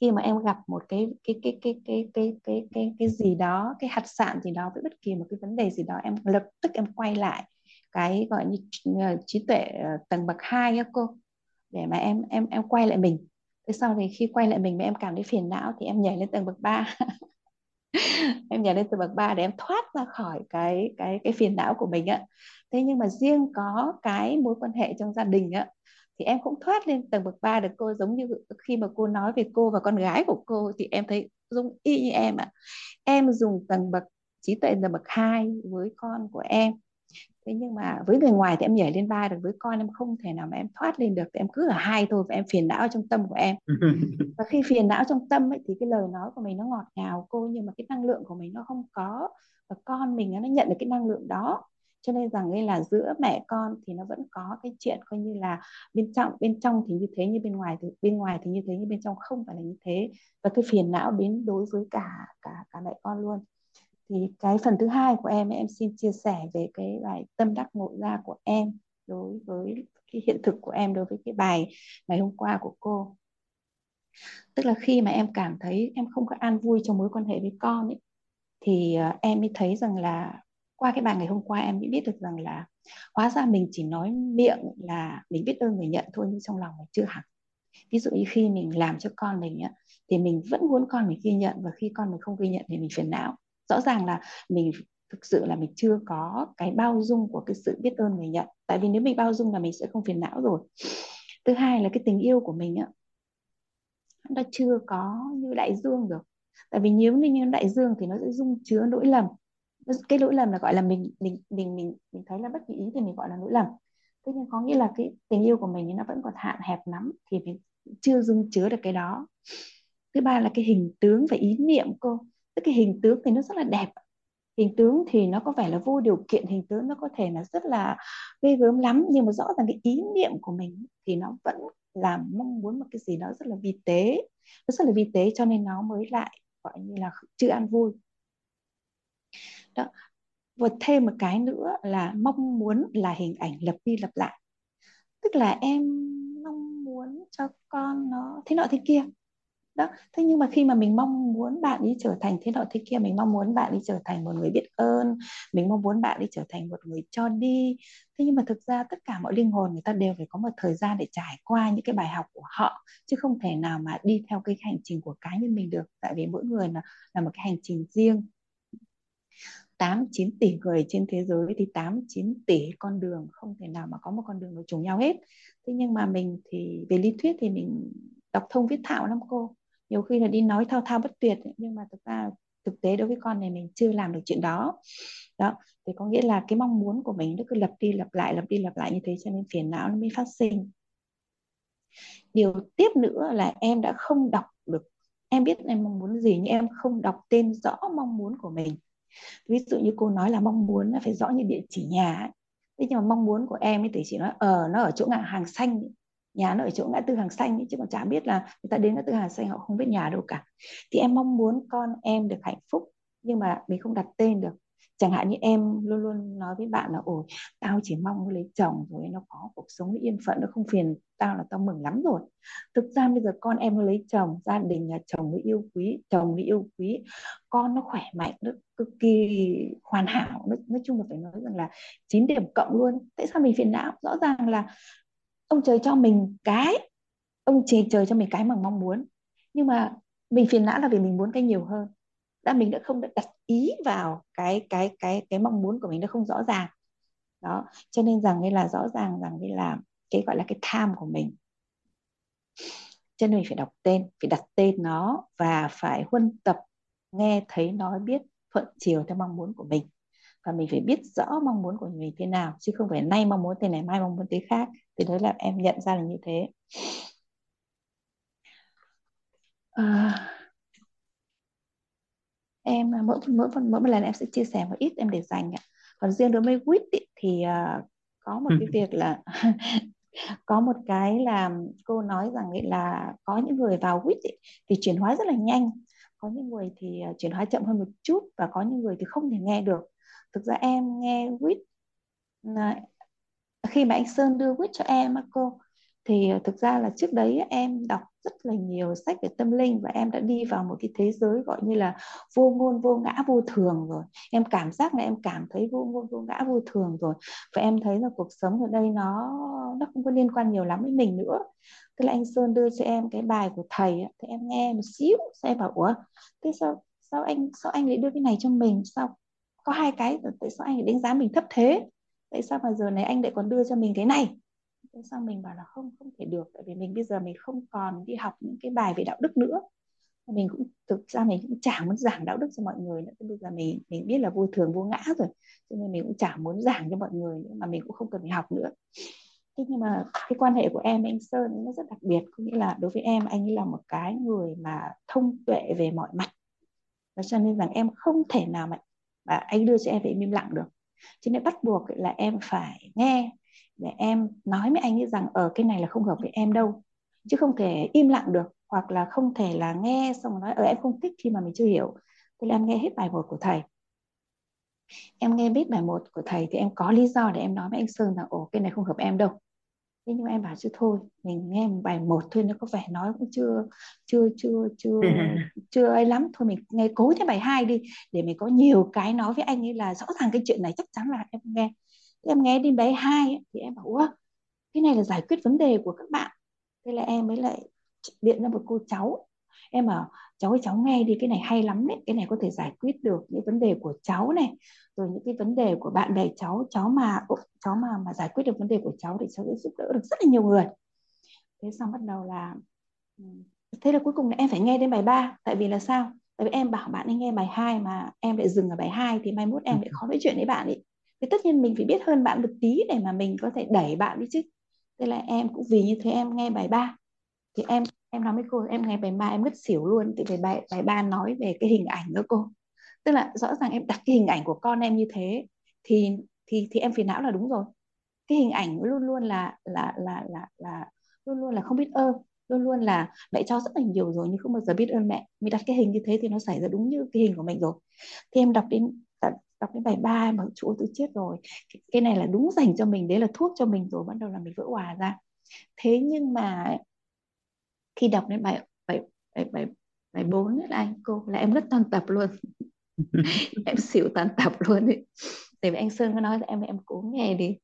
khi mà em gặp một cái cái cái cái cái cái cái cái cái gì đó, cái hạt sạn gì đó với bất kỳ một cái vấn đề gì đó, em lập tức em quay lại cái gọi như ờ, trí tuệ ờ, tầng bậc hai á cô, để mà em em em quay lại mình. Thế sau thì khi quay lại mình mà em cảm thấy phiền não thì em nhảy lên tầng bậc 3 em nhảy lên tầng bậc 3 để em thoát ra khỏi cái cái cái phiền não của mình á. Thế nhưng mà riêng có cái mối quan hệ trong gia đình á thì em cũng thoát lên tầng bậc 3 được cô giống như khi mà cô nói về cô và con gái của cô thì em thấy giống y như em ạ. Em dùng tầng bậc trí tuệ tầng bậc 2 với con của em. Thế nhưng mà với người ngoài thì em nhảy lên ba được với con em không thể nào mà em thoát lên được. Thì em cứ ở hai thôi và em phiền não trong tâm của em. Và khi phiền não trong tâm ấy, thì cái lời nói của mình nó ngọt ngào cô nhưng mà cái năng lượng của mình nó không có. Và con mình nó nhận được cái năng lượng đó cho nên rằng đây là giữa mẹ con thì nó vẫn có cái chuyện coi như là bên trong bên trong thì như thế như bên ngoài thì bên ngoài thì như thế như bên trong không phải là như thế. Và cái phiền não đến đối với cả cả cả mẹ con luôn. Thì cái phần thứ hai của em em xin chia sẻ về cái bài tâm đắc ngộ ra của em đối với cái hiện thực của em đối với cái bài ngày hôm qua của cô. Tức là khi mà em cảm thấy em không có an vui trong mối quan hệ với con ấy, thì ờ, em mới thấy rằng là qua cái bài ngày hôm qua em mới biết được rằng là hóa ra mình chỉ nói miệng là mình biết ơn người nhận thôi nhưng trong lòng mình chưa hẳn. Ví dụ như khi mình làm cho con mình á, thì mình vẫn muốn con mình ghi nhận và khi con mình không ghi nhận thì mình phiền não. Rõ ràng là mình thực sự là mình chưa có cái bao dung của cái sự biết ơn người nhận. Tại vì nếu mình bao dung là mình sẽ không phiền não rồi. Thứ hai là cái tình yêu của mình á nó chưa có như đại dương được. Tại vì nếu như đại dương thì nó sẽ dung chứa nỗi lầm cái lỗi lầm là, gọi là, mình mình mình mình mình thấy là bất kỳ ý thì mình gọi là lỗi lầm. Thế nhưng có nghĩa là cái tình yêu của mình nó vẫn còn hạn hẹp lắm thì mình chưa dung chứa được cái đó. Thứ ba là cái hình tướng và ý niệm cô. Tức cái hình tướng thì nó rất là đẹp. Hình tướng thì nó có vẻ là vô điều kiện, hình tướng nó có thể là rất là ghê gớm lắm, nhưng mà rõ ràng cái ý niệm của mình thì nó vẫn là mong muốn một cái gì đó rất là vi tế. Nó rất là vi tế cho nên nó mới lại, gọi như là chưa ăn vui đó. Và thêm một cái nữa là mong muốn là hình ảnh lặp đi lặp lại. Tức là em mong muốn cho con nó thế nọ thế kia. Đó. Thế nhưng mà khi mà mình mong muốn bạn ấy trở thành thế nọ thế kia, mình mong muốn bạn ấy trở thành một người biết ơn, mình mong muốn bạn ấy trở thành một người cho đi. Thế nhưng mà thực ra tất cả mọi linh hồn người ta đều phải có một thời gian để trải qua những cái bài học của họ, chứ không thể nào mà đi theo cái hành trình của cá nhân mình được. Tại vì mỗi người là là một cái hành trình riêng. 8 9 tỷ người trên thế giới thì 8 9 tỷ con đường không thể nào mà có một con đường nó trùng nhau hết. Thế nhưng mà mình thì về lý thuyết thì mình đọc thông viết thạo lắm cô. Nhiều khi là đi nói thao thao bất tuyệt nhưng mà thực ra thực tế đối với con này mình chưa làm được chuyện đó. Đó, thì có nghĩa là cái mong muốn của mình nó cứ lặp đi lặp lại, lặp đi lặp lại như thế cho nên phiền não nó mới phát sinh. Điều tiếp nữa là em đã không đọc được, em biết em mong muốn gì nhưng em không đọc tên rõ mong muốn của mình ví dụ như cô nói là mong muốn là phải rõ như địa chỉ nhà ấy. thế nhưng mà mong muốn của em ấy thì chỉ nói ở ờ, nó ở chỗ ngã hàng xanh nhà nó ở chỗ ngã tư hàng xanh ấy, chứ còn chả biết là người ta đến ngã tư hàng xanh họ không biết nhà đâu cả. Thì em mong muốn con em được hạnh phúc nhưng mà mình không đặt tên được chẳng hạn như em luôn luôn nói với bạn là ôi tao chỉ mong nó lấy chồng rồi nó có cuộc sống nó yên phận nó không phiền tao là tao mừng lắm rồi. Thực ra bây giờ con em nó lấy chồng gia đình nhà chồng nó yêu quý chồng nó yêu quý con nó khỏe mạnh nó cực kỳ hoàn hảo. Nói, nói chung là phải nói rằng là chín điểm cộng luôn. Tại sao mình phiền não? Rõ ràng là ông trời cho mình cái ông trời trời cho mình cái mà mong muốn. Nhưng mà mình phiền não là vì mình muốn cái nhiều hơn đã mình đã không đặt ý vào cái cái cái cái mong muốn của mình nó không rõ ràng. Đó cho nên rằng đây là rõ ràng rằng đây là cái gọi là cái tham của mình. Cho nên mình phải đọc tên phải đặt tên nó và phải huân tập nghe thấy nói biết thuận chiều theo mong muốn của mình. Và mình phải biết rõ mong muốn của mình thế nào chứ không phải nay mong muốn thế này mai mong muốn thế khác. Thì đấy là em nhận ra là như thế. À, em mỗi mỗi mỗi một lần em sẽ chia sẻ một ít em để dành ạ. Còn riêng đối với quýt ý, thì uh, có một cái việc là có một cái là cô nói rằng ấy là có những người vào quýt ý, thì chuyển hóa rất là nhanh. Có những người thì uh, chuyển hóa chậm hơn một chút và có những người thì không thể nghe được. Thực ra em nghe quýt khi mà anh Sơn đưa quýt cho em á cô thì ờ, thực ra là trước đấy em đọc rất là nhiều sách về tâm linh và em đã đi vào một cái thế giới gọi như là vô ngôn, vô ngã, vô thường rồi. Em cảm giác là em cảm thấy vô ngôn, vô ngã, vô thường rồi. Và em thấy là cuộc sống ở đây nó nó không có liên quan nhiều lắm với mình nữa. Tức là anh Sơn đưa cho em cái bài của thầy thì em nghe một xíu sao em bảo, ủa, thế sao sao anh sao anh lại đưa cái này cho mình? Sao có hai cái, tại sao anh lại đánh giá mình thấp thế? Tại sao mà giờ này anh lại còn đưa cho mình cái này? Thế xong mình bảo là không không thể được tại vì mình bây giờ mình không còn đi học những cái bài về đạo đức nữa. Mình cũng thực ra mình cũng chẳng muốn giảng đạo đức cho mọi người nữa. Bây giờ mình mình biết là vô thường vô ngã rồi. Cho nên mình cũng chẳng muốn giảng cho mọi người nữa, mà mình cũng không cần phải học nữa. Thế nhưng mà cái quan hệ của em với anh Sơn nó rất đặc biệt. Có nghĩa là đối với em anh ấy là một cái người mà thông tuệ về mọi mặt. Và cho nên rằng em không thể nào mà, mà anh đưa cho em phải im lặng được. Cho nên bắt buộc là em phải nghe để em nói với anh ấy rằng ở ờ, cái này là không hợp với em đâu. Chứ không thể im lặng được hoặc là không thể là nghe xong rồi nói ở ờ, em không thích khi mà mình chưa hiểu. Thế là em nghe hết bài một của thầy. Em nghe biết bài một của thầy thì em có lý do để em nói với anh Sơn rằng ồ cái này không hợp em đâu. Thế nhưng em bảo chứ thôi mình nghe bài một thôi nó có vẻ nói cũng chưa chưa chưa chưa chưa ấy lắm. Thôi mình nghe cố thêm bài hai đi để mình có nhiều cái nói với anh ấy là rõ ràng cái chuyện này chắc chắn là em nghe thế em nghe đến bài hai thì em bảo ủa cái này là giải quyết vấn đề của các bạn. Thế là em mới lại điện ra một cô cháu em bảo cháu ơi cháu nghe đi cái này hay lắm đấy cái này có thể giải quyết được những vấn đề của cháu này rồi những cái vấn đề của bạn bè cháu cháu mà cháu mà mà giải quyết được vấn đề của cháu thì cháu sẽ giúp đỡ được rất là nhiều người. Thế xong bắt đầu là thế là cuối cùng là em phải nghe đến bài 3 tại vì là sao? Tại vì em bảo bạn ấy nghe bài 2 mà em lại dừng ở bài 2 thì mai mốt em lại khó nói chuyện với bạn ấy thì tất nhiên mình phải biết hơn bạn một tí để mà mình có thể đẩy bạn đi chứ. Thế là em cũng vì như thế em nghe bài 3 thì em em nói với cô, em nghe bài 3 em ngất xỉu luôn. Thì bài bài bài ba nói về cái hình ảnh đó cô. Tức là rõ ràng em đặt cái hình ảnh của con em như thế, thì thì thì em phiền não là đúng rồi. Cái hình ảnh luôn luôn là là là là là luôn luôn là không biết ơn. Luôn luôn là mẹ cho rất là nhiều rồi nhưng không bao giờ biết ơn mẹ. Mình đặt cái hình như thế thì nó xảy ra đúng như cái hình của mình rồi. Thì em đọc đến đọc đến bài ba mà chúa tôi chết rồi. Cái này là đúng dành cho mình đấy là thuốc cho mình rồi. Bắt đầu là mình vỡ hòa ra. Thế nhưng mà khi đọc đến bài bài bài bài bài bốn là anh cô là em rất toàn tập luôn. Em xỉu toàn tập luôn ấy. Tại vì anh Sơn có nói là em em cố nghe đi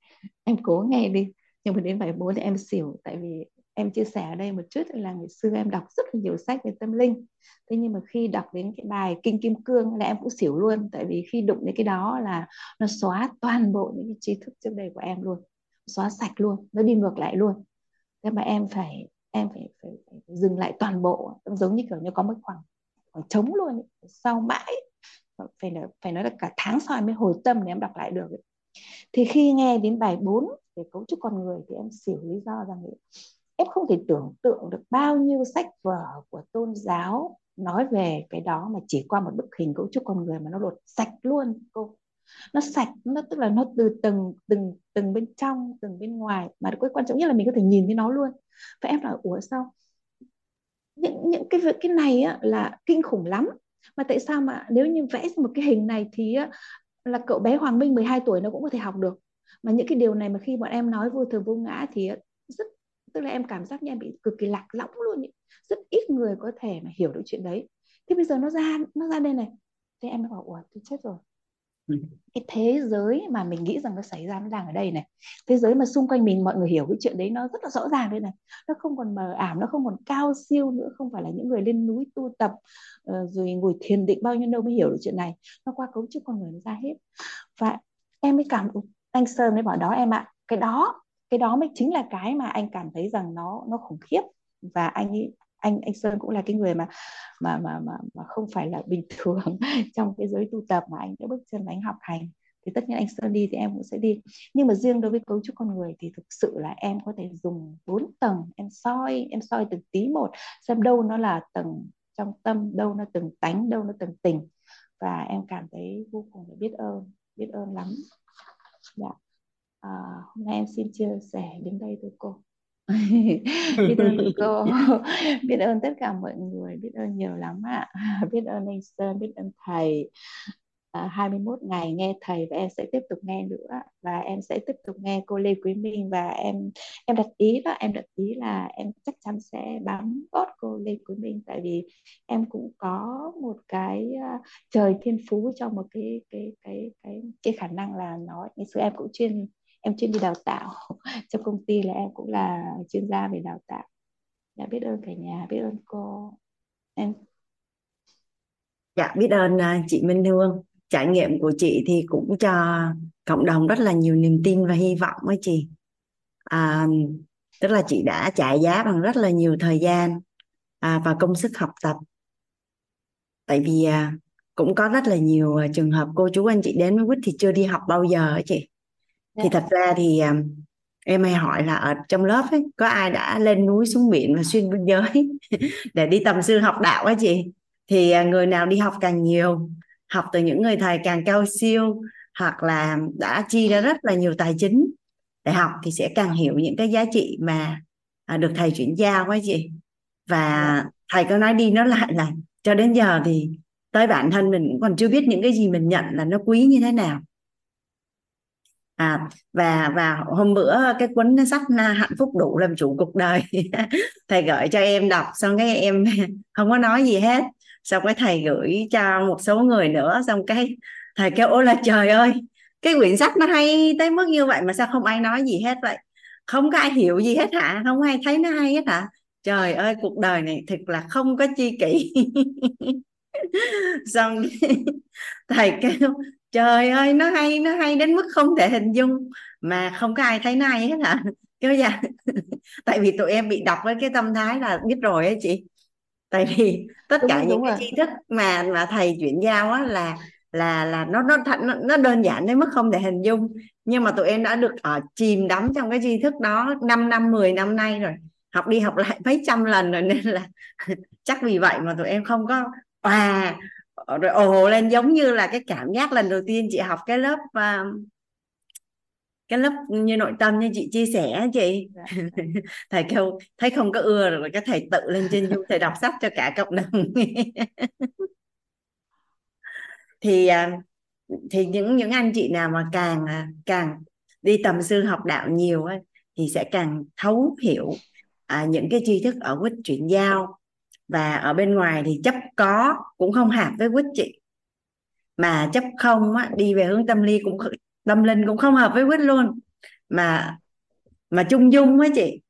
em cố nghe đi. Nhưng mà đến bài bốn thì em xỉu tại vì em chia sẻ ở đây một chút là ngày xưa em đọc rất là nhiều sách về tâm linh. Thế nhưng mà khi đọc đến cái bài kinh kim cương là em cũng xỉu luôn tại vì khi đụng đến cái đó là nó xóa toàn bộ những cái trí thức trước đây của em luôn xóa sạch luôn nó đi ngược lại luôn. Thế mà em phải em phải, phải, phải, dừng lại toàn bộ giống như kiểu như có một khoảng khoảng trống luôn sau mãi. Phải nói, phải nói là cả tháng sau em mới hồi tâm để em đọc lại được thì khi nghe đến bài 4 về cấu trúc con người thì em xỉu lý do rằng em không thể tưởng tượng được bao nhiêu sách vở của tôn giáo nói về cái đó mà chỉ qua một bức hình cấu trúc con người mà nó lột sạch luôn cô. Nó sạch nó tức là nó từ từng từng từng bên trong từng bên ngoài. Mà cái quan trọng nhất là mình có thể nhìn thấy nó luôn. Và em nói ủa sao? Những những cái việc cái này á, là kinh khủng lắm. Mà tại sao mà nếu như vẽ một cái hình này thì á, là cậu bé Hoàng Minh 12 tuổi nó cũng có thể học được. Mà những cái điều này mà khi bọn em nói vô thường vô ngã thì rất tức là em cảm giác như em bị cực kỳ lạc lõng luôn ý. rất ít người có thể mà hiểu được chuyện đấy. Thế bây giờ nó ra nó ra đây này. Thế em mới bảo ủa tôi chết rồi. Ừ. cái thế giới mà mình nghĩ rằng nó xảy ra nó đang ở đây này. Thế giới mà xung quanh mình mọi người hiểu cái chuyện đấy nó rất là rõ ràng đây này. Nó không còn mờ ảo nó không còn cao siêu nữa không phải là những người lên núi tu tập uh, rồi ngồi thiền định bao nhiêu đâu mới hiểu được chuyện này. Nó qua cấu trúc con người nó ra hết. Và em mới cảm anh sơn mới bảo đó em ạ cái đó cái đó mới chính là cái mà anh cảm thấy rằng nó nó khủng khiếp. Và anh anh anh Sơn cũng là cái người mà mà mà mà, mà không phải là bình thường trong cái giới tu tập mà anh đã bước chân và anh học hành. Thì tất nhiên anh Sơn đi thì em cũng sẽ đi. Nhưng mà riêng đối với cấu trúc con người thì thực sự là em có thể dùng bốn tầng. Em soi em soi từng tí một xem đâu nó là tầng trong tâm đâu nó từng tánh đâu nó từng tình. Và em cảm thấy vô cùng là biết ơn biết ơn lắm. Dạ à, hôm nay em xin chia sẻ đến đây thôi cô. Biết ơn cô. Biết ơn tất cả mọi người. Biết ơn nhiều lắm ạ. Biết ơn anh Sơn biết ơn thầy. 21 à, ngày nghe thầy và em sẽ tiếp tục nghe nữa. Và em sẽ tiếp tục nghe cô Lê Quý Minh và em em đặt ý đó em đặt ý là em chắc chắn sẽ bám gót cô Lê Quý Minh. Tại vì em cũng có một cái uh, trời thiên phú cho một cái cái cái cái cái khả năng là nói ngày xưa em cũng chuyên em chuyên đi đào tạo. Trong công ty là em cũng là chuyên gia về đào tạo. Dạ biết ơn cả nhà biết ơn cô. Em. Dạ biết ơn à, chị Minh Hương. Trải nghiệm của chị thì cũng cho cộng đồng rất là nhiều niềm tin và hy vọng với chị. À, tức là chị đã trả giá bằng rất là nhiều thời gian à, và công sức học tập. Tại vì à, cũng có rất là nhiều à, trường hợp cô chú anh chị đến với quýt thì chưa đi học bao giờ ấy chị thì thật ra thì à, em hay hỏi là ở trong lớp ấy, có ai đã lên núi xuống biển và xuyên biên giới để đi tầm sư học đạo á chị? Thì à, người nào đi học càng nhiều, học từ những người thầy càng cao siêu, hoặc là đã chi ra rất là nhiều tài chính để học thì sẽ càng hiểu những cái giá trị mà à, được thầy chuyển giao quá chị. Và thầy có nói đi nói lại là cho đến giờ thì tới bản thân mình cũng còn chưa biết những cái gì mình nhận là nó quý như thế nào à và và hôm bữa cái cuốn sách hạnh phúc đủ làm chủ cuộc đời thầy gửi cho em đọc, xong cái em không có nói gì hết. Xong cái thầy gửi cho một số người nữa, xong cái thầy kêu, ôi là trời ơi, cái quyển sách nó hay tới mức như vậy mà sao không ai nói gì hết vậy? Không có ai hiểu gì hết hả? Không ai thấy nó hay hết hả? Trời ơi, cuộc đời này thật là không có chi kỷ. Xong thầy kêu trời ơi nó hay nó hay đến mức không thể hình dung mà không có ai thấy nó hay hết hả? Kêu dạ tại vì tụi em bị đọc với cái tâm thái là biết rồi á chị. Tại vì tất đúng, cả đúng những rồi. cái tri thức mà mà thầy chuyển giao á là là là nó nó nó nó đơn giản đến mức không thể hình dung. Nhưng mà tụi em đã được ở chìm đắm trong cái tri thức đó 5 năm 10 năm nay rồi. Học đi học lại mấy trăm lần rồi nên là chắc vì vậy mà tụi em không có à rồi ồ lên giống như là cái cảm giác lần đầu tiên chị học cái lớp uh, cái lớp như nội tâm như chị chia sẻ chị. Dạ. thầy kêu thấy không có ưa rồi cái thầy tự lên trên youtube thầy đọc sách cho cả cộng đồng. Thì à, thì những những anh chị nào mà càng à, càng đi tầm sư học đạo nhiều ấy, thì sẽ càng thấu hiểu à, những cái tri thức ở quýt chuyển giao và ở bên ngoài thì chấp có cũng không hạt với quýt chị. Mà chấp không á, đi về hướng tâm lý cũng tâm linh cũng không hợp với quýt luôn. Mà mà chung dung á chị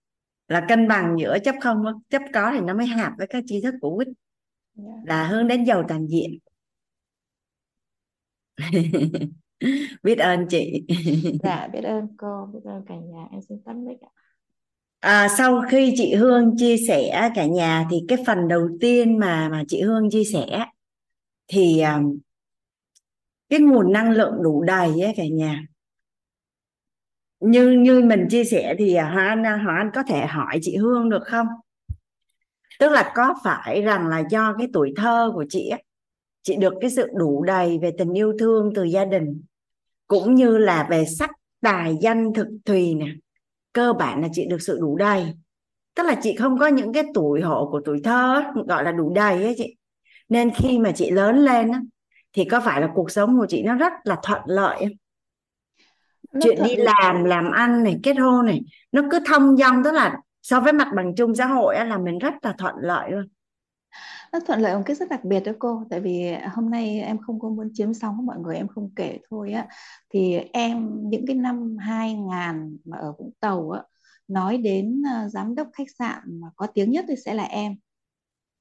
là cân bằng giữa chấp không chấp có thì nó mới hợp với các tri thức của quýt. Là hướng đến giàu toàn diện. Biết ơn chị. Dạ biết ơn cô biết ơn cả nhà. Em xin tắt mic ạ À, sau khi chị Hương chia sẻ cả nhà thì cái phần đầu tiên mà mà chị Hương chia sẻ thì um, cái nguồn năng lượng đủ đầy ấy cả nhà. Như như mình chia sẻ thì à, Hoàng Anh à, Hoàng Anh có thể hỏi chị Hương được không? Tức là có phải rằng là do cái tuổi thơ của chị ấy, chị được cái sự đủ đầy về tình yêu thương từ gia đình cũng như là về sắc tài danh thực thùy nè cơ bản là chị được sự đủ đầy. Tức là chị không có những cái tuổi hộ của tuổi thơ gọi là đủ đầy ấy chị. Nên khi mà chị lớn lên thì có phải là cuộc sống của chị nó rất là thuận lợi nó chuyện đi làm làm ăn này kết hôn này nó cứ thông dong tức là so với mặt bằng chung xã hội là mình rất là thuận lợi luôn nó thuận lợi một cái rất đặc biệt đó cô. Tại vì hôm nay em không có muốn chiếm sóng mọi người em không kể thôi á. Thì em những cái năm 2000 mà ở Vũng Tàu á nói đến ờ, giám đốc khách sạn mà có tiếng nhất thì sẽ là em.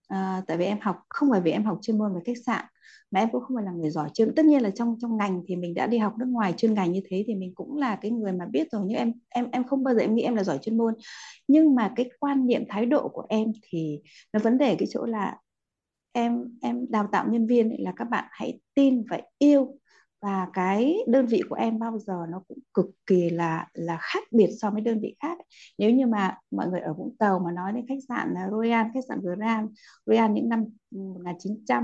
À, tại vì em học không phải vì em học chuyên môn về khách sạn mà em cũng không phải là người giỏi chuyên tất nhiên là trong trong ngành thì mình đã đi học nước ngoài chuyên ngành như thế thì mình cũng là cái người mà biết rồi nhưng em em em không bao giờ em nghĩ em là giỏi chuyên môn. Nhưng mà cái quan niệm thái độ của em thì nó vấn đề cái chỗ là em em đào tạo nhân viên là các bạn hãy tin và yêu. Và cái đơn vị của em bao giờ nó cũng cực kỳ là là khác biệt so với đơn vị khác. Nếu như mà mọi người ở Vũng Tàu mà nói đến khách sạn à, Royal khách sạn Grand Royal những năm ừ, 1900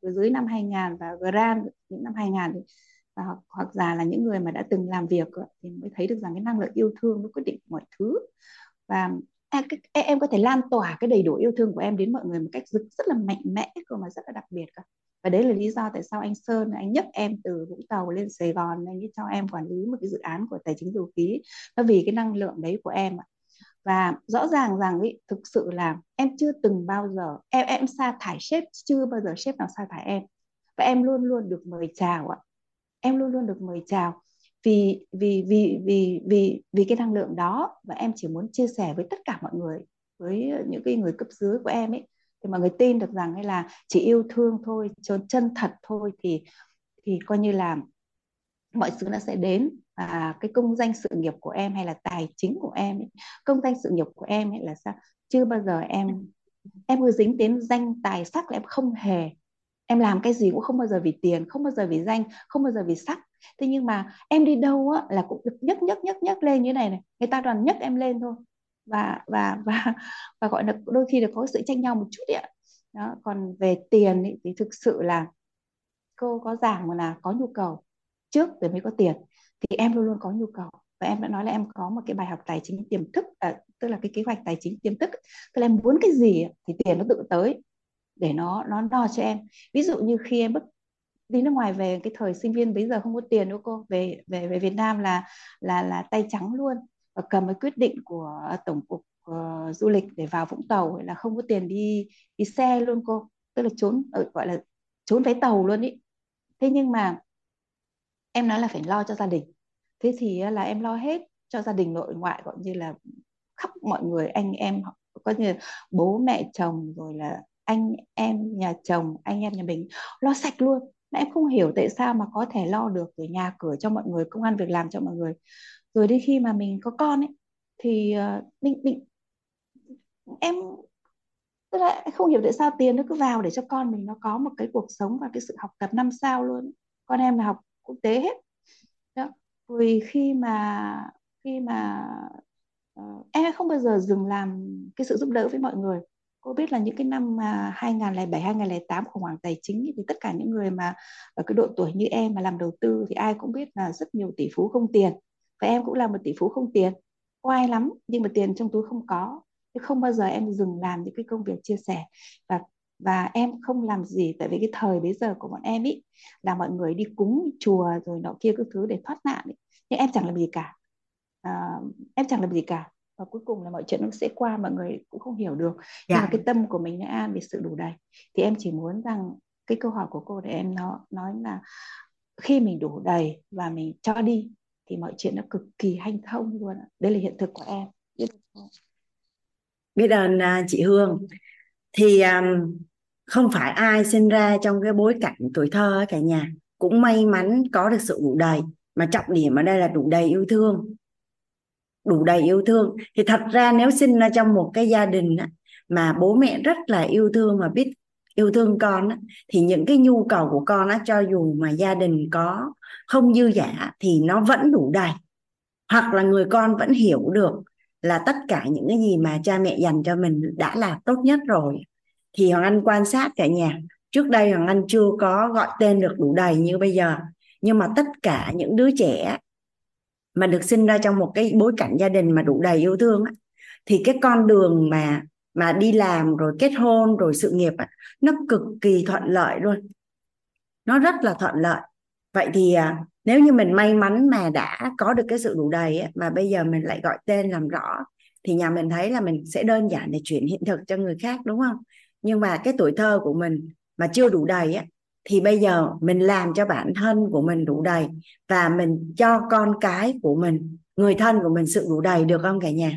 ừ, dưới năm 2000 và Grand những năm 2000 thì và hoặc, hoặc giả là những người mà đã từng làm việc thì mới thấy được rằng cái năng lượng yêu thương nó quyết định mọi thứ. Và À, em có thể lan tỏa cái đầy đủ yêu thương của em đến mọi người một cách rất, rất là mạnh mẽ cơ mà rất là đặc biệt cả và đấy là lý do tại sao anh Sơn anh nhấc em từ Vũng Tàu lên Sài Gòn anh ấy cho em quản lý một cái dự án của tài chính dầu khí. Nó vì cái năng lượng đấy của em và rõ ràng rằng ý, thực sự là em chưa từng bao giờ em em sa thải sếp chưa bao giờ sếp nào sa thải em. Và em luôn luôn được mời chào ạ. Em luôn luôn được mời chào vì vì vì vì vì vì cái năng lượng đó và em chỉ muốn chia sẻ với tất cả mọi người với những cái người cấp dưới của em ấy thì mọi người tin được rằng hay là chỉ yêu thương thôi chân thật thôi thì thì coi như là mọi thứ nó sẽ đến. Và cái công danh sự nghiệp của em hay là tài chính của em ấy, công danh sự nghiệp của em ấy là sao? Chưa bao giờ em em cứ dính đến danh tài sắc là em không hề em làm cái gì cũng không bao giờ vì tiền không bao giờ vì danh không bao giờ vì sắc. Thế nhưng mà em đi đâu á là cũng được nhấc nhấc nhấc nhấc lên như này này. Người ta toàn nhấc em lên thôi. Và và và và gọi là đôi khi là có sự tranh nhau một chút ạ. Đó còn về tiền ý, thì thực sự là cô có giảng là có nhu cầu. Trước rồi mới có tiền thì em luôn luôn có nhu cầu. Và em đã nói là em có một cái bài học tài chính tiềm thức à, tức là cái kế hoạch tài chính tiềm thức tức là em muốn cái gì thì tiền nó tự tới để nó nó đo cho em. Ví dụ như khi em bước đi nước ngoài về cái thời sinh viên bây giờ không có tiền đâu cô. Về về về Việt Nam là là là tay trắng luôn. Và cầm cái quyết định của tổng cục uh, du lịch để vào Vũng Tàu là không có tiền đi đi xe luôn cô. Tức là trốn ờ, gọi là trốn vé tàu luôn ý. Thế nhưng mà em nói là phải lo cho gia đình. Thế thì là em lo hết cho gia đình nội ngoại gọi như là khắp mọi người anh em có như bố mẹ chồng rồi là anh em nhà chồng anh em nhà mình lo sạch luôn. Mà em không hiểu tại sao mà có thể lo được rồi nhà cửa cho mọi người công an việc làm cho mọi người. Rồi đến khi mà mình có con ấy thì ờ, uh, mình mình em tức là không hiểu tại sao tiền nó cứ vào để cho con mình nó có một cái cuộc sống và cái sự học tập năm sao luôn. Con em là học quốc tế hết. Đó. Rồi khi mà khi mà uh, em không bao giờ dừng làm cái sự giúp đỡ với mọi người cô biết là những cái năm mà 2007 2008 khủng hoảng tài chính thì tất cả những người mà ở cái độ tuổi như em mà làm đầu tư thì ai cũng biết là rất nhiều tỷ phú không tiền. Và em cũng là một tỷ phú không tiền. Oai lắm nhưng mà tiền trong túi không có. Chứ không bao giờ em dừng làm những cái công việc chia sẻ. Và và em không làm gì tại vì cái thời bây giờ của bọn em ý là mọi người đi cúng chùa rồi nọ kia các thứ để thoát nạn ý. nhưng em chẳng làm gì cả. À, em chẳng làm gì cả và cuối cùng là mọi chuyện nó sẽ qua mọi người cũng không hiểu được. Dạ. nhưng mà cái tâm của mình đã an vì sự đủ đầy. Thì em chỉ muốn rằng cái câu hỏi của cô để em nó nói là khi mình đủ đầy và mình cho đi thì mọi chuyện nó cực kỳ hanh thông luôn đây là hiện thực của em. Biết không? biết ơn uh, chị Hương. Thì um, không phải ai sinh ra trong cái bối cảnh tuổi thơ cả nhà. Cũng may mắn có được sự đủ đầy. Mà trọng điểm ở đây là đủ đầy yêu thương đủ đầy yêu thương. Thì thật ra nếu sinh ra trong một cái gia đình mà bố mẹ rất là yêu thương và biết yêu thương con thì những cái nhu cầu của con cho dù mà gia đình có không dư giả thì nó vẫn đủ đầy. Hoặc là người con vẫn hiểu được là tất cả những cái gì mà cha mẹ dành cho mình đã là tốt nhất rồi. Thì hoàng anh quan sát cả nhà. Trước đây hoàng anh chưa có gọi tên được đủ đầy như bây giờ. Nhưng mà tất cả những đứa trẻ mà được sinh ra trong một cái bối cảnh gia đình mà đủ đầy yêu thương á, thì cái con đường mà mà đi làm rồi kết hôn rồi sự nghiệp á, nó cực kỳ thuận lợi luôn. Nó rất là thuận lợi. Vậy thì à, nếu như mình may mắn mà đã có được cái sự đủ đầy á, mà bây giờ mình lại gọi tên làm rõ thì nhà mình thấy là mình sẽ đơn giản để chuyển hiện thực cho người khác đúng không? Nhưng mà cái tuổi thơ của mình mà chưa đủ đầy á, thì bây giờ mình làm cho bản thân của mình đủ đầy và mình cho con cái của mình người thân của mình sự đủ đầy được không cả nhà?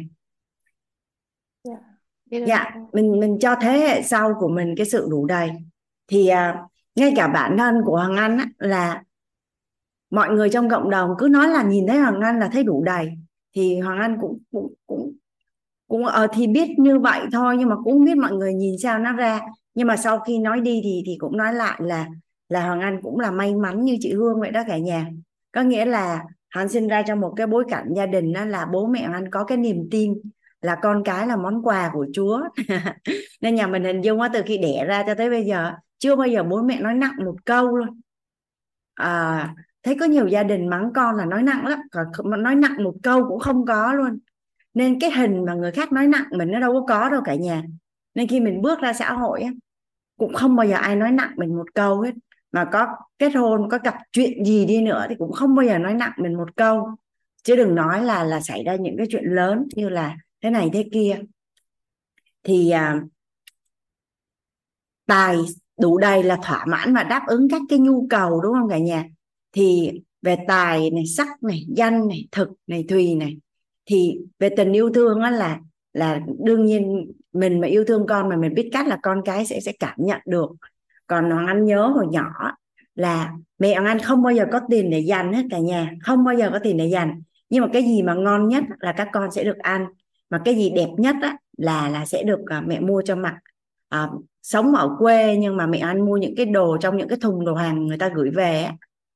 Dạ, dạ mình mình cho thế hệ sau của mình cái sự đủ đầy. Thì à, ngay cả bản thân của hoàng anh á, là mọi người trong cộng đồng cứ nói là nhìn thấy hoàng anh là thấy đủ đầy. Thì hoàng anh cũng cũng cũng cũng ờ thì biết như vậy thôi nhưng mà cũng biết mọi người nhìn sao nó ra nhưng mà sau khi nói đi thì thì cũng nói lại là là hoàng anh cũng là may mắn như chị hương vậy đó cả nhà. Có nghĩa là hắn sinh ra trong một cái bối cảnh gia đình đó là bố mẹ anh có cái niềm tin là con cái là món quà của chúa. Nên nhà mình hình dung á từ khi đẻ ra cho tới bây giờ chưa bao giờ bố mẹ nói nặng một câu luôn. À, thấy có nhiều gia đình mắng con là nói nặng lắm còn nói nặng một câu cũng không có luôn. Nên cái hình mà người khác nói nặng mình nó đâu có có đâu cả nhà nên khi mình bước ra xã hội ấy, cũng không bao giờ ai nói nặng mình một câu hết. Mà có kết hôn có gặp chuyện gì đi nữa thì cũng không bao giờ nói nặng mình một câu. Chứ đừng nói là là xảy ra những cái chuyện lớn như là thế này thế kia. Thì à, tài đủ đầy là thỏa mãn và đáp ứng các cái nhu cầu đúng không cả nhà? Thì về tài này sắc này danh này thực này thùy này thì về tình yêu thương á là là đương nhiên mình mà yêu thương con mà mình biết cách là con cái sẽ sẽ cảm nhận được. Còn hoàng anh nhớ hồi nhỏ là mẹ hoàng anh không bao giờ có tiền để dành hết cả nhà không bao giờ có tiền để dành. Nhưng mà cái gì mà ngon nhất là các con sẽ được ăn. Mà cái gì đẹp nhất á, là là sẽ được à, mẹ mua cho mặc à, sống ở quê nhưng mà mẹ anh mua những cái đồ trong những cái thùng đồ hàng người ta gửi về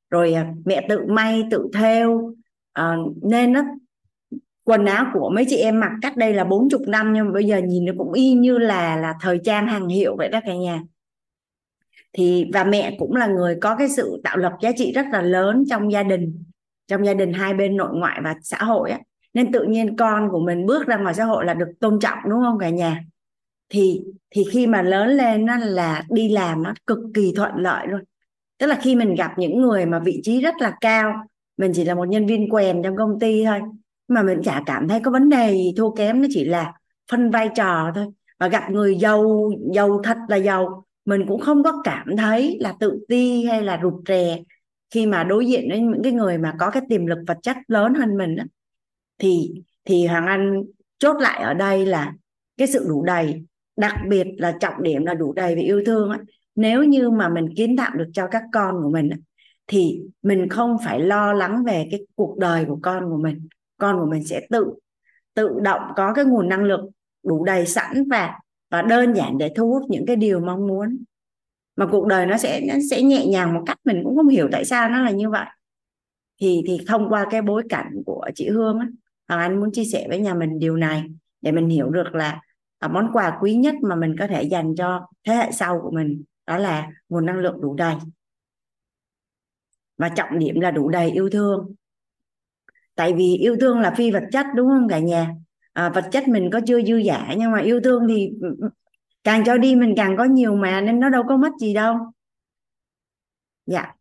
rồi à, mẹ tự may tự thêu. À, nên á, quần áo của mấy chị em mặc cách đây là bốn chục năm, nhưng mà bây giờ nhìn nó cũng y như là là thời trang hàng hiệu vậy đó cả nhà. Thì, và mẹ cũng là người có cái sự tạo lập giá trị rất là lớn trong gia đình, trong gia đình hai bên nội ngoại và xã hội á. Nên tự nhiên con của mình bước ra ngoài xã hội là được tôn trọng, đúng không cả nhà? Thì thì khi mà lớn lên nó là đi làm nó cực kỳ thuận lợi luôn. Tức là khi mình gặp những người mà vị trí rất là cao, mình chỉ là một nhân viên quèn trong công ty thôi mà mình chả cảm thấy có vấn đề gì, thua kém, nó chỉ là phân vai trò thôi. Và gặp người giàu giàu thật là giàu. Mình cũng không có cảm thấy là tự ti hay là rụt rè khi mà đối diện với những cái người mà có cái tiềm lực vật chất lớn hơn mình đó. thì thì hoàng anh chốt lại ở đây là cái sự đủ đầy, đặc biệt là trọng điểm là đủ đầy về yêu thương á. Nếu như mà mình kiến tạo được cho các con của mình thì mình không phải lo lắng về cái cuộc đời của con của mình con của mình sẽ tự tự động có cái nguồn năng lượng đủ đầy sẵn và và đơn giản để thu hút những cái điều mong muốn. Mà cuộc đời nó sẽ nó sẽ nhẹ nhàng một cách mình cũng không hiểu tại sao nó là như vậy. Thì thì thông qua cái bối cảnh của chị Hương á, Hoàng Anh muốn chia sẻ với nhà mình điều này để mình hiểu được là à, món quà quý nhất mà mình có thể dành cho thế hệ sau của mình đó là nguồn năng lượng đủ đầy. Và trọng điểm là đủ đầy yêu thương tại vì yêu thương là phi vật chất đúng không cả nhà? À, vật chất mình có chưa dư giả nhưng mà yêu thương thì càng cho đi mình càng có nhiều mà nên nó đâu có mất gì đâu. Dạ.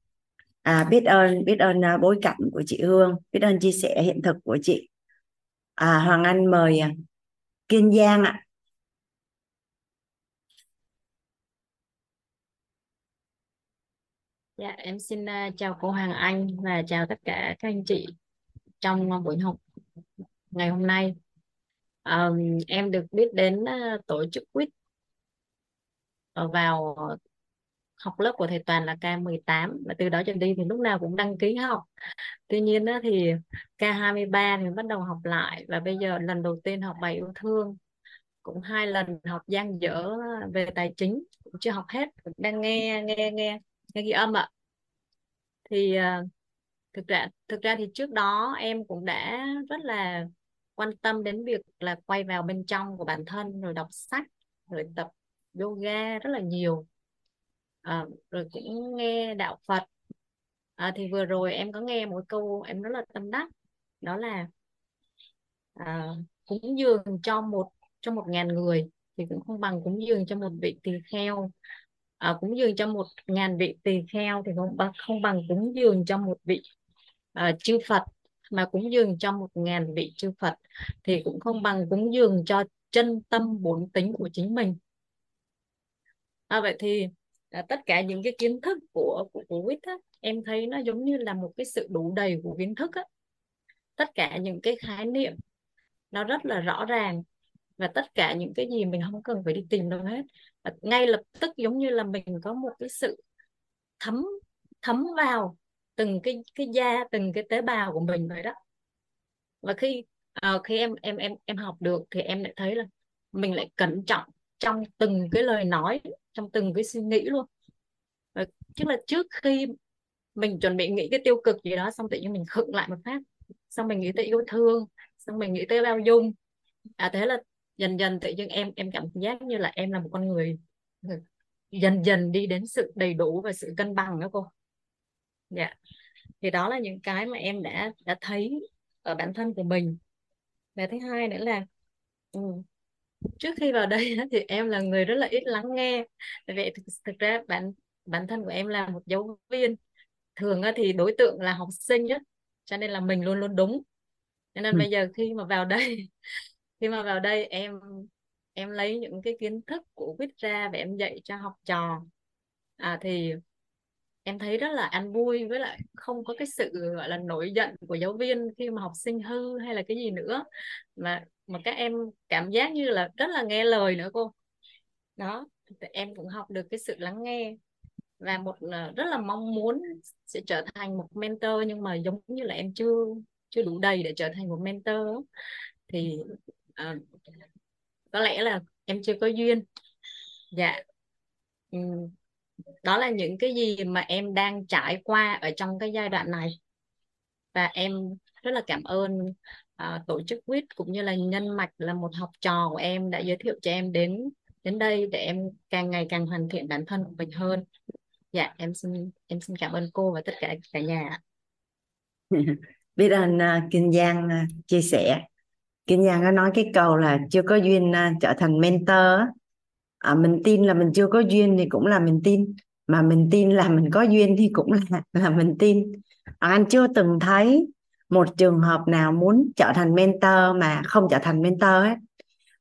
À, biết ơn biết ơn uh, bối cảnh của chị Hương biết ơn chia sẻ hiện thực của chị. À, Hoàng Anh mời uh, Kiên Giang ạ. Dạ, em xin uh, chào cô Hoàng Anh và chào tất cả các anh chị trong ờ, buổi học ngày hôm nay. Um, em được biết đến ờ, tổ chức quýt vào học lớp của thầy Toàn là K18 và từ đó trở đi thì lúc nào cũng đăng ký học. Tuy nhiên đó thì K23 thì bắt đầu học lại và bây giờ lần đầu tiên học bài yêu thương cũng hai lần học gian dở về tài chính cũng chưa học hết đang nghe nghe nghe nghe ghi âm ạ thì uh, thực ra thực ra thì trước đó em cũng đã rất là quan tâm đến việc là quay vào bên trong của bản thân rồi đọc sách rồi tập yoga rất là nhiều. À, rồi cũng nghe đạo Phật. À, thì vừa rồi em có nghe một câu em rất là tâm đắc đó là à, cúng dường cho một cho một ngàn người thì cũng không bằng cúng dường cho một vị tỳ kheo. À, cúng dường cho một ngàn vị tỳ kheo thì không bằng không bằng cúng dường cho một vị uh, chư Phật mà cúng dường cho một ngàn vị chư Phật thì cũng không bằng cúng dường cho chân tâm bốn tính của chính mình. À, vậy thì à, tất cả những cái kiến thức của của của quýt em thấy nó giống như là một cái sự đủ đầy của kiến thức á. Tất cả những cái khái niệm nó rất là rõ ràng và tất cả những cái gì mình không cần phải đi tìm đâu hết. Và ngay lập tức giống như là mình có một cái sự thấm thấm vào từng cái cái da từng cái tế bào của mình vậy đó. Và khi uh, khi em em em em học được thì em lại thấy là mình lại cẩn trọng trong từng cái lời nói trong từng cái suy nghĩ luôn. Và tức là trước khi mình chuẩn bị nghĩ cái tiêu cực gì đó xong tự nhiên mình khựng lại một phát xong mình nghĩ tới yêu thương xong mình nghĩ tới bao dung. À thế là dần dần tự nhiên em em cảm giác như là em là một con người dần dần đi đến sự đầy đủ và sự cân bằng đó cô dạ. Thì đó là những cái mà em đã đã thấy ở bản thân của mình. Và thứ hai nữa là ừ, trước khi vào đây thì em là người rất là ít lắng nghe. Vì thực, thực ra bản bản thân của em là một giáo viên. Thường thì đối tượng là học sinh á cho nên là mình luôn luôn đúng. Cho nên ừ. bây giờ khi mà vào đây khi mà vào đây em em lấy những cái kiến thức của viết ra và em dạy cho học trò. À, thì em thấy rất là an vui với lại không có cái sự gọi là nổi giận của giáo viên khi mà học sinh hư hay là cái gì nữa. Mà mà các em cảm giác như là rất là nghe lời nữa cô. Đó em cũng học được cái sự lắng nghe và một ờ, rất là mong muốn sẽ trở thành một mentor nhưng mà giống như là em chưa chưa đủ đầy để trở thành một mentor thì uh, có lẽ là em chưa có duyên. Dạ. Um, đó là những cái gì mà em đang trải qua ở trong cái giai đoạn này. Và em rất là cảm ơn uh, tổ chức quýt cũng như là nhân mạch là một học trò của em đã giới thiệu cho em đến đến đây để em càng ngày càng hoàn thiện bản thân của mình hơn. Dạ em xin em xin cảm ơn cô và tất cả cả nhà biết ơn uh, Kinh Giang uh, chia sẻ. Kinh Giang có nói cái câu là chưa có duyên uh, trở thành mentor à, mình tin là mình chưa có duyên thì cũng là mình tin. Mà mình tin là mình có duyên thì cũng là là mình tin. À, anh chưa từng thấy một trường hợp nào muốn trở thành mentor mà không trở thành mentor ấy.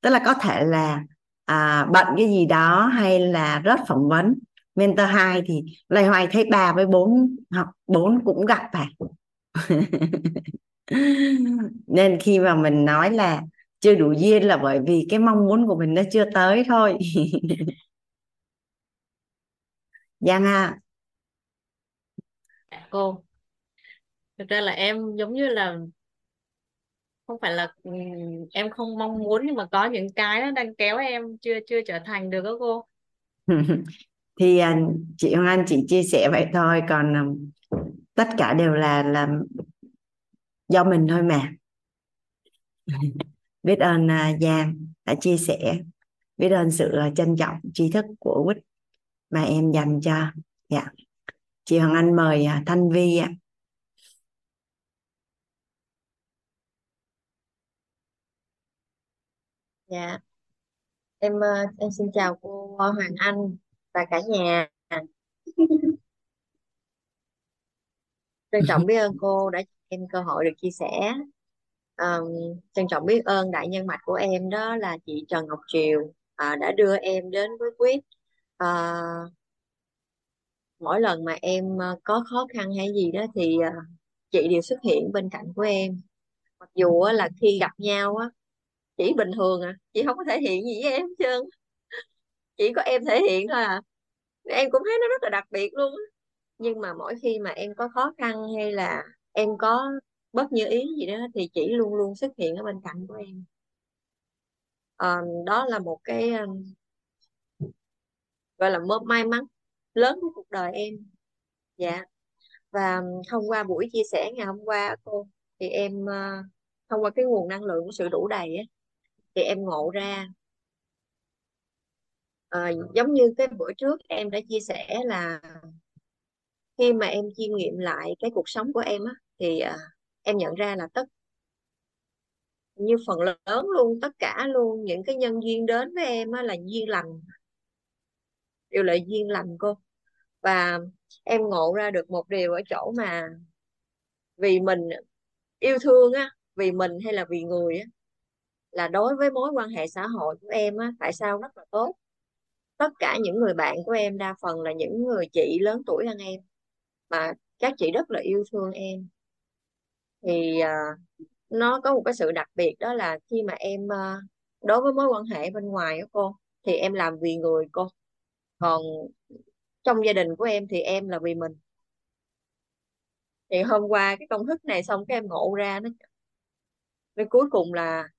Tức là có thể là à, bận cái gì đó hay là rớt phỏng vấn. Mentor 2 thì loay hoay thấy ba với bốn học bốn cũng gặp phải. Nên khi mà mình nói là chưa đủ duyên là bởi vì cái mong muốn của mình nó chưa tới thôi. Giang à. Cô. Thực ra là em giống như là không phải là ừ, em không mong muốn nhưng mà có những cái nó đang kéo em chưa chưa trở thành được đó cô. Thì à, chị Hoàng Anh chỉ chia sẻ vậy thôi còn à, tất cả đều là là do mình thôi mà biết ơn à, Giang đã chia sẻ. Biết ơn sự à, trân trọng, tri thức của Quýt mà em dành cho. Dạ. Chị Hoàng Anh mời à, Thanh Vi ạ. Dạ. Em em xin chào cô Hoàng Anh và cả nhà. Trân trọng biết ơn cô đã cho em cơ hội được chia sẻ um, trân trọng biết ơn đại nhân mạch của em đó là chị Trần Ngọc Triều uh, đã đưa em đến với Quyết. Uh, mỗi lần mà em uh, có khó khăn hay gì đó thì uh, chị đều xuất hiện bên cạnh của em. Mặc dù uh, là khi gặp nhau á chỉ bình thường à chị không có thể hiện gì với em hết trơn. Chỉ có em thể hiện thôi à. Em cũng thấy nó rất là đặc biệt luôn á. Nhưng mà mỗi khi mà em có khó khăn hay là em có bất như ý gì đó thì chị luôn luôn xuất hiện ở bên cạnh của em. À, đó là một cái ờ, gọi là mơ may mắn lớn của cuộc đời em. Dạ. Và thông qua buổi chia sẻ ngày hôm qua cô thì em ờ, thông qua cái nguồn năng lượng của sự đủ đầy á thì em ngộ ra à, giống như cái bữa trước em đã chia sẻ là khi mà em chiêm nghiệm lại cái cuộc sống của em á thì à, em nhận ra là tất như phần lớn luôn, tất cả luôn, những cái nhân duyên đến với em á là duyên lành. Đều là duyên lành cô. Và em ngộ ra được một điều ở chỗ mà vì mình yêu thương á, vì mình hay là vì người á, là đối với mối quan hệ xã hội của em á, tại sao rất là tốt. Tất cả những người bạn của em đa phần là những người chị lớn tuổi hơn em, mà các chị rất là yêu thương em thì uh, nó có một cái sự đặc biệt đó là khi mà em uh, đối với mối quan hệ bên ngoài đó cô thì em làm vì người cô. Còn trong gia đình của em thì em là vì mình. Thì hôm qua cái công thức này xong cái em ngộ ra nó cái cuối cùng là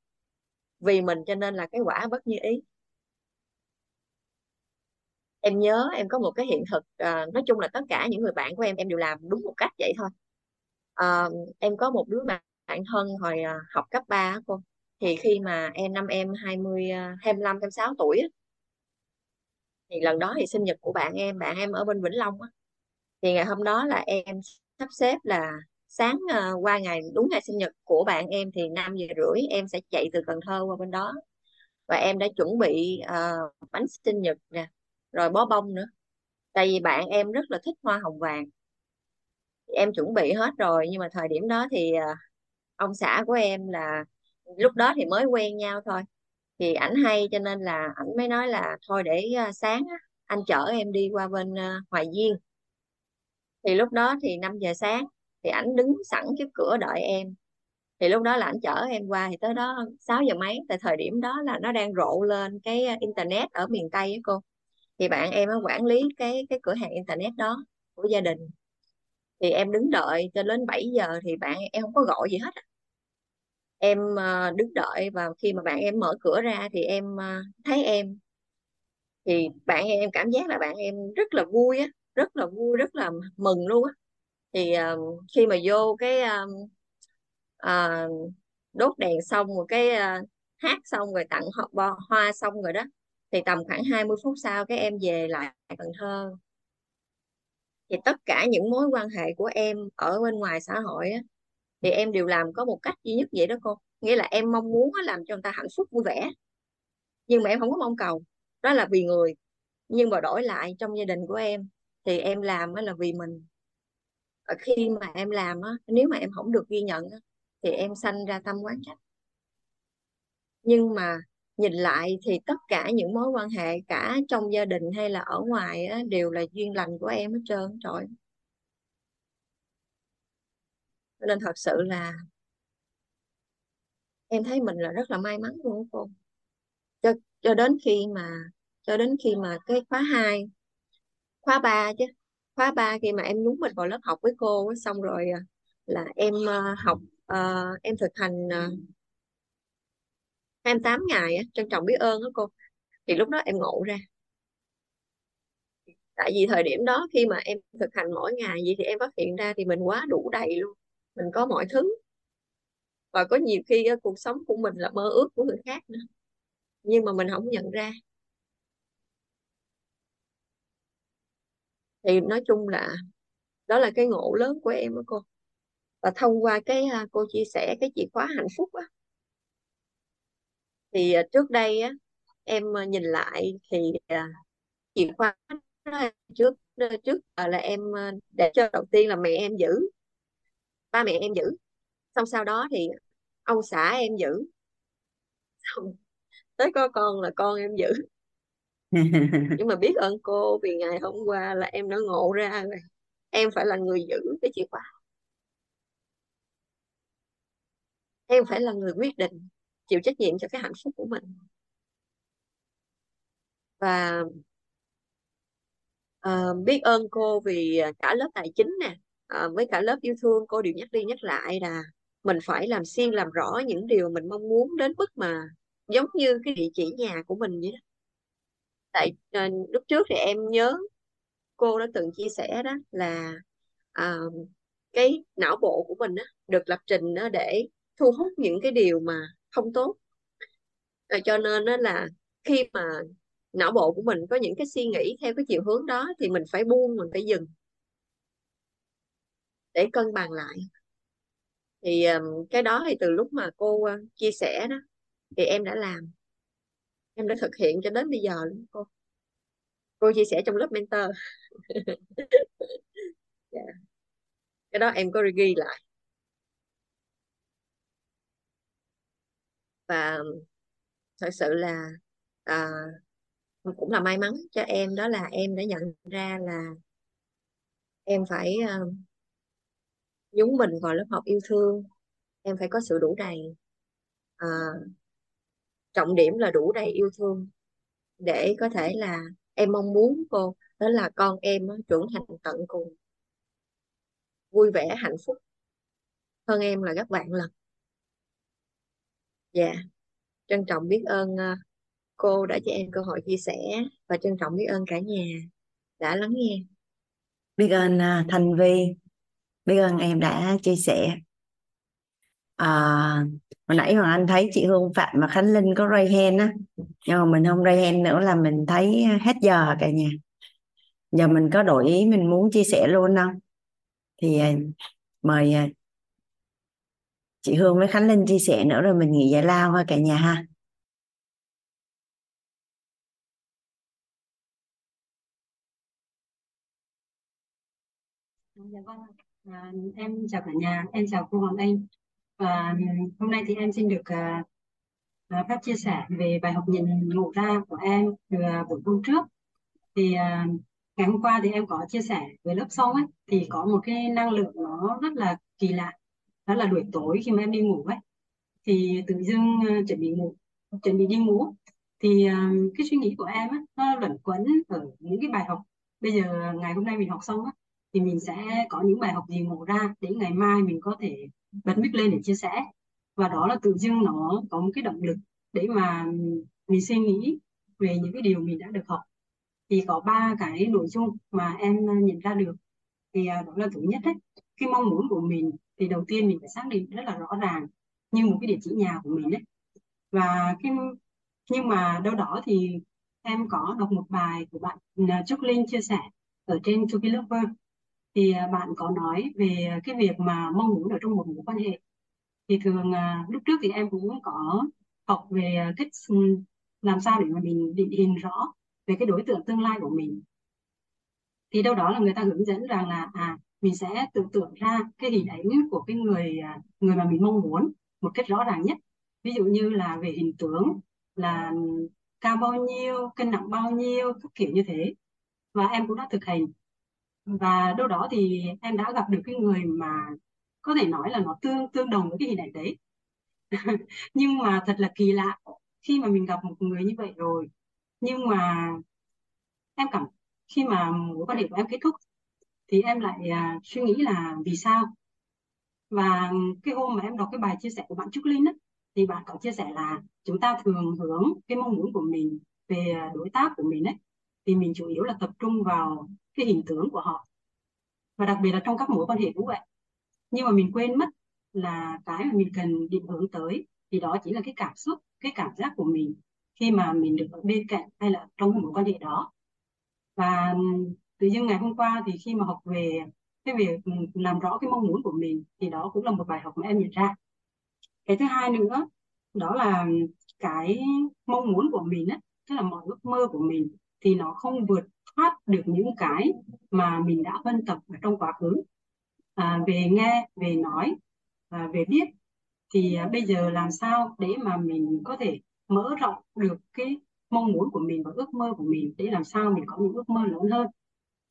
vì mình cho nên là cái quả bất như ý. Em nhớ em có một cái hiện thực à, nói chung là tất cả những người bạn của em em đều làm đúng một cách vậy thôi à, em có một đứa bạn thân hồi à, học cấp 3 cô. Thì khi mà em năm em 20 25 26 tuổi thì lần đó thì sinh nhật của bạn em bạn em ở bên Vĩnh Long á. Thì ngày hôm đó là em sắp xếp là sáng à, qua ngày đúng ngày sinh nhật của bạn em thì 5 giờ rưỡi em sẽ chạy từ Cần Thơ qua bên đó. Và em đã chuẩn bị à, bánh sinh nhật nè rồi bó bông nữa. Tại vì bạn em rất là thích hoa hồng vàng em chuẩn bị hết rồi, nhưng mà thời điểm đó thì à, ông xã của em là lúc đó thì mới quen nhau thôi. Thì ảnh hay cho nên là ảnh mới nói là thôi để à, sáng anh chở em đi qua bên à, Hoài Diên thì lúc đó thì 5 giờ sáng thì ảnh đứng sẵn trước cửa đợi em. Thì lúc đó là ảnh chở em qua thì tới đó 6 giờ mấy, tại thời điểm đó là nó đang rộ lên cái internet ở miền Tây á cô. Thì bạn em nó quản lý cái cái cửa hàng internet đó của gia đình thì em đứng đợi cho đến 7 giờ thì bạn em không có gọi gì hết em uh, đứng đợi và khi mà bạn em mở cửa ra thì em uh, thấy em. Thì bạn em cảm giác là bạn em rất là vui á rất là vui rất là mừng luôn á. Thì uh, khi mà vô cái uh, uh, đốt đèn xong rồi cái uh, hát xong rồi tặng hoa xong rồi đó thì tầm khoảng 20 phút sau cái em về lại Cần Thơ thì tất cả những mối quan hệ của em ở bên ngoài xã hội á, thì em đều làm có một cách duy nhất vậy đó cô. Nghĩa là em mong muốn làm cho người ta hạnh phúc vui vẻ. Nhưng mà em không có mong cầu đó là vì người. Nhưng mà đổi lại trong gia đình của em thì em làm là vì mình. Và khi mà em làm á nếu mà em không được ghi nhận á, thì em sanh ra tâm quán trách. Nhưng mà nhìn lại thì tất cả những mối quan hệ cả trong gia đình hay là ở ngoài á, đều là duyên lành của em hết trơn trời. Nên thật sự là em thấy mình là rất là may mắn luôn cô. Cho cho đến khi mà cho đến khi mà cái khóa 2 khóa 3 chứ khóa 3 khi mà em nhúng mình vào lớp học với cô xong rồi à, là em ờ, học uh, em thực hành uh, 28 ngày á, trân trọng biết ơn đó cô. Thì lúc đó em ngộ ra. Tại vì thời điểm đó khi mà em thực hành mỗi ngày vậy thì em phát hiện ra thì mình quá đủ đầy luôn. Mình có mọi thứ. Và có nhiều khi cuộc sống của mình là mơ ước của người khác nữa. Nhưng mà mình không nhận ra. Thì nói chung là đó là cái ngộ lớn của em đó cô. Và thông qua cái à, cô chia sẻ cái chìa khóa hạnh phúc á thì à, trước đây á em à, nhìn lại thì chìa khóa trước trước là em để cho đầu tiên là mẹ em giữ ba mẹ em giữ. Xong sau đó thì ông xã em giữ. Xong tới có con là con em giữ. Nhưng mà biết ơn cô vì ngày hôm qua là em đã ngộ ra rồi. Em phải là người giữ cái chìa khóa. Em phải là người quyết định chịu trách nhiệm cho cái hạnh phúc của mình. Và uh, biết ơn cô vì cả lớp tài chính nè uh, với cả lớp yêu thương cô đều nhắc đi nhắc lại là mình phải làm xuyên làm rõ những điều mình mong muốn đến mức mà giống như cái địa chỉ nhà của mình vậy đó. Tại uh, lúc trước thì em nhớ cô đã từng chia sẻ đó là uh, cái não bộ của mình á, được lập trình đó để thu hút những cái điều mà không tốt. À, cho nên đó là khi mà não bộ của mình có những cái suy nghĩ theo cái chiều hướng đó thì mình phải buông mình phải dừng. Để cân bằng lại. Thì um, cái đó thì từ lúc mà cô uh, chia sẻ đó thì em đã làm. Em đã thực hiện cho đến bây giờ luôn cô. Cô chia sẻ trong lớp mentor. Yeah. Dạ. Cái đó em có ghi lại. Và thật sự là à, cũng là may mắn cho em đó là em đã nhận ra là em phải à, nhúng mình vào lớp học yêu thương. Em phải có sự đủ đầy à, trọng điểm là đủ đầy yêu thương để có thể là em mong muốn cô đó là con em trưởng thành tận cùng vui vẻ hạnh phúc. Hơn em là các bạn lần dạ. Trân trọng biết ơn ờ, cô đã cho em cơ hội chia sẻ và trân trọng biết ơn cả nhà đã lắng nghe. Biết ơn thành Thanh Vi. Biết ơn em đã chia sẻ. À, hồi nãy hoàng anh thấy chị hương phạm và khánh linh có ray hand á nhưng mà mình không ray hand nữa là mình thấy hết giờ cả nhà. Giờ mình có đổi ý mình muốn chia sẻ luôn không? Thì mời chị Hương với Khánh Linh chia sẻ nữa rồi mình nghỉ giải lao thôi cả nhà ha Dạ vâng, à, em chào cả nhà, em chào cô Hoàng Anh. Và hôm nay thì em xin được à, à, phép chia sẻ về bài học nhìn ngộ ra của em từ à, buổi hôm trước. Thì à, ngày hôm qua thì em có chia sẻ với lớp sau ấy, thì có một cái năng lượng nó rất là kỳ lạ. Đó là buổi tối khi mà em đi ngủ ấy, thì tự dưng ờ, chuẩn bị ngủ, chuẩn bị đi ngủ, thì ờ, cái suy nghĩ của em á, nó luẩn quẩn ở những cái bài học. Bây giờ ngày hôm nay mình học xong á, thì mình sẽ có những bài học gì ngộ ra để ngày mai mình có thể bật mic lên để chia sẻ. Và đó là tự dưng nó có một cái động lực để mà mình suy nghĩ về những cái điều mình đã được học. Thì có ba cái nội dung mà em ờ, nhận ra được. Thì đó là thứ nhất đấy cái mong muốn của mình thì đầu tiên mình phải xác định rất là rõ ràng như một cái địa chỉ nhà của mình đấy và cái, nhưng mà đâu đó thì em có đọc một bài của bạn à, Trúc Linh chia sẻ ở trên To Lover thì à, bạn có nói về cái việc mà mong muốn ở trong một mối quan hệ. Thì thường à, lúc trước thì em cũng có học về cách ừ, làm sao để mà mình định hình rõ về cái đối tượng tương lai của mình. Thì đâu đó là người ta hướng dẫn rằng là à mình sẽ tưởng tượng ra cái hình ảnh của cái người à, người mà mình mong muốn một cách rõ ràng nhất. Ví dụ như là về hình tướng, là cao bao nhiêu, cân nặng bao nhiêu, các kiểu như thế. Và em cũng đã thực hành. Và đâu đó thì em đã gặp được cái người mà có thể nói là nó tương tương đồng với cái hình ảnh đấy. Nhưng mà thật là kỳ lạ, khi mà mình gặp một người như vậy rồi, nhưng mà em cảm, khi mà mối quan hệ của em kết thúc thì em lại uh, suy nghĩ là vì sao? Và cái hôm mà em đọc cái bài chia sẻ của bạn Trúc Linh ấy, thì bạn có chia sẻ là chúng ta thường hướng cái mong muốn của mình về đối tác của mình ấy thì mình chủ yếu là tập trung vào cái hình tướng của họ. Và đặc biệt là trong các mối quan hệ cũng vậy nhưng mà mình quên mất là cái mà mình cần định hướng tới thì đó chỉ là cái cảm xúc cái cảm giác của mình khi mà mình được ở bên cạnh hay là trong mối quan hệ đó. Và tự nhiên ngày hôm qua thì khi mà học về cái việc ừ, làm rõ cái mong muốn của mình thì đó cũng là một bài học mà em nhận ra. Cái thứ hai nữa đó là cái mong muốn của mình á tức là mọi ước mơ của mình thì nó không vượt thoát được những cái mà mình đã vân tập ở trong quá khứ. À, về nghe về nói à, về biết thì à, bây giờ làm sao để mà mình có thể mở rộng được cái mong muốn của mình và ước mơ của mình để làm sao mình có những ước mơ lớn hơn?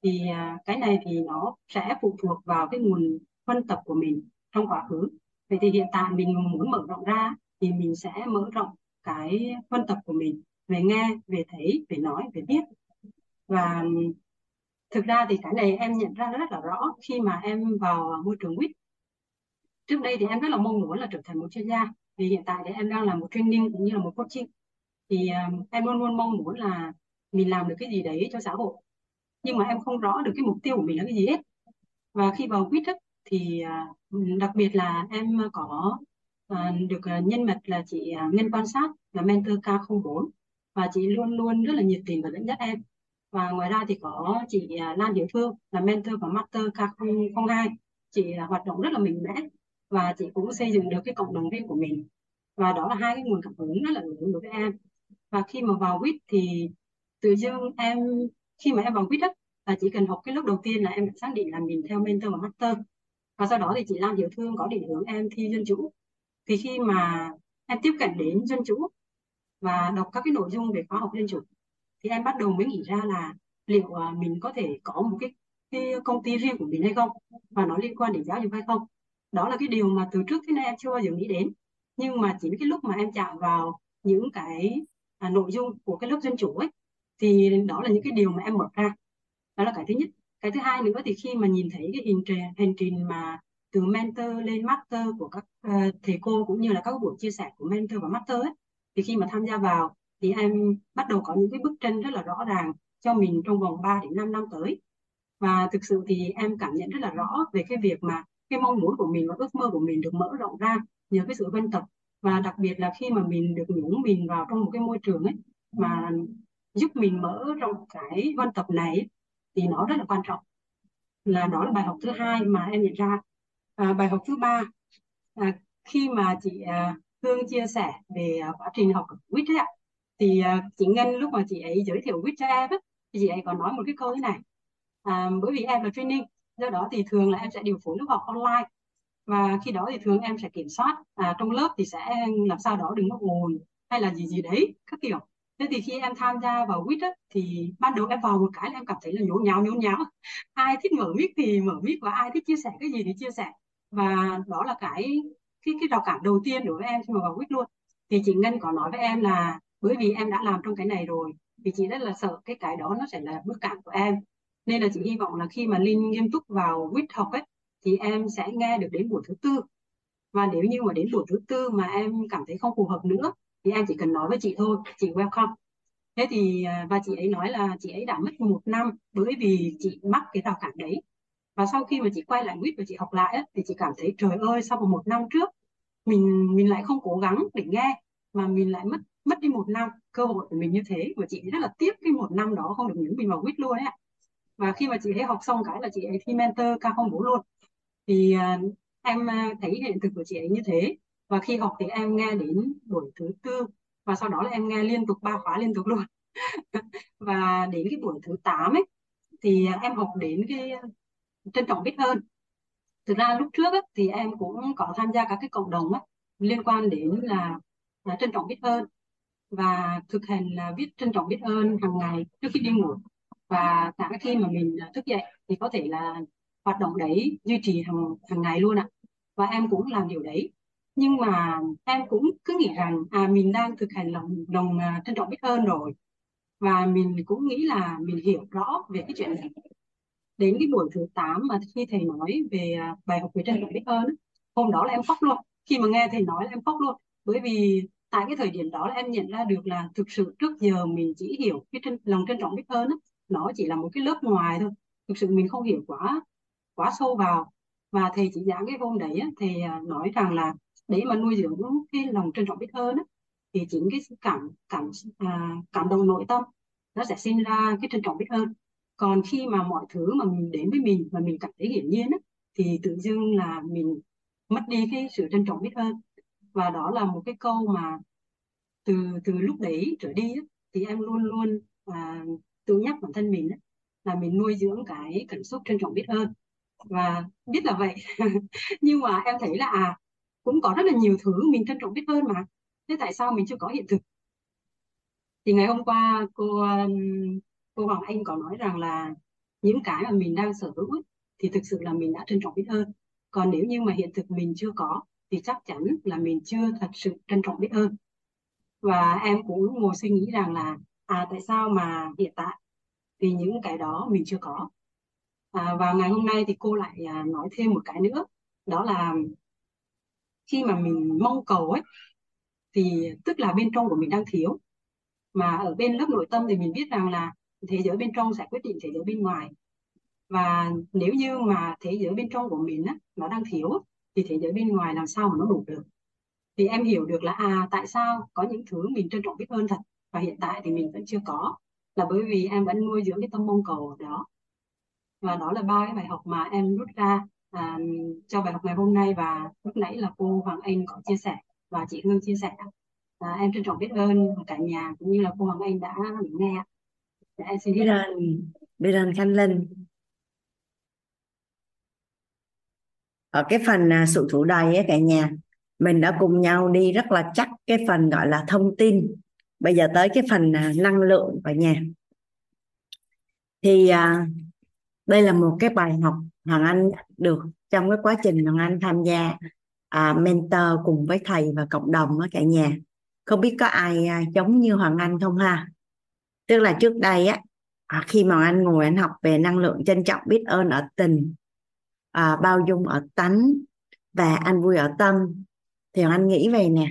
Thì à, cái này thì nó sẽ phụ thuộc vào cái nguồn phân tập của mình trong quá khứ. Vậy thì hiện tại mình muốn mở rộng ra thì mình sẽ mở rộng cái phân tập của mình về nghe về thấy về nói về biết và thực ra thì cái này em nhận ra rất là rõ khi mà em vào môi trường quýt trước đây thì em rất là mong muốn là trở thành một chuyên gia vì hiện tại thì em đang làm một training cũng như là một coaching. Thì um, em luôn luôn mong muốn là mình làm được cái gì đấy cho xã hội nhưng mà em không rõ được cái mục tiêu của mình là cái gì hết. Và khi vào quýt thì à, đặc biệt là em có à, được à, nhân mật là chị Ngân quan sát, là mentor K04. Và chị luôn luôn rất là nhiệt tình và dẫn dắt em. Và ngoài ra thì có chị Lan Diệu Phương, là mentor và Master K02 chị hoạt động rất là mạnh mẽ và chị cũng xây dựng được cái cộng đồng viên của mình. Và đó là hai cái nguồn cảm hứng rất là lớn đối với em. Và khi mà vào quýt thì tự dưng em khi mà em vào quýt đó là chỉ cần học cái lớp đầu tiên là em xác định là mình theo mentor và master. Và sau đó thì chị Lan Hiểu Thương có định hướng em thi dân chủ. Thì khi mà em tiếp cận đến dân chủ và đọc các cái nội dung về khóa học dân chủ thì em bắt đầu mới nghĩ ra là liệu à, mình có thể có một cái cái công ty riêng của mình hay không và nó liên quan đến giáo dục hay không. Đó là cái điều mà từ trước tới nay em chưa bao giờ nghĩ đến. Nhưng mà chỉ cái lúc mà em chạm vào những cái à, nội dung của cái lớp dân chủ ấy thì đó là những cái điều mà em mở ra. Đó là cái thứ nhất. Cái thứ hai nữa thì khi mà nhìn thấy cái hình trình hành trình mà từ mentor lên master của các uh, thầy cô cũng như là các buổi chia sẻ của mentor và master ấy thì khi mà tham gia vào thì em bắt đầu có những cái bức tranh rất là rõ ràng cho mình trong vòng 3 đến 5 năm tới. Và thực sự thì em cảm nhận rất là rõ về cái việc mà cái mong muốn của mình và ước mơ của mình được mở rộng ra nhờ cái sự vân tập. Và đặc biệt là khi mà mình được nhúng mình vào trong một cái môi trường ấy mà giúp mình mở trong cái vân tập này thì nó rất là quan trọng. Là đó là bài học thứ hai mà em nhận ra. À, bài học thứ ba à, khi mà chị à, Hương chia sẻ về à, quá trình học quýt ấy ạ thì à, chị Ngân lúc mà chị ấy giới thiệu quýt cho em ấy, thì chị ấy còn nói một cái câu thế này. À, bởi vì em là training do đó thì thường là em sẽ điều phối lớp học online. Và khi đó thì thường em sẽ kiểm soát à, trong lớp thì sẽ làm sao đó đừng có ồn hay là gì gì đấy các kiểu thế thì khi em tham gia vào quýt á, thì ban đầu em vào một cái là em cảm thấy là nhốn nháo nhốn nháo. Ai thích mở mic thì mở mic và ai thích chia sẻ cái gì thì chia sẻ. Và đó là cái cái cái rào cản đầu tiên đối với em khi mà vào quýt luôn. Thì chị Ngân có nói với em là bởi vì em đã làm trong cái này rồi thì chị rất là sợ cái cái đó nó sẽ là bước cản của em. Nên là chị hy vọng là khi mà Linh nghiêm túc vào quýt học ấy thì em sẽ nghe được đến buổi thứ tư. Và nếu như mà đến buổi thứ tư mà em cảm thấy không phù hợp nữa thì em chỉ cần nói với chị thôi chị welcome. Thế thì à, và chị ấy nói là chị ấy đã mất một năm bởi vì chị mắc cái rào cản đấy. Và sau khi mà chị quay lại quýt và chị học lại thì chị cảm thấy trời ơi sau một năm trước mình mình lại không cố gắng để nghe mà mình lại mất mất đi một năm. Cơ hội của mình như thế và chị rất là tiếc cái một năm đó không được những mình vào quýt luôn ấy và khi mà chị ấy học xong cái là chị ấy thi mentor K04 luôn. Thì uh, em à, thấy hiện thực của chị ấy như thế và khi học thì em nghe đến buổi thứ tư và sau đó là em nghe liên tục ba khóa liên tục luôn. Và đến cái buổi thứ 8 ấy thì em học đến cái trân trọng biết ơn. Thực ra lúc trước ấy, thì em cũng có tham gia các cái cộng đồng ấy, liên quan đến là, là trân trọng biết ơn. Và thực hành là viết trân trọng biết ơn hàng ngày trước khi đi ngủ. Và cả khi mà mình à, thức dậy thì có thể là hoạt động đấy duy trì hàng hàng ngày luôn ạ. Và em cũng làm điều đấy nhưng mà em cũng cứ nghĩ rằng à mình đang thực hành lòng lòng à, trân trọng biết ơn rồi. Và mình cũng nghĩ là mình hiểu rõ về cái chuyện này. Đến cái buổi thứ 8 mà khi thầy nói về à, bài học về trân trọng biết ơn hôm đó là em khóc luôn. Khi mà nghe thầy nói là em khóc luôn. Bởi vì tại cái thời điểm đó là em nhận ra được là thực sự trước giờ mình chỉ hiểu cái trân, lòng trân trọng biết ơn đó, nó chỉ là một cái lớp ngoài thôi. Thực sự mình không hiểu quá quá sâu vào. Và thầy chỉ giảng cái hôm đấy thầy à, nói rằng là để mà nuôi dưỡng cái lòng trân trọng biết ơn thì chính cái cảm cảm à, cảm động nội tâm nó sẽ sinh ra cái trân trọng biết ơn. Còn khi mà mọi thứ mà mình đến với mình mà mình cảm thấy hiển nhiên á, thì tự dưng là mình mất đi cái sự trân trọng biết ơn. Và đó là một cái câu mà từ từ lúc đấy trở đi á, thì em luôn luôn à, tự nhắc bản thân mình á, là mình nuôi dưỡng cái cảm xúc trân trọng biết ơn. Và biết là vậy nhưng mà em thấy là à cũng có rất là nhiều thứ mình trân trọng biết ơn mà. Thế tại sao mình chưa có hiện thực? Thì ngày hôm qua cô cô Hoàng Anh có nói rằng là những cái mà mình đang sở hữu thì thực sự là mình đã trân trọng biết ơn. Còn nếu như mà hiện thực mình chưa có thì chắc chắn là mình chưa thật sự trân trọng biết ơn. Và em cũng ngồi suy nghĩ rằng là à tại sao mà hiện tại thì những cái đó mình chưa có? À, và ngày hôm nay thì cô lại à, nói thêm một cái nữa. Đó là khi mà mình mong cầu ấy thì tức là bên trong của mình đang thiếu. Mà ở bên lớp nội tâm thì mình biết rằng là thế giới bên trong sẽ quyết định thế giới bên ngoài. Và nếu như mà thế giới bên trong của mình á, nó đang thiếu thì thế giới bên ngoài làm sao mà nó đủ được? Thì em hiểu được là à tại sao có những thứ mình trân trọng biết ơn thật và hiện tại thì mình vẫn chưa có là bởi vì em vẫn nuôi dưỡng cái tâm mong cầu đó. Và đó là ba cái bài học mà em rút ra à, cho bài học ngày hôm nay và lúc nãy là cô Hoàng Anh có chia sẻ và chị Hương chia sẻ. À, em trân trọng biết ơn cả nhà cũng như là cô Hoàng Anh đã nghe. Dạ, em xin biết ơn biết ơn Khánh Linh. Ở cái phần à, sự thủ đầy ấy cả nhà mình đã cùng nhau đi rất là chắc cái phần gọi là thông tin. Bây giờ tới cái phần à, năng lượng cả nhà. Thì à, đây là một cái bài học Hoàng Anh được trong cái quá trình Hoàng Anh tham gia à, mentor cùng với thầy và cộng đồng ở cả nhà. Không biết có ai à, giống như Hoàng Anh không ha? Tức là trước đây á à, khi mà anh ngồi anh học về năng lượng trân trọng biết ơn ở tình à, bao dung ở tánh và anh vui ở tâm thì Hoàng Anh nghĩ về nè.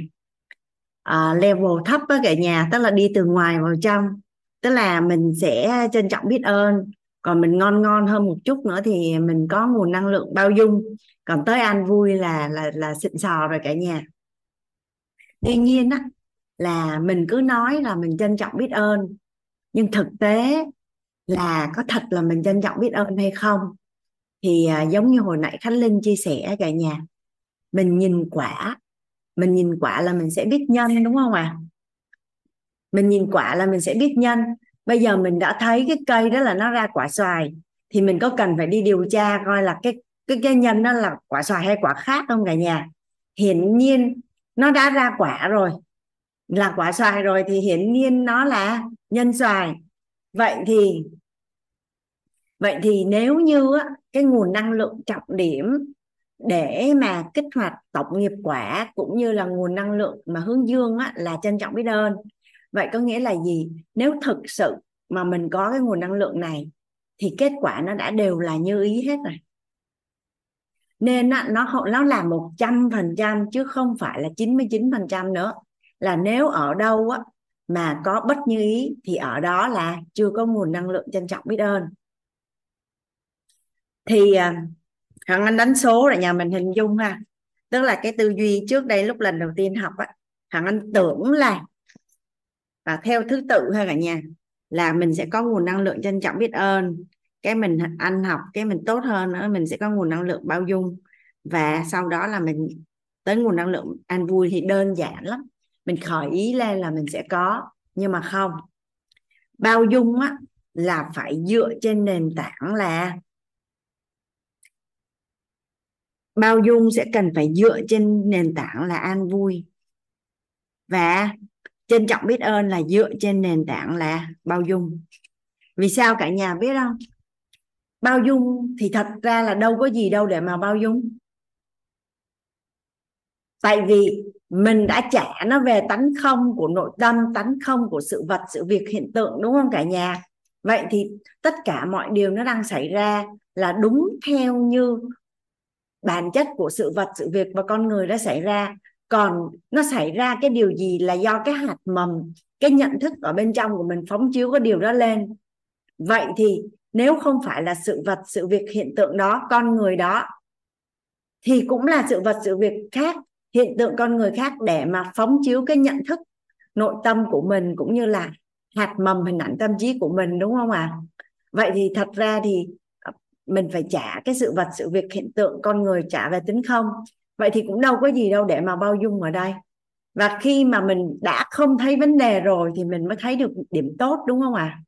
À, level thấp á cả nhà tức là đi từ ngoài vào trong. Tức là mình sẽ trân trọng biết ơn còn mình ngon ngon hơn một chút nữa thì mình có nguồn năng lượng bao dung. Còn tới ăn vui là là là xịn sò rồi cả nhà. Tuy nhiên á, là mình cứ nói là mình trân trọng biết ơn. Nhưng thực tế là có thật là mình trân trọng biết ơn hay không? Thì à, giống như hồi nãy khánh linh chia sẻ cả nhà, mình nhìn quả, mình nhìn quả là mình sẽ biết nhân, đúng không ạ? À? mình nhìn quả là mình sẽ biết nhân bây giờ mình đã thấy cái cây đó là nó ra quả xoài thì mình có cần phải đi điều tra coi là cái cái cái nhân nó là quả xoài hay quả khác không cả nhà. Hiển nhiên nó đã ra quả rồi là quả xoài rồi thì hiển nhiên nó là nhân xoài. Vậy thì vậy thì nếu như á, cái nguồn năng lượng trọng điểm để mà kích hoạt tổng nghiệp quả cũng như là nguồn năng lượng mà hướng dương á, là trân trọng biết ơn vậy có nghĩa là gì? Nếu thực sự mà mình có cái nguồn năng lượng này, thì kết quả nó đã đều là như ý hết rồi. Nên nó nó nó là một trăm phần trăm chứ không phải là 99 phần trăm nữa. Là nếu ở đâu á, mà có bất như ý, thì ở đó là chưa có nguồn năng lượng trân trọng biết ơn. Thì à, Hằng Anh đánh số là nhà mình hình dung ha. Tức là cái tư duy trước đây lúc lần đầu tiên học á, Hằng Anh tưởng là và theo thứ tự ha cả nhà, là mình sẽ có nguồn năng lượng trân trọng biết ơn. Cái mình ăn học, cái mình tốt hơn nữa, mình sẽ có nguồn năng lượng bao dung. Và sau đó là mình tới nguồn năng lượng an vui thì đơn giản lắm. Mình khởi ý lên là mình sẽ có, nhưng mà không. Bao dung á, là phải dựa trên nền tảng là bao dung sẽ cần phải dựa trên nền tảng là an vui. Và trân trọng biết ơn là dựa trên nền tảng là bao dung. Vì sao cả nhà biết không? Bao dung thì thật ra là đâu có gì đâu để mà bao dung. Tại vì mình đã trả nó về tánh không của nội tâm, tánh không của sự vật, sự việc, hiện tượng, đúng không cả nhà? Vậy thì tất cả mọi điều nó đang xảy ra là đúng theo như bản chất của sự vật, sự việc và con người đã xảy ra còn nó xảy ra cái điều gì là do cái hạt mầm, cái nhận thức ở bên trong của mình phóng chiếu cái điều đó lên vậy thì nếu không phải là sự vật, sự việc hiện tượng đó, con người đó, thì cũng là sự vật, sự việc khác, hiện tượng con người khác để mà phóng chiếu cái nhận thức, nội tâm của mình cũng như là hạt mầm, hình ảnh tâm trí của mình, đúng không ạ à? vậy thì thật ra thì ờ, mình phải trả cái sự vật, sự việc hiện tượng con người trả về tính không vậy thì cũng đâu có gì đâu để mà bao dung ở đây và khi mà mình đã không thấy vấn đề rồi thì mình mới thấy được điểm tốt đúng không ạ à?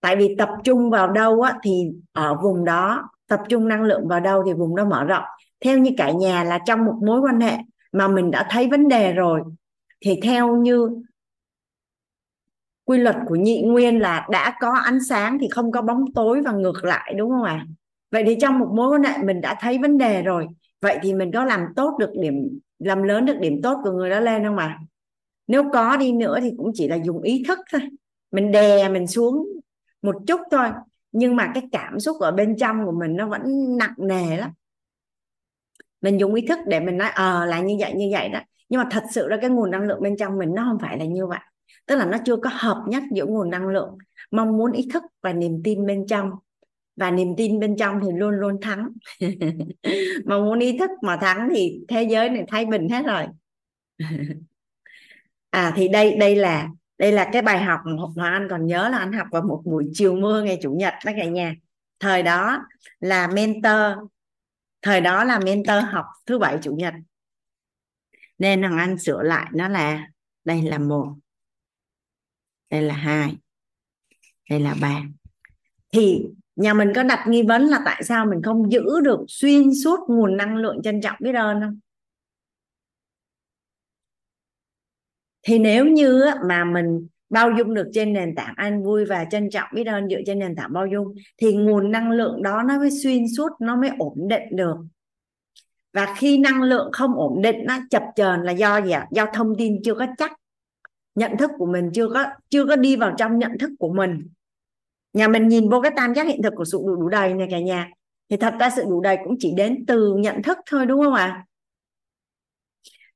tại vì tập trung vào đâu á, thì ở vùng đó tập trung năng lượng vào đâu thì vùng đó mở rộng theo như cả nhà là trong một mối quan hệ mà mình đã thấy vấn đề rồi thì theo như quy luật của nhị nguyên là đã có ánh sáng thì không có bóng tối và ngược lại đúng không ạ à? Vậy thì trong một mối quan hệ mình đã thấy vấn đề rồi vậy thì mình có làm tốt được điểm làm lớn được điểm tốt của người đó lên không ạ? À? nếu có đi nữa thì cũng chỉ là dùng ý thức thôi. Mình đè mình xuống một chút thôi nhưng mà cái cảm xúc ở bên trong của mình nó vẫn nặng nề lắm. Mình dùng ý thức để mình nói ờ à, là như vậy như vậy đó. Nhưng mà thật sự là cái nguồn năng lượng bên trong mình nó không phải là như vậy. Tức là nó chưa có hợp nhất giữa nguồn năng lượng mong muốn ý thức và niềm tin bên trong và niềm tin bên trong thì luôn luôn thắng. Mà muốn ý thức mà thắng thì thế giới này thái bình hết rồi. À thì đây đây là đây là cái bài học mà anh còn nhớ là anh học vào một buổi chiều mưa ngày chủ nhật đó cả nhà. Thời đó là mentor, thời đó là mentor học thứ bảy chủ nhật. Nên thằng anh sửa lại nó là, đây là một, đây là hai, đây là ba. Thì nhà mình có đặt nghi vấn là tại sao mình không giữ được xuyên suốt nguồn năng lượng trân trọng biết ơn không? Thì nếu như mà mình bao dung được trên nền tảng an vui và trân trọng biết ơn dựa trên nền tảng bao dung, thì nguồn năng lượng đó nó mới xuyên suốt, nó mới ổn định được. Và khi năng lượng không ổn định nó chập chờn là do gì ạ? Do thông tin chưa có chắc, nhận thức của mình chưa có chưa có đi vào trong nhận thức của mình nhà mình nhìn vô cái tam giác hiện thực của sự đủ đủ đầy này cả nhà. Thì thật ra sự đủ đầy cũng chỉ đến từ nhận thức thôi đúng không ạ? À?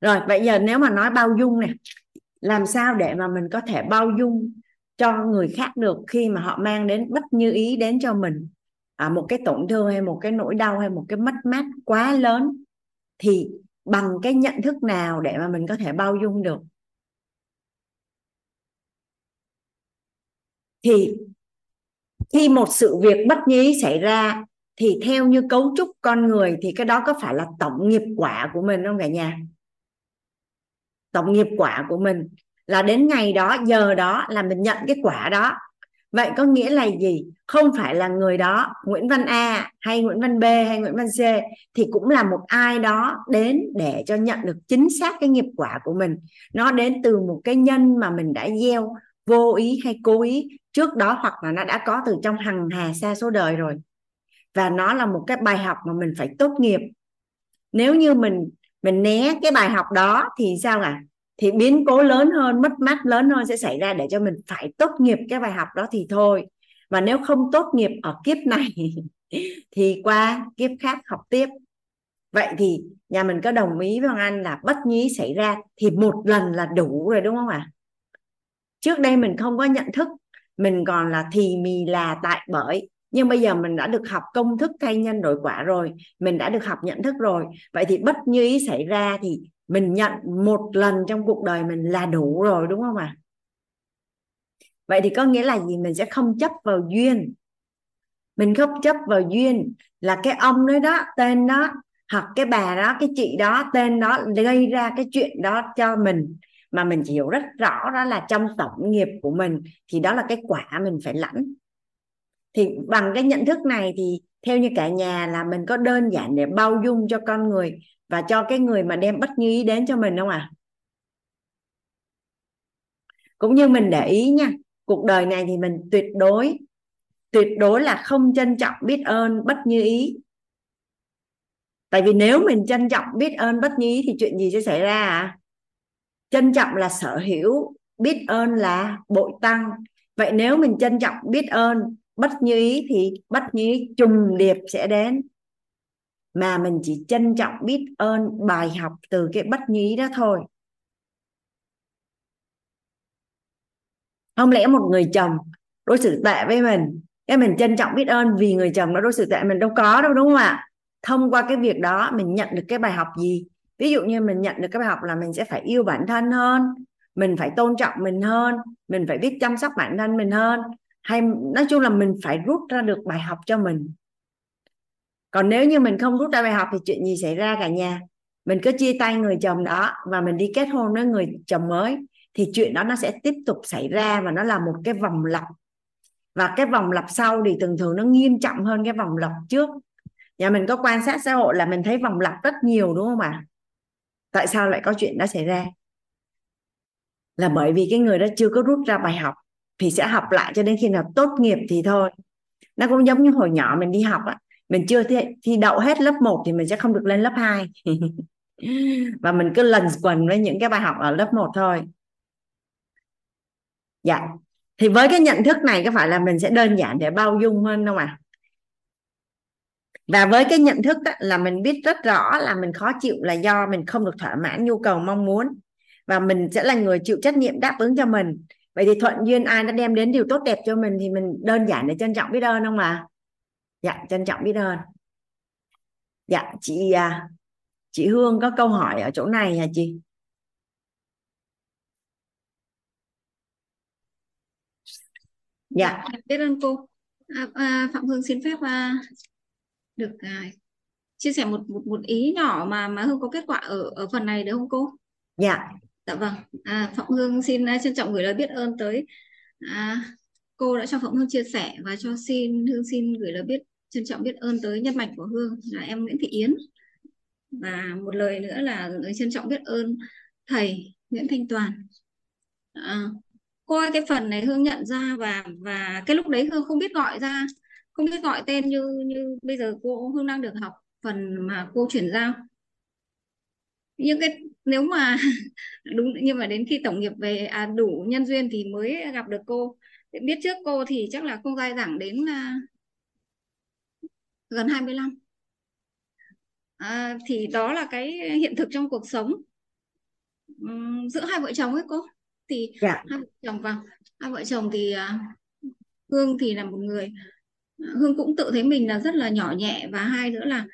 rồi bây giờ nếu mà nói bao dung này làm sao để mà mình có thể bao dung cho người khác được khi mà họ mang đến bất như ý đến cho mình? À, một cái tổn thương hay một cái nỗi đau hay một cái mất mát quá lớn thì bằng cái nhận thức nào để mà mình có thể bao dung được? Thì khi một sự việc bất nhí xảy ra, thì theo như cấu trúc con người thì cái đó có phải là tổng nghiệp quả của mình không cả nhà? Tổng nghiệp quả của mình là đến ngày đó, giờ đó là mình nhận cái quả đó. Vậy có nghĩa là gì? Không phải là người đó, Nguyễn Văn A hay Nguyễn Văn B hay Nguyễn Văn C, thì cũng là một ai đó đến để cho nhận được chính xác cái nghiệp quả của mình. Nó đến từ một cái nhân mà mình đã gieo vô ý hay cố ý trước đó hoặc là nó đã có từ trong hằng hà xa số đời rồi. Và nó là một cái bài học mà mình phải tốt nghiệp. Nếu như mình mình né cái bài học đó thì sao à thì biến cố lớn hơn, mất mát lớn hơn sẽ xảy ra để cho mình phải tốt nghiệp cái bài học đó thì thôi. Và nếu không tốt nghiệp ở kiếp này thì qua kiếp khác học tiếp. Vậy thì nhà mình có đồng ý với Hoàng Anh là bất nhí xảy ra thì một lần là đủ rồi, đúng không ạ? À? trước đây mình không có nhận thức mình còn là thì mì là tại bởi nhưng bây giờ mình đã được học công thức thay nhân đổi quả rồi, mình đã được học nhận thức rồi. Vậy thì bất như ý xảy ra thì mình nhận một lần trong cuộc đời mình là đủ rồi, đúng không ạ? À? vậy thì có nghĩa là gì? Mình sẽ không chấp vào duyên. Mình không chấp vào duyên là cái ông đấy đó, tên đó, hoặc cái bà đó, cái chị đó, tên đó, gây ra cái chuyện đó cho mình mà mình chỉ hiểu rất rõ đó là trong tổng nghiệp của mình thì đó là cái quả mình phải lãnh. Thì bằng cái nhận thức này thì theo như cả nhà là mình có đơn giản để bao dung cho con người và cho cái người mà đem bất như ý đến cho mình không à cũng như mình để ý nha, cuộc đời này thì mình tuyệt đối tuyệt đối là không trân trọng biết ơn bất như ý. Tại vì nếu mình trân trọng biết ơn bất như ý thì chuyện gì sẽ xảy ra à trân trọng là sở hữu, biết ơn là bội tăng. Vậy nếu mình trân trọng, biết ơn, bất như ý thì bất như ý, trùng điệp sẽ đến. Mà mình chỉ trân trọng, biết ơn, bài học từ cái bất như ý đó thôi. Không lẽ một người chồng đối xử tệ với mình? Cái mình trân trọng, biết ơn vì người chồng đó đối xử tệ mình đâu có đâu, đúng không ạ? Thông qua cái việc đó, mình nhận được cái bài học gì? Ví dụ như mình nhận được cái bài học là mình sẽ phải yêu bản thân hơn, mình phải tôn trọng mình hơn, mình phải biết chăm sóc bản thân mình hơn, hay nói chung là mình phải rút ra được bài học cho mình. Còn nếu như mình không rút ra bài học thì chuyện gì xảy ra cả nhà? Mình cứ chia tay người chồng đó và mình đi kết hôn với người chồng mới, thì chuyện đó nó sẽ tiếp tục xảy ra và nó là một cái vòng lặp. Và cái vòng lặp sau thì thường thường nó nghiêm trọng hơn cái vòng lặp trước. Nhà mình có quan sát xã hội là mình thấy vòng lặp rất nhiều, đúng không ạ? Tại sao lại có chuyện đó xảy ra? Là bởi vì cái người đó chưa có rút ra bài học thì sẽ học lại cho đến khi nào tốt nghiệp thì thôi. Nó cũng giống như hồi nhỏ mình đi học á mình chưa thi, thi đậu hết lớp 1 thì mình sẽ không được lên lớp 2 và mình cứ lần quần với những cái bài học ở lớp 1 thôi. Dạ. Thì với cái nhận thức này có phải là mình sẽ đơn giản để bao dung hơn không ạ? à? Và với cái nhận thức đó, là mình biết rất rõ là mình khó chịu là do mình không được thỏa mãn nhu cầu mong muốn. Và mình sẽ là người chịu trách nhiệm đáp ứng cho mình. Vậy thì thuận duyên ai đã đem đến điều tốt đẹp cho mình thì mình đơn giản để trân trọng biết ơn không à dạ trân trọng biết ơn. Dạ chị à, chị Hương có câu hỏi ở chỗ này hả chị? Dạ, dạ biết ơn cô. À, à, Phạm Hương xin phép à, được à, chia sẻ một, một một ý nhỏ mà mà Hương có kết quả ở ở phần này được không cô? Dạ. Dạ vâng. À, Phạm Hương xin à, trân trọng gửi lời biết ơn tới. À, cô đã cho Phạm Hương chia sẻ và cho xin Hương xin gửi lời biết trân trọng biết ơn tới nhân mạch của Hương là em Nguyễn Thị Yến. Và một lời nữa là trân trọng biết ơn thầy Nguyễn Thanh Toàn. À, qua cái phần này Hương nhận ra và và cái lúc đấy Hương không biết gọi ra không biết gọi tên như như bây giờ cô Hương đang được học phần mà cô chuyển giao. Nhưng cái nếu mà đúng nhưng mà đến khi tổng nghiệp về à, đủ nhân duyên thì mới gặp được cô. Biết trước cô thì chắc là không dai dẳng đến uh, gần 25 à, thì đó là cái hiện thực trong cuộc sống. Uhm, giữa hai vợ chồng ấy cô. Thì. Dạ. hai vợ chồng vào. Hai vợ chồng thì uh, Hương thì là một người Hương cũng tự thấy mình là rất là nhỏ nhẹ và hai nữa là,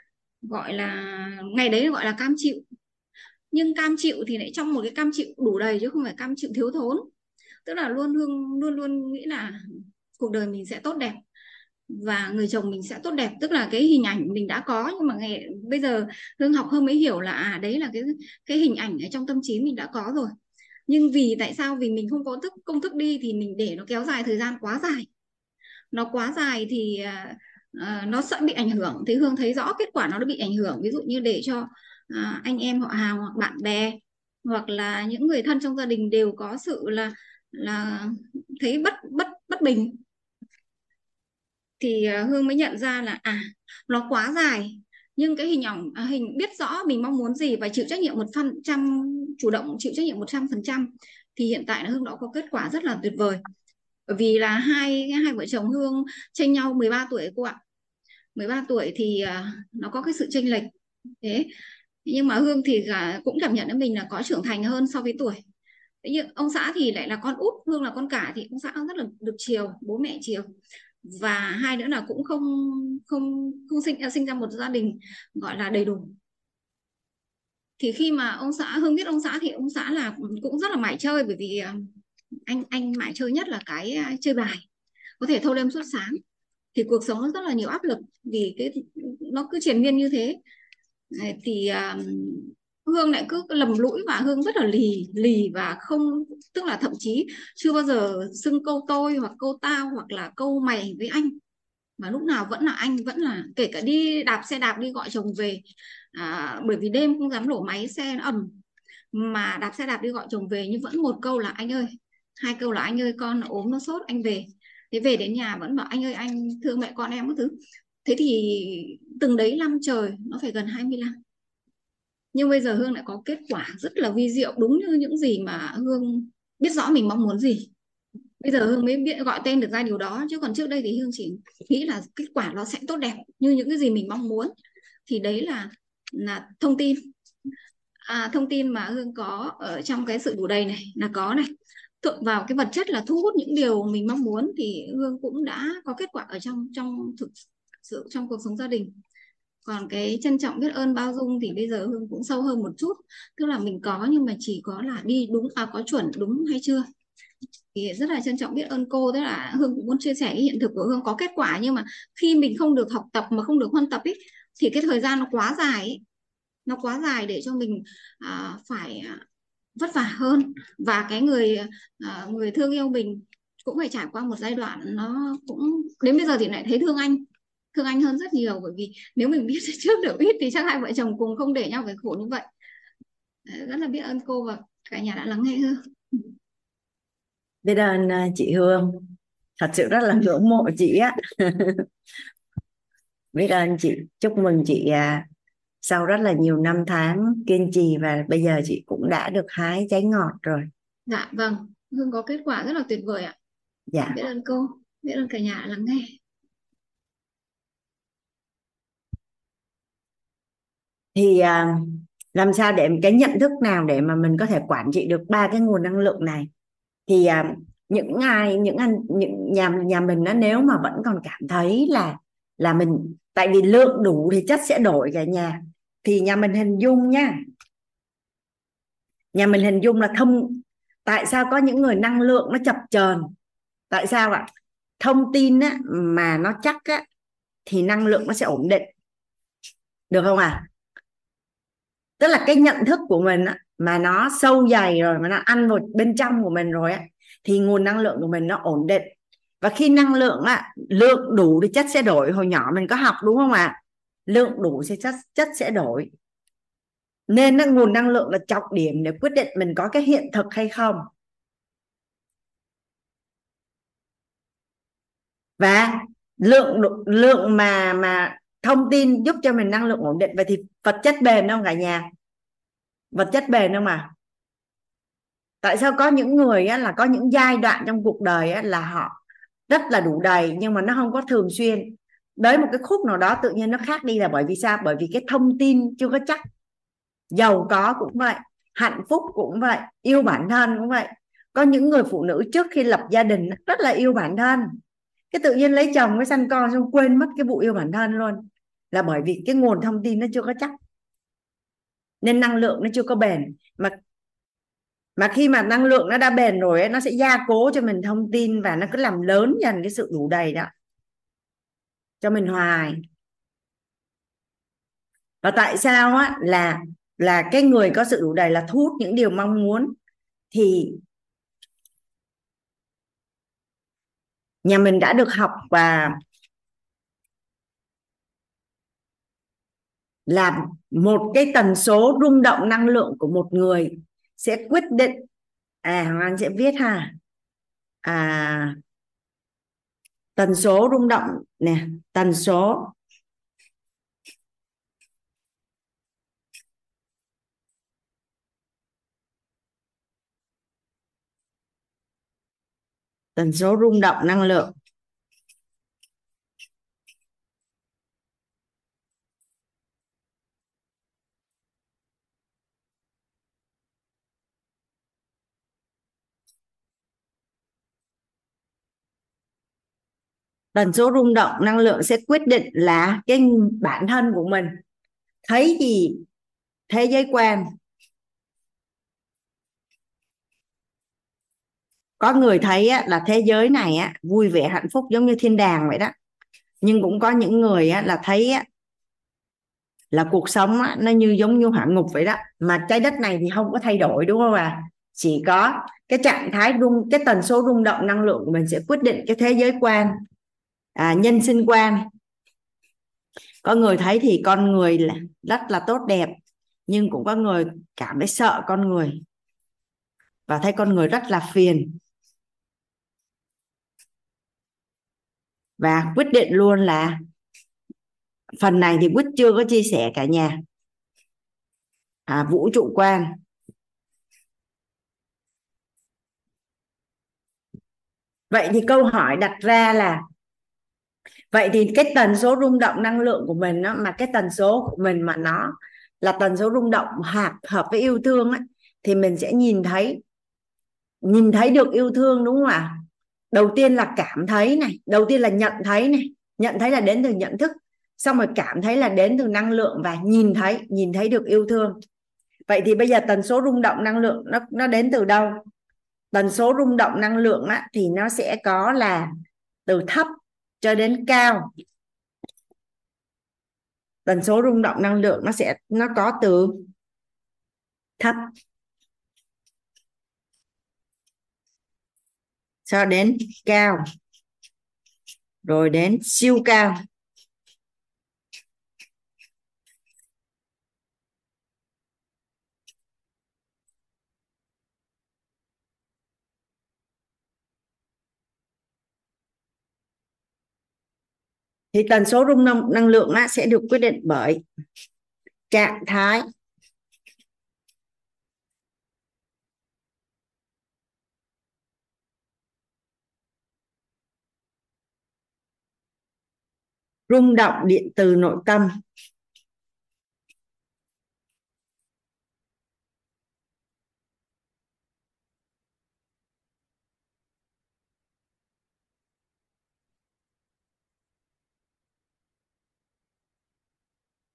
gọi là, ngày đấy gọi là cam chịu. Nhưng cam chịu thì lại trong một cái cam chịu đủ đầy chứ không phải cam chịu thiếu thốn. Tức là luôn hương, luôn luôn nghĩ là cuộc đời mình sẽ tốt đẹp và người chồng mình sẽ tốt đẹp. Tức là cái hình ảnh mình đã có nhưng mà ngày, bây giờ hương học hơn mới hiểu là à đấy là cái cái hình ảnh ở trong tâm trí mình đã có rồi. Nhưng vì tại sao? Vì mình không có thức, công thức đi thì mình để nó kéo dài thời gian quá dài nó quá dài thì uh, nó sẽ bị ảnh hưởng. Thì hương thấy rõ kết quả nó đã bị ảnh hưởng. Ví dụ như để cho uh, anh em họ hàng hoặc bạn bè hoặc là những người thân trong gia đình đều có sự là là thấy bất bất bất bình. Thì uh, hương mới nhận ra là à nó quá dài. Nhưng cái hình ảnh hình biết rõ mình mong muốn gì và chịu trách nhiệm một phần trăm chủ động chịu trách nhiệm một trăm phần trăm thì hiện tại là hương đã có kết quả rất là tuyệt vời bởi vì là hai hai vợ chồng hương tranh nhau 13 tuổi cô ạ. 13 tuổi thì uh, nó có cái sự chênh lệch. Thế nhưng mà hương thì à, cũng cảm nhận đến mình là có trưởng thành hơn so với tuổi. Thế nhưng ông xã thì lại là con út hương là con cả thì ông xã rất là được chiều bố mẹ chiều. Và hai nữa là cũng không không không sinh à, sinh ra một gia đình gọi là đầy đủ. Thì khi mà ông xã hương biết ông xã thì ông xã là cũng rất là mải chơi bởi vì anh anh mải chơi nhất là cái à, chơi bài. Có thể thâu đêm suốt sáng. Thì cuộc sống nó rất là nhiều áp lực vì cái nó cứ triền miên như thế. Thì um, hương lại cứ lầm lũi và hương rất là lì lì và không tức là thậm chí chưa bao giờ xưng câu tôi hoặc câu tao hoặc là câu mày với anh. Mà lúc nào vẫn là anh vẫn là kể cả đi đạp xe đạp đi gọi chồng về à, bởi vì đêm không dám nổ máy xe nó ẩm mà đạp xe đạp đi gọi chồng về nhưng vẫn một câu là anh ơi hai câu là anh ơi con ốm nó sốt anh về. Thế về đến nhà vẫn bảo anh ơi anh thương mẹ con em các thứ. Thế thì từng đấy năm trời nó phải gần 20 năm nhưng bây giờ hương lại có kết quả rất là vi diệu đúng như những gì mà hương biết rõ mình mong muốn gì. Bây giờ hương mới biết gọi tên được ra điều đó chứ còn trước đây thì hương chỉ nghĩ là kết quả nó sẽ tốt đẹp như những cái gì mình mong muốn. Thì đấy là là thông tin. À, thông tin mà hương có ở trong cái sự đủ đầy này là có này thượng vào cái vật chất là thu hút những điều mình mong muốn thì hương cũng đã có kết quả ở trong trong thực sự trong cuộc sống gia đình. Còn cái trân trọng biết ơn bao dung thì bây giờ hương cũng sâu hơn một chút. Tức là mình có nhưng mà chỉ có là đi đúng à có chuẩn đúng hay chưa? Thì rất là trân trọng biết ơn cô. Tức là hương cũng muốn chia sẻ cái hiện thực của hương có kết quả nhưng mà khi mình không được học tập mà không được huân tập ý, thì cái thời gian nó quá dài ý. nó quá dài để cho mình à, phải à, vất vả hơn. Và cái người à, người thương yêu mình cũng phải trải qua một giai đoạn nó cũng đến bây giờ thì lại thấy thương anh thương anh hơn rất nhiều. Bởi vì nếu mình biết trước được ít thì chắc hai vợ chồng cùng không để nhau phải khổ như vậy. Rất là biết ơn cô và cả nhà đã lắng nghe hương biết ơn à, chị Hương. Thật sự rất là ngưỡng mộ chị á. Biết ơn chị. Chúc mừng chị à, sau rất là nhiều năm tháng kiên trì và bây giờ chị cũng đã được hái trái ngọt rồi. Dạ vâng. Hương có kết quả rất là tuyệt vời ạ. Dạ. Biết ơn cô biết ơn cả nhà lắng nghe. Thì à, làm sao để cái nhận thức nào để mà mình có thể quản trị được ba cái nguồn năng lượng này? Thì à, những ai những anh những nhà nhà mình đó nếu mà vẫn còn cảm thấy là là mình tại vì lượng đủ thì chất sẽ đổi cả nhà thì nhà mình hình dung nha. Nhà mình hình dung là thông tại sao có những người năng lượng nó chập chờn? Tại sao ạ? Thông tin á, mà nó chắc á, thì năng lượng nó sẽ ổn định. Được không ạ? À? tức là cái nhận thức của mình á, mà nó sâu dày rồi mà nó ăn vào bên trong của mình rồi á thì nguồn năng lượng của mình nó ổn định. Và khi năng lượng á, lượng đủ thì chất sẽ đổi. Hồi nhỏ mình có học đúng không ạ? à? Lượng đủ thì chất chất sẽ đổi. Nên năng nguồn năng lượng là trọng điểm để quyết định mình có cái hiện thực hay không. Và lượng lượng mà mà thông tin giúp cho mình năng lượng ổn định. Vậy thì vật chất bền không cả nhà? Vật chất bền không mà tại sao có những người á, là có những giai đoạn trong cuộc đời á, là họ rất là đủ đầy nhưng mà nó không có thường xuyên đến một cái khúc nào đó tự nhiên nó khác đi là bởi vì sao? Bởi vì cái thông tin chưa có chắc. Giàu có cũng vậy hạnh phúc cũng vậy yêu bản thân cũng vậy. Có những người phụ nữ trước khi lập gia đình rất là yêu bản thân. Cái tự nhiên lấy chồng với sanh con xong quên mất cái vụ yêu bản thân luôn. Là bởi vì cái nguồn thông tin nó chưa có chắc. Nên năng lượng nó chưa có bền. Mà mà khi mà năng lượng nó đã bền rồi ấy, nó sẽ gia cố cho mình thông tin và nó cứ làm lớn dần cái sự đủ đầy đó cho mình hoài. Và tại sao á, là là cái người có sự đủ đầy là thu hút những điều mong muốn, thì nhà mình đã được học và là một cái tần số rung động năng lượng của một người sẽ quyết định à Hoàng Anh sẽ viết ha. À tần số rung động nè tần số tần số rung động năng lượng. Tần số rung động năng lượng sẽ quyết định là cái bản thân của mình. Thấy gì? Thế giới quan. Có người thấy á, là thế giới này á, vui vẻ hạnh phúc giống như thiên đàng vậy đó. Nhưng cũng có những người á, là thấy á, là cuộc sống á, nó như giống như hỏa ngục vậy đó. Mà trái đất này thì không có thay đổi đúng không ạ? À? chỉ có cái trạng thái rung cái tần số rung động năng lượng của mình sẽ quyết định cái thế giới quan à, nhân sinh quan. Có người thấy thì con người là rất là tốt đẹp nhưng cũng có người cảm thấy sợ con người và thấy con người rất là phiền. Và quyết định luôn là phần này thì quyết chưa có chia sẻ cả nhà. À, vũ trụ quan. Vậy thì câu hỏi đặt ra là vậy thì cái tần số rung động năng lượng của mình đó, mà cái tần số của mình mà nó là tần số rung động hợp hợp với yêu thương ấy, thì mình sẽ nhìn thấy nhìn thấy được yêu thương đúng không ạ? Đầu tiên là cảm thấy này đầu tiên là nhận thấy này nhận thấy là đến từ nhận thức xong rồi cảm thấy là đến từ năng lượng và nhìn thấy nhìn thấy được yêu thương. Vậy thì bây giờ tần số rung động năng lượng nó nó đến từ đâu? Tần số rung động năng lượng á, thì nó sẽ có là từ thấp cho đến cao, tần số rung động năng lượng nó sẽ, nó có từ thấp. Cho đến cao, rồi đến siêu cao. Thì tần số rung năng, năng lượng á, sẽ được quyết định bởi trạng thái. Rung động điện từ nội tâm.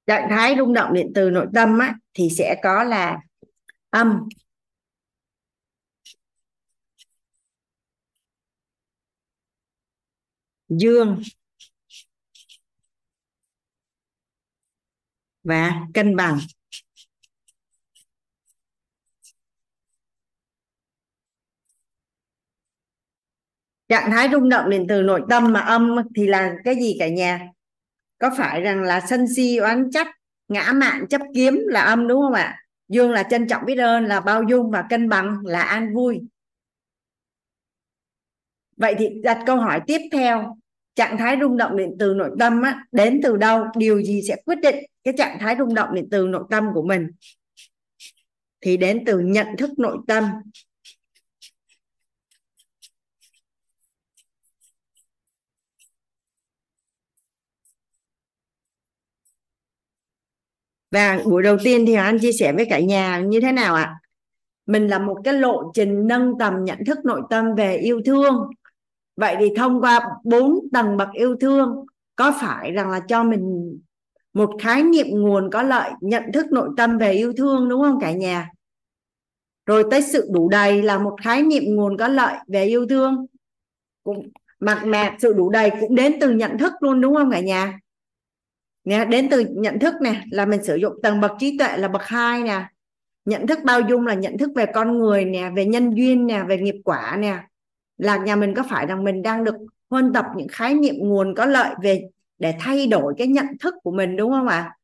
Trạng thái rung động điện từ nội tâm á, thì sẽ có là âm. Dương. Và cân bằng. Trạng thái rung động điện từ nội tâm mà âm thì là cái gì cả nhà? Có phải rằng là sân si oán trách ngã mạn chấp kiếm là âm đúng không ạ? Dương là trân trọng biết ơn là bao dung và cân bằng là an vui. Vậy thì đặt câu hỏi tiếp theo. Trạng thái rung động điện từ nội tâm á, đến từ đâu? Điều gì sẽ quyết định cái trạng thái rung động điện từ nội tâm của mình? Thì đến từ nhận thức nội tâm. Và buổi đầu tiên thì anh chia sẻ với cả nhà như thế nào ạ? Mình là một cái lộ trình nâng tầm nhận thức nội tâm về yêu thương. Vậy thì thông qua bốn tầng bậc yêu thương có phải rằng là cho mình một khái niệm nguồn có lợi nhận thức nội tâm về yêu thương đúng không cả nhà? Rồi tới sự đủ đầy là một khái niệm nguồn có lợi về yêu thương. Cũng mà mà sự đủ đầy cũng đến từ nhận thức luôn đúng không cả nhà nè, đến từ nhận thức nè, là mình sử dụng tầng bậc trí tuệ là bậc hai nè. Nhận thức bao dung là nhận thức về con người nè, về nhân duyên nè, về nghiệp quả nè. Là nhà mình có phải rằng mình đang được huân tập những khái niệm nguồn có lợi về để thay đổi cái nhận thức của mình, đúng không ạ?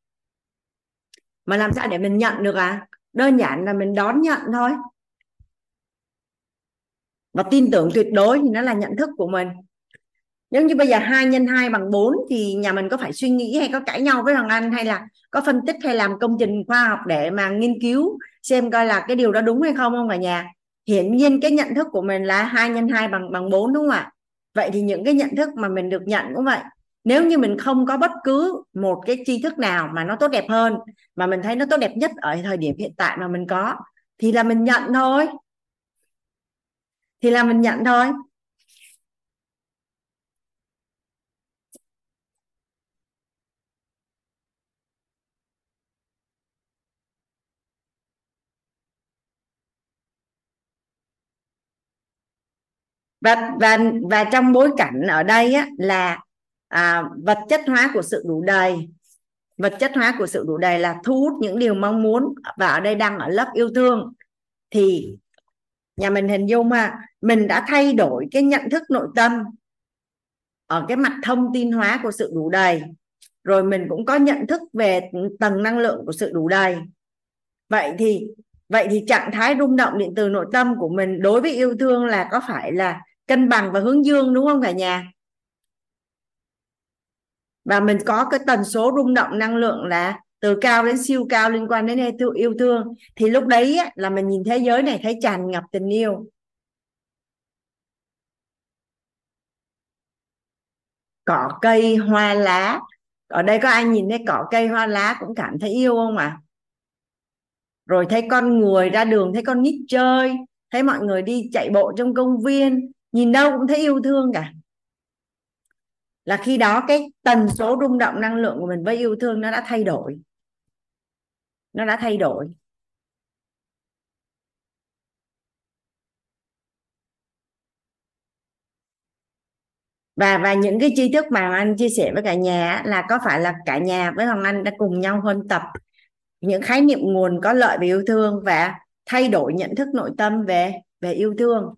Mà làm sao để mình nhận được à đơn giản là mình đón nhận thôi. Và tin tưởng tuyệt đối thì nó là nhận thức của mình nếu như bây giờ hai nhân hai bằng 4 thì nhà mình có phải suy nghĩ hay có cãi nhau với hoàng anh hay là có phân tích hay làm công trình khoa học để mà nghiên cứu xem coi là cái điều đó đúng hay không không cả nhà? Hiển nhiên cái nhận thức của mình là hai nhân hai bằng bằng 4 đúng không ạ? Vậy thì những cái nhận thức mà mình được nhận cũng vậy. Nếu như mình không có bất cứ một cái tri thức nào mà nó tốt đẹp hơn, mà mình thấy nó tốt đẹp nhất ở thời điểm hiện tại mà mình có, thì là mình nhận thôi. Thì là mình nhận thôi. Và và và trong bối cảnh ở đây á, là à, vật chất hóa của sự đủ đầy. Vật chất hóa của sự đủ đầy là thu hút những điều mong muốn và ở đây đang ở lớp yêu thương. Thì nhà mình hình dung mà mình đã thay đổi cái nhận thức nội tâm ở cái mặt thông tin hóa của sự đủ đầy. Rồi mình cũng có nhận thức về tầng năng lượng của sự đủ đầy. Vậy thì vậy thì trạng thái rung động điện từ nội tâm của mình đối với yêu thương là có phải là cân bằng và hướng dương đúng không cả nhà? Và mình có cái tần số rung động năng lượng là từ cao đến siêu cao liên quan đến yêu thương. Thì lúc đấy á, là mình nhìn thế giới này thấy tràn ngập tình yêu. Cỏ cây hoa lá. Ở đây có ai nhìn thấy cỏ cây hoa lá cũng cảm thấy yêu không ạ? À? rồi thấy con người ra đường thấy con nít chơi thấy mọi người đi chạy bộ trong công viên nhìn đâu cũng thấy yêu thương cả. Là khi đó cái tần số rung động năng lượng của mình với yêu thương nó đã thay đổi. Nó đã thay đổi. Và và những cái tri thức mà anh chia sẻ với cả nhà là có phải là cả nhà với hoàng anh đã cùng nhau huân tập những khái niệm nguồn có lợi về yêu thương và thay đổi nhận thức nội tâm về về yêu thương?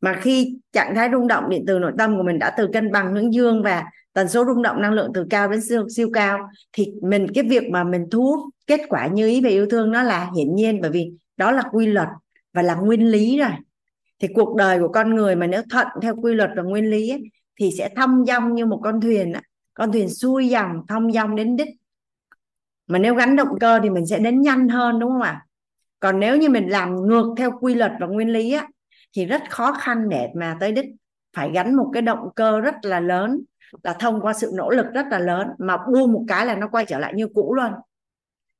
Mà khi trạng thái rung động điện từ nội tâm của mình đã từ cân bằng hướng dương và tần số rung động năng lượng từ cao đến siêu, siêu cao thì mình cái việc mà mình thu hút kết quả như ý về yêu thương nó là hiển nhiên. Bởi vì đó là quy luật và là nguyên lý rồi. Thì cuộc đời của con người mà nếu thuận theo quy luật và nguyên lý ấy, thì sẽ thong dong như một con thuyền con thuyền xuôi dòng thong dong đến đích. Mà nếu gắn động cơ thì mình sẽ đến nhanh hơn đúng không ạ? Còn nếu như mình làm ngược theo quy luật và nguyên lý á, thì rất khó khăn để mà tới đích phải gắn một cái động cơ rất là lớn, là thông qua sự nỗ lực rất là lớn mà buông một cái là nó quay trở lại như cũ luôn.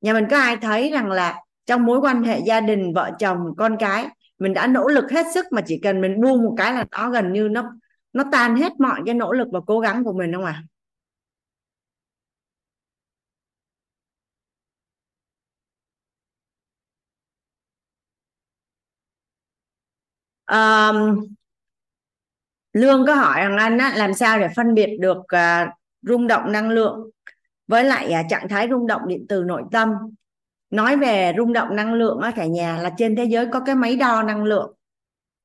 Nhà mình có ai thấy rằng là trong mối quan hệ gia đình, vợ chồng, con cái, mình đã nỗ lực hết sức mà chỉ cần mình buông một cái là nó gần như nó nó tan hết mọi cái nỗ lực và cố gắng của mình không à um, lương có hỏi rằng anh á, làm sao để phân biệt được uh, rung động năng lượng với lại uh, trạng thái rung động điện từ nội tâm? Nói về rung động năng lượng á cả nhà là trên thế giới có cái máy đo năng lượng.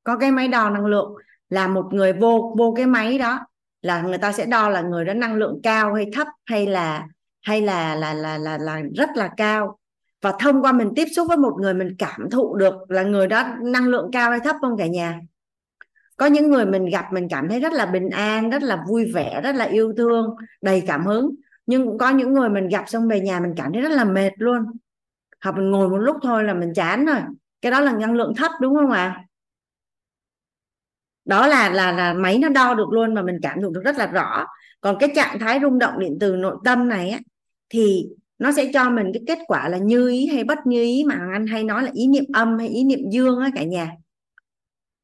Có cái máy đo năng lượng là một người vô vô cái máy đó là người ta sẽ đo là người đó năng lượng cao hay thấp hay là hay là là là là, là rất là cao và thông qua mình tiếp xúc với một người mình cảm thụ được là người đó năng lượng cao hay thấp không cả nhà? Có những người mình gặp mình cảm thấy rất là bình an, rất là vui vẻ, rất là yêu thương, đầy cảm hứng. Nhưng cũng có những người mình gặp xong về nhà mình cảm thấy rất là mệt luôn. Hoặc mình ngồi một lúc thôi là mình chán rồi. Cái đó là năng lượng thấp, đúng không ạ? À? đó là là là máy nó đo được luôn mà mình cảm thụ được rất là rõ. Còn cái trạng thái rung động điện từ nội tâm này á, thì nó sẽ cho mình cái kết quả là như ý hay bất như ý mà anh hay nói là ý niệm âm hay ý niệm dương á cả nhà.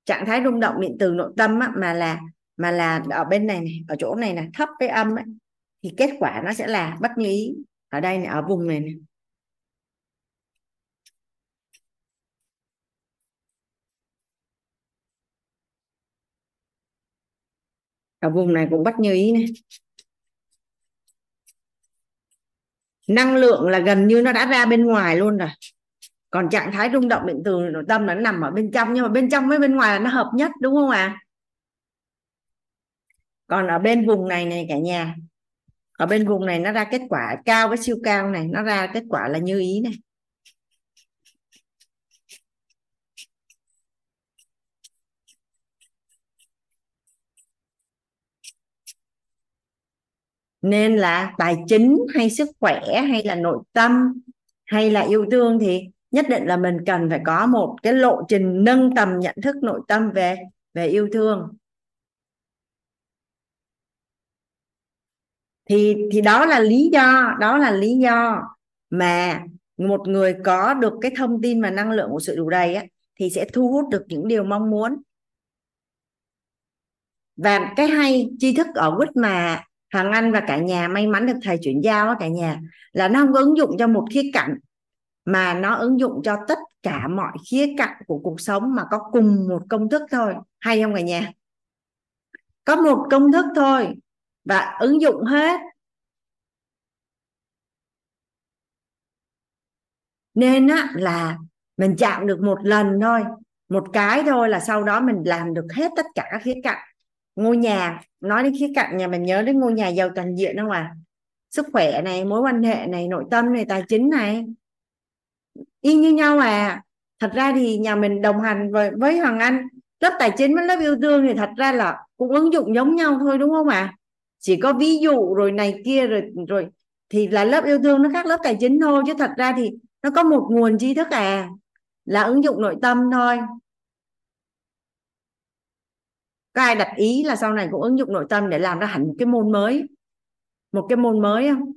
Trạng thái rung động điện từ nội tâm á, mà là mà là ở bên này, này ở chỗ này là thấp với âm ấy, thì kết quả nó sẽ là bất như ý. Ở đây này ở vùng này, này. Ở vùng này cũng bắt như ý này. Năng lượng là gần như nó đã ra bên ngoài luôn rồi còn trạng thái rung động điện từ nội tâm là nó nằm ở bên trong, nhưng mà bên trong với bên ngoài là nó hợp nhất, đúng không ạ à? còn ở bên vùng này này cả nhà, ở bên vùng này nó ra kết quả cao với siêu cao này, nó ra kết quả là như ý này nên là tài chính hay sức khỏe hay là nội tâm hay là yêu thương thì nhất định là mình cần phải có một cái lộ trình nâng tầm nhận thức nội tâm về về yêu thương. Thì thì đó là lý do đó là lý do mà một người có được cái thông tin và năng lượng của sự đủ đầy á, thì sẽ thu hút được những điều mong muốn. Và cái hay tri thức ở quýt mà Hoàng Anh và cả nhà may mắn được thầy chuyển giao cả nhà, là nó không có ứng dụng cho một khía cạnh, mà nó ứng dụng cho tất cả mọi khía cạnh của cuộc sống mà có cùng một công thức thôi. Hay không cả nhà? Có một công thức thôi và ứng dụng hết. Nên á là mình chạm được một lần thôi, một cái thôi là sau đó mình làm được hết tất cả các khía cạnh ngôi nhà, nói đến khía cạnh nhà, mình nhớ đến ngôi nhà giàu toàn diện không à sức khỏe này, mối quan hệ này, nội tâm này, tài chính này. Y như nhau à. Thật ra thì nhà mình đồng hành với với hoàng anh, lớp tài chính với lớp yêu thương thì thật ra là cũng ứng dụng giống nhau thôi, đúng không ạ? À? chỉ có ví dụ rồi này kia rồi rồi thì là lớp yêu thương nó khác lớp tài chính thôi, chứ thật ra thì nó có một nguồn tri thức à là ứng dụng nội tâm thôi có ai đặt ý là sau này cũng ứng dụng nội tâm để làm ra hẳn một cái môn mới. Một cái môn mới không?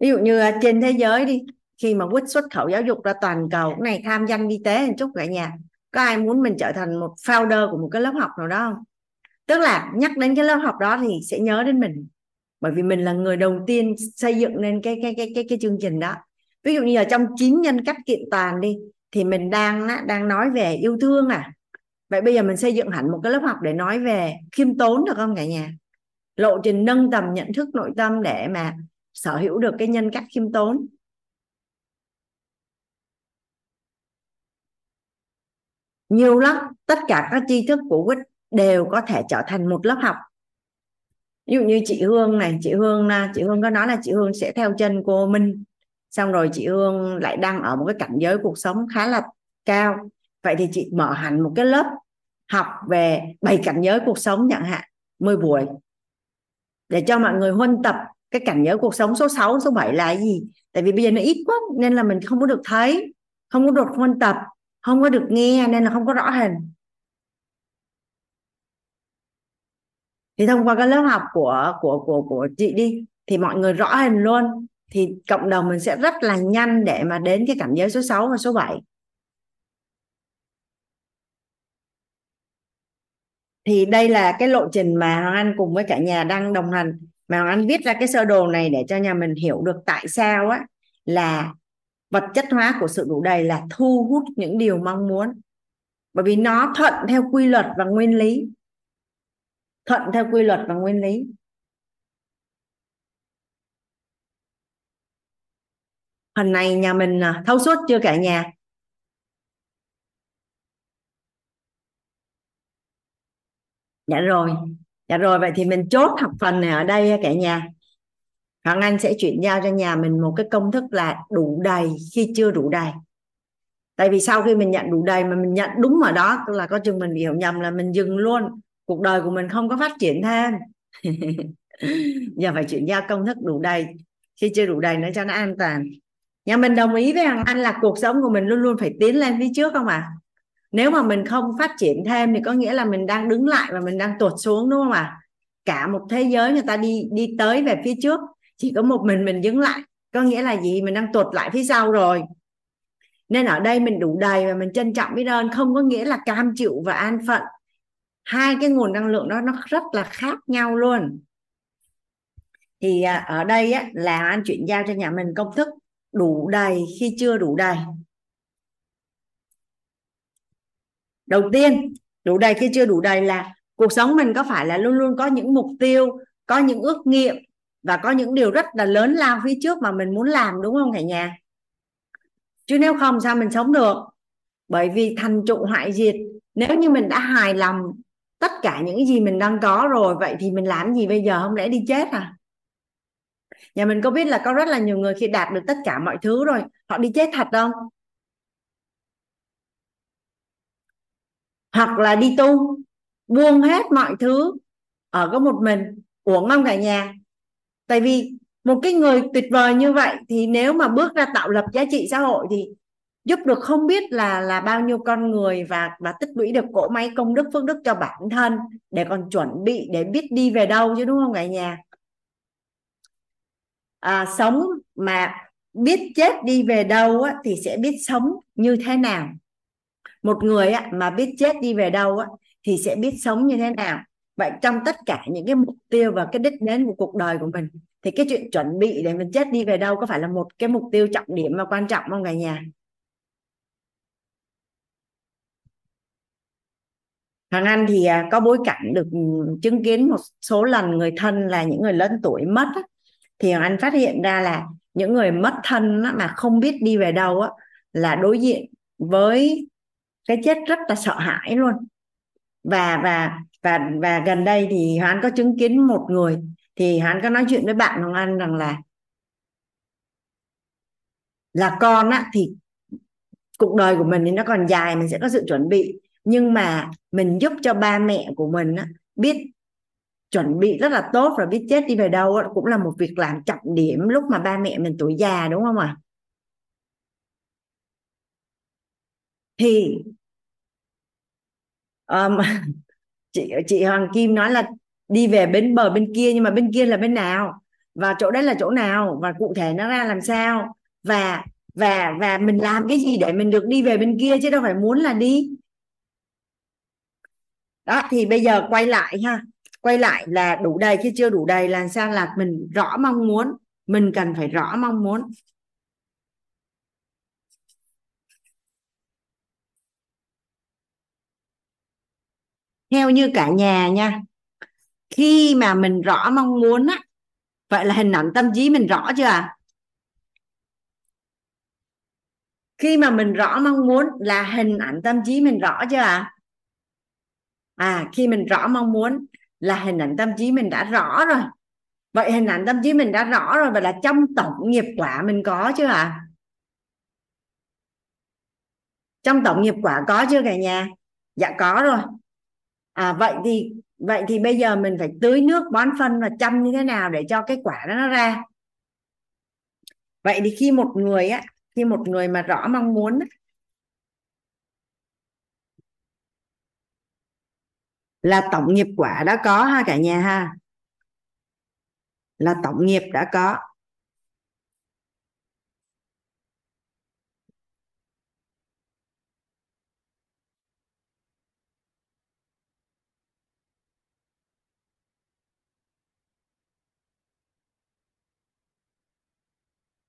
Ví dụ như à, trên thế giới đi, khi mà quyết xuất khẩu giáo dục ra toàn cầu, cái này tham danh y tế một chút cả nhà, có ai muốn mình trở thành một founder của một cái lớp học nào đó không? Tức là nhắc đến cái lớp học đó thì sẽ nhớ đến mình, bởi vì mình là người đầu tiên xây dựng nên cái cái cái cái cái chương trình đó. Ví dụ như ở trong chín nhân cách kiện toàn đi, thì mình đang đang nói về yêu thương à vậy bây giờ mình xây dựng hẳn một cái lớp học để nói về khiêm tốn được không cả nhà? Lộ trình nâng tầm nhận thức nội tâm để mà sở hữu được cái nhân cách khiêm tốn. Nhiều lắm, tất cả các tri thức của quýt đều có thể trở thành một lớp học. Ví dụ như chị Hương này, chị Hương à, chị Hương có nói là chị Hương sẽ theo chân cô Minh. Xong rồi chị Hương lại đang ở một cái cảnh giới cuộc sống khá là cao vậy thì chị mở hẳn một cái lớp học về bảy cảnh giới cuộc sống chẳng hạn 10 buổi để cho mọi người huân tập cái cảnh giới cuộc sống số 6, số 7 là gì? Tại vì bây giờ nó ít quá nên là mình không có được thấy không có được huân tập không có được nghe nên là không có rõ hình. Thì thông qua cái lớp học của của của của chị đi thì mọi người rõ hình luôn thì cộng đồng mình sẽ rất là nhanh để mà đến cái cảnh giới số 6 và số 7 thì đây là cái lộ trình mà Hoàng Anh cùng với cả nhà đang đồng hành. Mà Hoàng Anh viết ra cái sơ đồ này để cho nhà mình hiểu được tại sao á, là vật chất hóa của sự đủ đầy là thu hút những điều mong muốn. Bởi vì nó thuận theo quy luật và nguyên lý. Thuận theo quy luật và nguyên lý. Phần này nhà mình à, thấu suốt chưa cả nhà? Dạ rồi. Dạ rồi, vậy thì mình chốt học phần này ở đây cả nhà. Hoàng Anh sẽ chuyển giao cho nhà mình một cái công thức là đủ đầy khi chưa đủ đầy. Tại vì sau khi mình nhận đủ đầy mà mình nhận đúng ở đó là có chừng mình hiểu nhầm là mình dừng luôn. Cuộc đời của mình không có phát triển thêm. Giờ phải chuyển giao công thức đủ đầy. Khi chưa đủ đầy nữa cho nó an toàn. Nhà mình đồng ý với Hoàng Anh là cuộc sống của mình luôn luôn phải tiến lên phía trước không ạ? à? Nếu mà mình không phát triển thêm thì có nghĩa là mình đang đứng lại và mình đang tuột xuống đúng không ạ? À? cả một thế giới người ta đi đi tới về phía trước chỉ có một mình mình dừng lại. Có nghĩa là gì? Mình đang tuột lại phía sau rồi. Nên ở đây mình đủ đầy và mình trân trọng biết ơn. Không có nghĩa là cam chịu và an phận. Hai cái nguồn năng lượng đó nó rất là khác nhau luôn. Thì à, ở đây á, là anh chuyển giao cho nhà mình công thức đủ đầy khi chưa đủ đầy. Đầu tiên, đủ đầy khi chưa đủ đầy là cuộc sống mình có phải là luôn luôn có những mục tiêu, có những ước nghiệm và có những điều rất là lớn lao phía trước mà mình muốn làm, đúng không cả nhà? Chứ nếu không sao mình sống được? Bởi vì thành trụ hoại diệt. Nếu như mình đã hài lòng tất cả những gì mình đang có rồi, vậy thì mình làm gì bây giờ? Không lẽ đi chết à? Nhà mình có biết là có rất là nhiều người khi đạt được tất cả mọi thứ rồi, họ đi chết thật không? Hoặc là đi tu buông hết mọi thứ ở có một mình uổng không cả nhà. Tại vì một cái người tuyệt vời như vậy thì nếu mà bước ra tạo lập giá trị xã hội thì giúp được không biết là là bao nhiêu con người và và tích lũy được cỗ máy công đức phước đức cho bản thân để còn chuẩn bị để biết đi về đâu chứ đúng không cả nhà? À, sống mà biết chết đi về đâu á, thì sẽ biết sống như thế nào một người á, mà biết chết đi về đâu á, thì sẽ biết sống như thế nào. Vậy trong tất cả những cái mục tiêu và cái đích đến của cuộc đời của mình thì cái chuyện chuẩn bị để mình chết đi về đâu có phải là một cái mục tiêu trọng điểm và quan trọng không cả nhà? Hoàng Anh thì à, có bối cảnh được ừ, chứng kiến một số lần người thân là những người lớn tuổi mất thì Hoàng Anh phát hiện ra là những người mất thân mà không biết đi về đâu là đối diện với cái chết rất là sợ hãi luôn và và và và gần đây thì hoán có chứng kiến một người thì hoán có nói chuyện với bạn Hoàng Anh rằng là là con á thì cuộc đời của mình thì nó còn dài mình sẽ có sự chuẩn bị nhưng mà mình giúp cho ba mẹ của mình á, biết chuẩn bị rất là tốt và biết chết đi về đâu á, cũng là một việc làm trọng điểm lúc mà ba mẹ mình tuổi già đúng không ạ à? thì um, chị chị Hoàng Kim nói là đi về bên bờ bên kia nhưng mà bên kia là bên nào? Và chỗ đấy là chỗ nào? Và cụ thể nó ra làm sao? Và và và mình làm cái gì để mình được đi về bên kia chứ đâu phải muốn là đi. Đó thì bây giờ quay lại ha. Quay lại là đủ đầy khi chưa đủ đầy là sao? Là mình rõ mong muốn. Mình cần phải rõ mong muốn. Theo như cả nhà nha, khi mà mình rõ mong muốn á, vậy là hình ảnh tâm trí mình rõ chưa à? Khi mà mình rõ mong muốn là hình ảnh tâm trí mình rõ chưa à? À khi mình rõ mong muốn là hình ảnh tâm trí mình đã rõ rồi. Vậy hình ảnh tâm trí mình đã rõ rồi và là trong tổng nghiệp quả mình có chưa à? Trong tổng nghiệp quả có chưa cả nhà? Dạ có rồi à vậy thì vậy thì bây giờ mình phải tưới nước bón phân và chăm như thế nào để cho cái quả đó nó ra? Vậy thì khi một người á, khi một người mà rõ mong muốn là tổng nghiệp quả đã có ha cả nhà ha? Là tổng nghiệp đã có.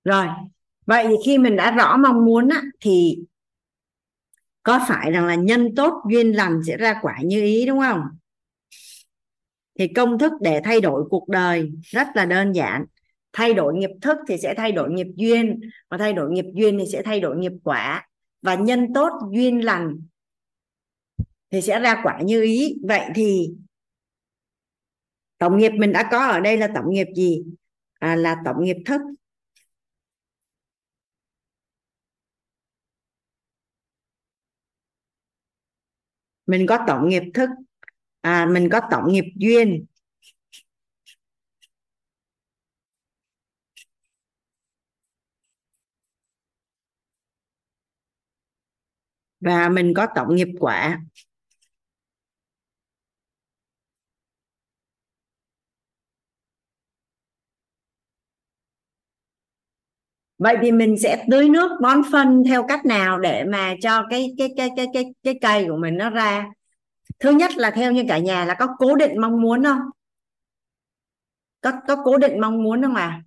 Rồi. Vậy thì khi mình đã rõ mong muốn á, thì có phải rằng là nhân tốt duyên lành sẽ ra quả như ý đúng không? Thì công thức để thay đổi cuộc đời rất là đơn giản. Thay đổi nghiệp thức thì sẽ thay đổi nghiệp duyên và thay đổi nghiệp duyên thì sẽ thay đổi nghiệp quả. Và nhân tốt duyên lành thì sẽ ra quả như ý. Vậy thì tổng nghiệp mình đã có ở đây là tổng nghiệp gì? À, là tổng nghiệp thức. Mình có tổng nghiệp thức. À, mình có tổng nghiệp duyên. Và mình có tổng nghiệp quả. Vậy thì mình sẽ tưới nước bón phân theo cách nào để mà cho cái cái cái cái cái cái cây của mình nó ra? Thứ nhất là theo như cả nhà là có cố định mong muốn không? Có có cố định mong muốn không à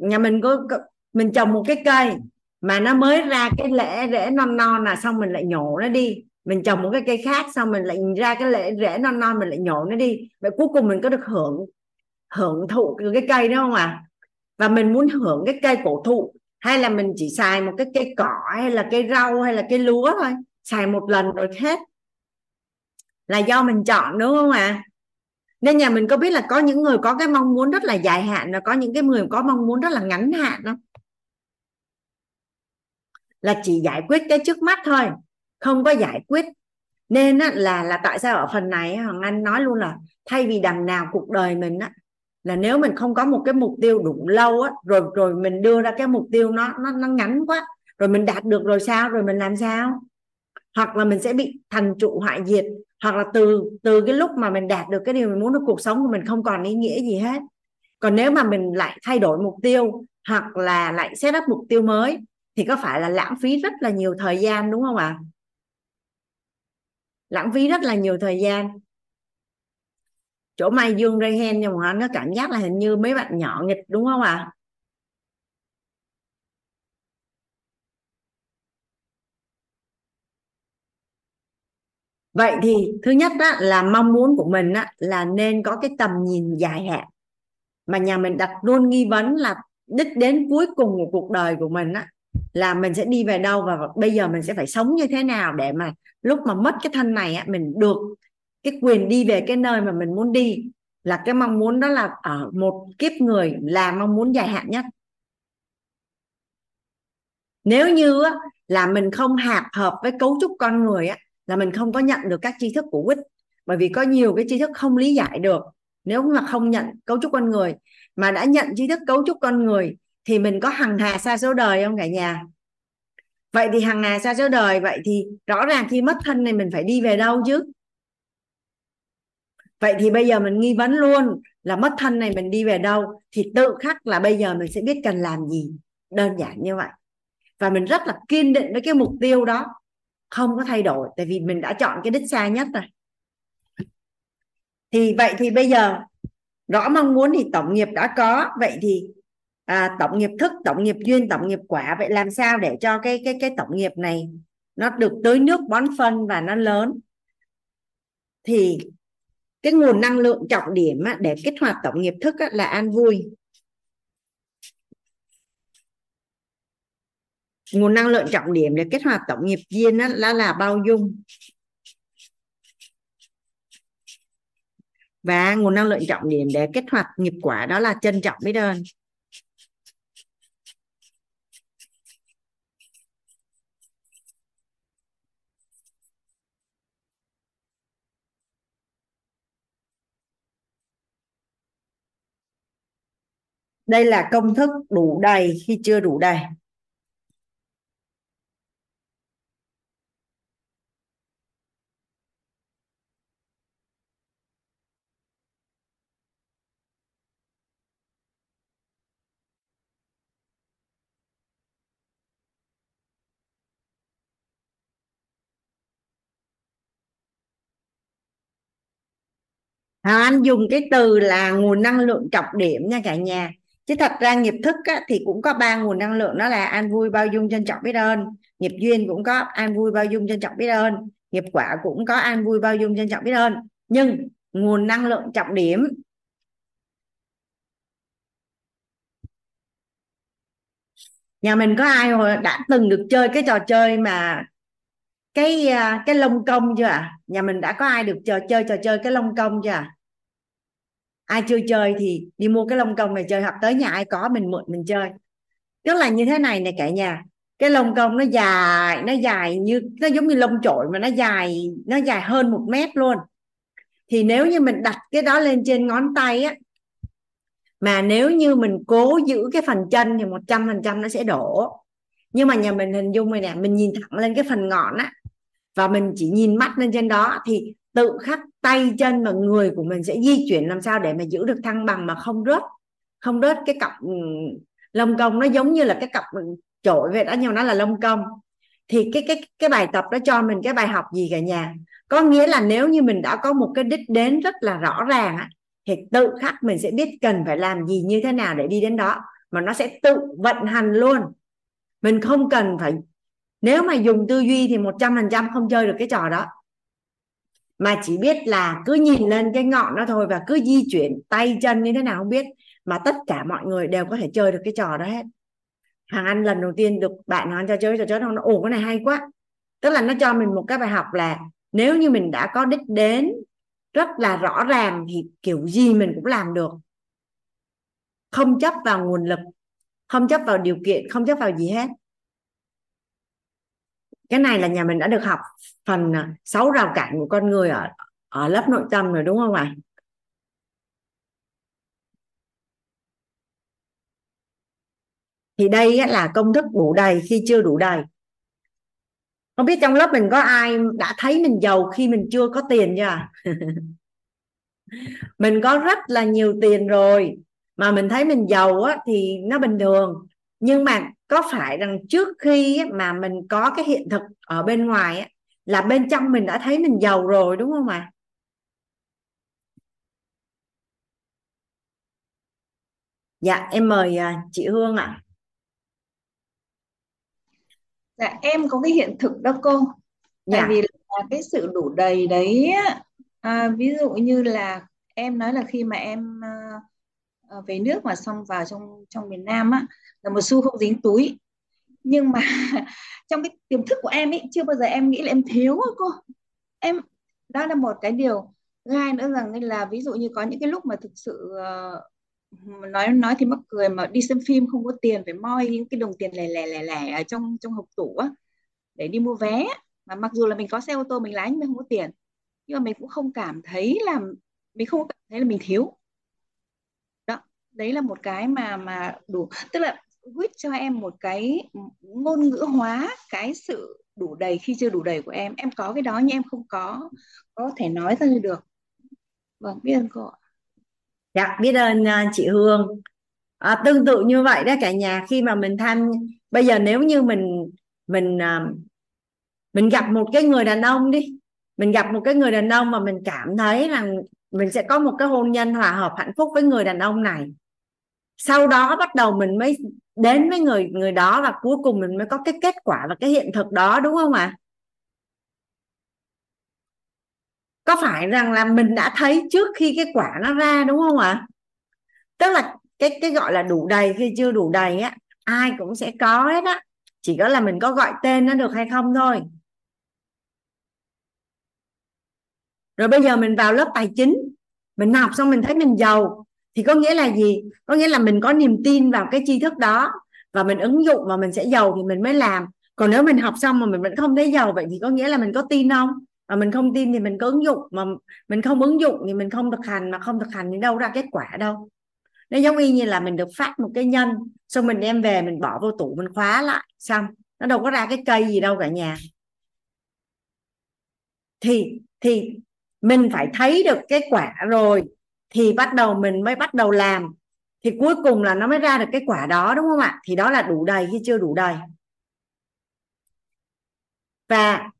nhà mình có, có mình trồng một cái cây mà nó mới ra cái lễ rễ non non là xong mình lại nhổ nó đi. Mình trồng một cái cây khác xong mình lại ra cái lễ rễ non non mình lại nhổ nó đi. Vậy cuối cùng mình có được hưởng hưởng thụ cái cây đó không ạ? à? Và mình muốn hưởng cái cây cổ thụ hay là mình chỉ xài một cái cây cỏ hay là cây rau hay là cây lúa thôi. Xài một lần rồi hết. Là do mình chọn đúng không ạ? À? nên nhà mình có biết là có những người có cái mong muốn rất là dài hạn và có những cái người có mong muốn rất là ngắn hạn không? Là chỉ giải quyết cái trước mắt thôi không có giải quyết. Nên á, là là tại sao ở phần này hoàng anh nói luôn là thay vì đằng nào cuộc đời mình á là nếu mình không có một cái mục tiêu đủ lâu á, rồi rồi mình đưa ra cái mục tiêu nó nó nó ngắn quá, rồi mình đạt được rồi sao, rồi mình làm sao? Hoặc là mình sẽ bị thành trụ hại diệt, hoặc là từ từ cái lúc mà mình đạt được cái điều mình muốn trong cuộc sống của mình không còn ý nghĩa gì hết. Còn nếu mà mình lại thay đổi mục tiêu, hoặc là lại set up mục tiêu mới, thì có phải là lãng phí rất là nhiều thời gian, đúng không ạ? À? lãng phí rất là nhiều thời gian chỗ Mai Dương Ray Hen nhưng mà nó cảm giác là hình như mấy bạn nhỏ nghịch đúng không ạ à? vậy thì thứ nhất đó là mong muốn của mình á, là nên có cái tầm nhìn dài hạn mà nhà mình đặt luôn nghi vấn là đích đến cuối cùng của cuộc đời của mình á, là mình sẽ đi về đâu và bây giờ mình sẽ phải sống như thế nào để mà lúc mà mất cái thân này á, mình được cái quyền đi về cái nơi mà mình muốn đi là cái mong muốn đó là ở một kiếp người là mong muốn dài hạn nhất. Nếu như á, là mình không hạp hợp với cấu trúc con người á, là mình không có nhận được các tri thức của quýt bởi vì có nhiều cái tri thức không lý giải được. Nếu mà không nhận cấu trúc con người mà đã nhận tri thức cấu trúc con người thì mình có hằng hà xa số đời không cả nhà? Vậy thì hằng hà xa số đời vậy thì rõ ràng khi mất thân này mình phải đi về đâu chứ? Vậy thì bây giờ mình nghi vấn luôn là mất thân này mình đi về đâu thì tự khắc là bây giờ mình sẽ biết cần làm gì. Đơn giản như vậy. Và mình rất là kiên định với cái mục tiêu đó. Không có thay đổi tại vì mình đã chọn cái đích xa nhất rồi. Thì vậy thì bây giờ rõ mong muốn thì tổng nghiệp đã có. Vậy thì à, tổng nghiệp thức tổng nghiệp duyên tổng nghiệp quả. Vậy làm sao để cho cái cái cái tổng nghiệp này nó được tưới nước bón phân và nó lớn? Thì cái nguồn năng lượng trọng điểm để kích hoạt tổng nghiệp thức là an vui. Nguồn năng lượng trọng điểm để kết hoạt tổng nghiệp duyên đó là là bao dung. Và nguồn năng lượng trọng điểm để kết hoạt nghiệp quả đó là trân trọng biết ơn. Đây là công thức đủ đầy khi chưa đủ đầy. Hoàng Anh dùng cái từ là nguồn năng lượng trọng điểm nha cả nhà chứ thật ra nghiệp thức á, thì cũng có ba nguồn năng lượng đó là an vui bao dung trân trọng biết ơn nghiệp duyên cũng có an vui bao dung trân trọng biết ơn nghiệp quả cũng có an vui bao dung trân trọng biết ơn nhưng nguồn năng lượng trọng điểm nhà mình có ai đã từng được chơi cái trò chơi mà cái à, cái lông công chưa ạ à? nhà mình đã có ai được trò chơi trò chơi cái lông công chưa à? Ai chưa chơi thì đi mua cái lông công này chơi, hoặc tới nhà ai có mình mượn, mình chơi. Tức là như thế này này cả nhà. Cái lông công nó dài nó dài như, nó giống như lông trội mà nó dài nó dài hơn một mét luôn. Thì nếu như mình đặt cái đó lên trên ngón tay á, mà nếu như mình cố giữ cái phần chân thì một trăm phần trăm nó sẽ đổ. Nhưng mà nhà mình hình dung này nè, mình nhìn thẳng lên cái phần ngọn á, và mình chỉ nhìn mắt lên trên đó, thì tự khắc tay chân và người của mình sẽ di chuyển làm sao để mà giữ được thăng bằng mà không rớt. Không rớt cái cặp ừ, lông công nó giống như là cái cặp ừ, trội vậy đó nhưng nó là lông công thì cái cái cái bài tập đó cho mình cái bài học gì cả nhà? Có nghĩa là nếu như mình đã có một cái đích đến rất là rõ ràng á, thì tự khắc mình sẽ biết cần phải làm gì như thế nào để đi đến đó. Mà nó sẽ tự vận hành luôn. Mình không cần phải nếu mà dùng tư duy thì 100% không chơi được cái trò đó mà chỉ biết là cứ nhìn lên cái ngọn đó thôi và cứ di chuyển tay chân như thế nào không biết, mà tất cả mọi người đều có thể chơi được cái trò đó hết. Hàng ăn lần đầu tiên được bạn nó cho chơi trò chơi nó, ồ, cái này hay quá. Tức là nó cho mình một cái bài học là nếu như mình đã có đích đến, rất là rõ ràng thì kiểu gì mình cũng làm được. Không chấp vào nguồn lực, không chấp vào điều kiện, không chấp vào gì hết cái này là nhà mình đã được học phần à, sáu rào cản của con người ở ở lớp nội tâm rồi đúng không ạ? Thì đây là công thức đủ đầy khi chưa đủ đầy. Không biết trong lớp mình có ai đã thấy mình giàu khi mình chưa có tiền chưa mình có rất là nhiều tiền rồi mà mình thấy mình giàu á, thì nó bình thường nhưng mà có phải rằng trước khi mà mình có cái hiện thực ở bên ngoài là bên trong mình đã thấy mình giàu rồi đúng không ạ? Dạ em mời à, chị Hương ạ. Dạ em có cái hiện thực đó cô. Tại dạ. vì là cái sự đủ đầy đấy à, ví dụ như là em nói là khi mà em à, à, về nước mà xong vào trong trong miền Nam á là một xu không dính túi. Nhưng mà trong cái tiềm thức của em ấy chưa bao giờ em nghĩ là em thiếu cô. Em đó là một cái điều thứ hai nữa rằng là ví dụ như có những cái lúc mà thực sự uh, nói nói thì mắc cười mà đi xem phim không có tiền phải moi những cái đồng tiền lẻ lẻ lẻ lẻ ở trong trong hộp tủ á để đi mua vé. Mà mặc dù là mình có xe ô tô mình lái nhưng mình không có tiền. Nhưng mà mình cũng không cảm thấy là mình không cảm thấy là mình thiếu. Đó đấy là một cái mà mà đủ tức là quýt cho em một cái ngôn ngữ hóa cái sự đủ đầy khi chưa đủ đầy của em. Em có cái đó nhưng em không có có thể nói ra được. Vâng biết ơn cô dạ biết ơn à, chị Hương. À, tương tự như vậy đó cả nhà. Khi mà mình tham bây giờ nếu như mình mình à, mình gặp một cái người đàn ông đi mình gặp một cái người đàn ông mà mình cảm thấy rằng mình sẽ có một cái hôn nhân hòa hợp hạnh phúc với người đàn ông này sau đó bắt đầu mình mới đến với người người đó và cuối cùng mình mới có cái kết quả và cái hiện thực đó, đúng không ạ? Có phải rằng là mình đã thấy trước khi cái quả nó ra, đúng không ạ? Tức là cái cái gọi là đủ đầy, khi chưa đủ đầy á, ai cũng sẽ có hết á. Chỉ có là mình có gọi tên nó được hay không thôi. Rồi bây giờ mình vào lớp tài chính. Mình học xong mình thấy mình giàu thì có nghĩa là gì? Có nghĩa là mình có niềm tin vào cái tri thức đó và mình ứng dụng mà mình sẽ giàu thì mình mới làm. Còn nếu mình học xong mà mình vẫn không thấy giàu, vậy thì có nghĩa là mình có tin không? Mà mình không tin thì mình có ứng dụng, mà mình không ứng dụng thì mình không thực hành, mà không thực hành thì đâu ra kết quả đâu. Nó giống y như là mình được phát một cái nhân, xong mình đem về mình bỏ vô tủ, mình khóa lại, xong. Nó đâu có ra cái cây gì đâu cả nhà. Thì thì mình phải thấy được kết quả rồi thì bắt đầu mình mới bắt đầu làm. Thì cuối cùng là nó mới ra được cái quả đó, đúng không ạ? Thì đó là đủ đầy khi chưa đủ đầy? Và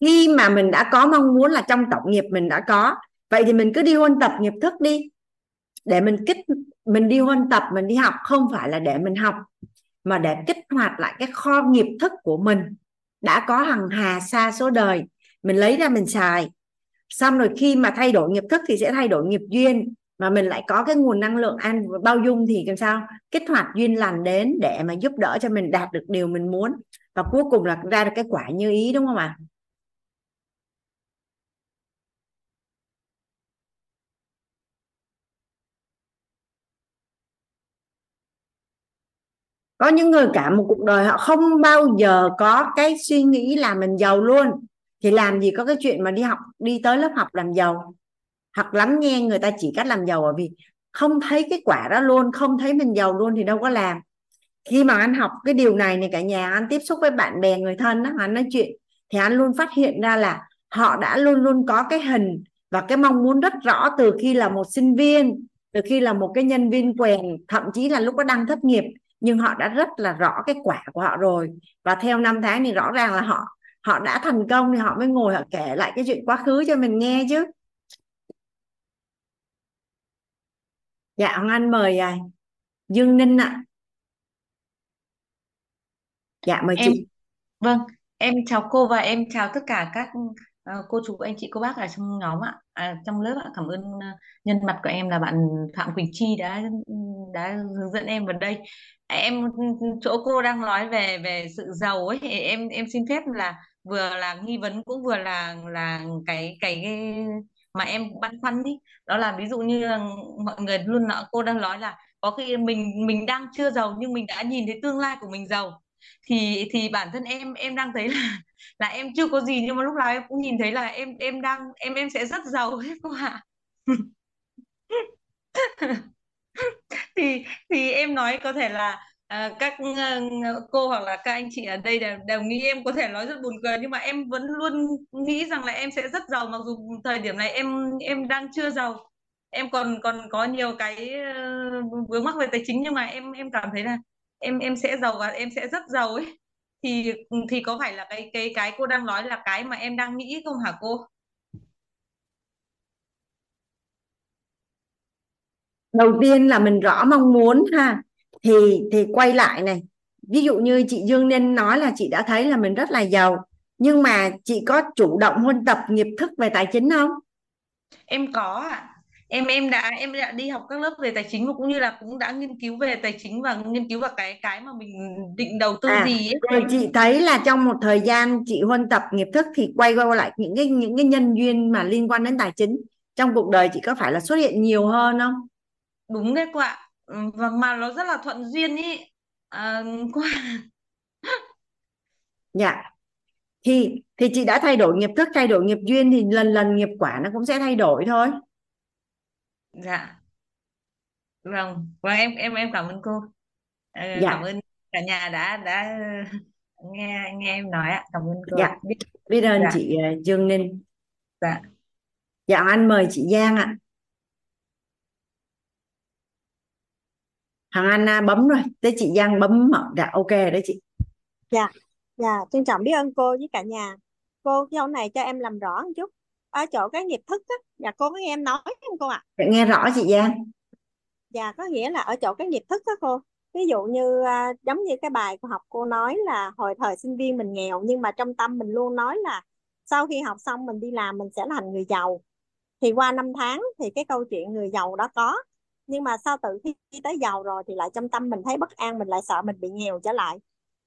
khi mà mình đã có mong muốn là trong tổng nghiệp mình đã có, vậy thì mình cứ đi huân tập nghiệp thức đi. Để mình kích, mình đi huân tập, mình đi học không phải là để mình học, mà để kích hoạt lại cái kho nghiệp thức của mình. Đã có hằng hà xa số đời mình lấy ra mình xài. Xong rồi khi mà thay đổi nghiệp thức thì sẽ thay đổi nghiệp duyên. Mà mình lại có cái nguồn năng lượng an bao dung thì làm sao? Kích hoạt duyên lành đến để mà giúp đỡ cho mình đạt được điều mình muốn. Và cuối cùng là ra được cái quả như ý, đúng không ạ? À? có những người cả một cuộc đời họ không bao giờ có cái suy nghĩ là mình giàu luôn thì làm gì có cái chuyện mà đi học, đi tới lớp học làm giàu? Hoặc lắng nghe người ta chỉ cách làm giàu ở vì không thấy cái quả đó luôn, không thấy mình giàu luôn thì đâu có làm. Khi mà anh học cái điều này này cả nhà, anh tiếp xúc với bạn bè, người thân đó anh nói chuyện, thì anh luôn phát hiện ra là họ đã luôn luôn có cái hình và cái mong muốn rất rõ từ khi là một sinh viên, từ khi là một cái nhân viên quèn, thậm chí là lúc đó đang thất nghiệp. Nhưng họ đã rất là rõ cái quả của họ rồi. Và theo năm tháng thì rõ ràng là họ họ đã thành công thì họ mới ngồi họ kể lại cái chuyện quá khứ cho mình nghe chứ dạ Hoàng Anh mời à. Dương Ninh ạ à. dạ mời em chị vâng em chào cô và em chào tất cả các ờ, cô chú anh chị cô bác ở trong nhóm ạ à, trong lớp ạ cảm ơn ờ, nhân mặt của em là bạn Phạm Quỳnh Chi đã đã hướng dẫn em vào đây em chỗ cô đang nói về về sự giàu ấy em em xin phép là vừa là nghi vấn cũng vừa là là cái cái, cái mà em băn khoăn đi đó là ví dụ như là mọi người luôn nói cô đang nói là có khi mình mình đang chưa giàu nhưng mình đã nhìn thấy tương lai của mình giàu. Thì thì bản thân em em đang thấy là là em chưa có gì nhưng mà lúc nào em cũng nhìn thấy là em em đang em em sẽ rất giàu hết cô ạ. Thì thì em nói có thể là à, các ờ, cô hoặc là các anh chị ở đây đều, đều nghĩ em có thể nói rất buồn cười nhưng mà em vẫn luôn nghĩ rằng là em sẽ rất giàu mặc dù thời điểm này em em đang chưa giàu. Em còn còn có nhiều cái ờ, vướng mắc về tài chính nhưng mà em em cảm thấy là em em sẽ giàu và em sẽ rất giàu ấy. Thì thì có phải là cái cái cái cô đang nói là cái mà em đang nghĩ không hả cô? Đầu tiên là mình rõ mong muốn ha thì thì quay lại này. Ví dụ như chị Dương Nên nói là chị đã thấy là mình rất là giàu nhưng mà chị có chủ động huân tập nghiệp thức về tài chính không? Em có ạ. Em em đã em đã đi học các lớp về tài chính và cũng như là cũng đã nghiên cứu về tài chính và nghiên cứu vào cái cái mà mình định đầu tư à gì ấy. rồi chị thấy là trong một thời gian chị huân tập nghiệp thức thì quay qua lại những cái những cái nhân duyên mà liên quan đến tài chính trong cuộc đời chị có phải là xuất hiện nhiều hơn không? Đúng đấy cô ạ và mà nó rất là thuận duyên ý. À, cô dạ. Thì thì chị đã thay đổi nghiệp thức thay đổi nghiệp duyên thì lần lần nghiệp quả nó cũng sẽ thay đổi thôi. Dạ. Vâng và em em em cảm ơn cô. Ờ, dạ. cảm ơn cả nhà đã đã nghe nghe em nói ạ. Cảm ơn cô. Dạ. Biết biết ơn dạ. chị ờ, Dương Ninh. Dạ. Dạ anh mời chị Giang ạ thằng Anna bấm rồi tới chị Giang bấm mở dạ ok đấy chị Dạ, dạ, trân trọng biết ơn cô với cả nhà. Cô cái chỗ này cho em làm rõ một chút. Ở chỗ cái nghiệp thức á, dạ cô có nghe em nói không cô ạ? Dạ, nghe rõ chị Giang Dạ, có nghĩa là ở chỗ cái nghiệp thức á cô. Ví dụ như à, giống như cái bài của học cô nói là hồi thời sinh viên mình nghèo nhưng mà trong tâm mình luôn nói là sau khi học xong mình đi làm mình sẽ thành người giàu. Thì qua năm tháng thì cái câu chuyện người giàu đó có. Nhưng mà sau tự khi tới giàu rồi thì lại trong tâm mình thấy bất an, mình lại sợ mình bị nghèo trở lại.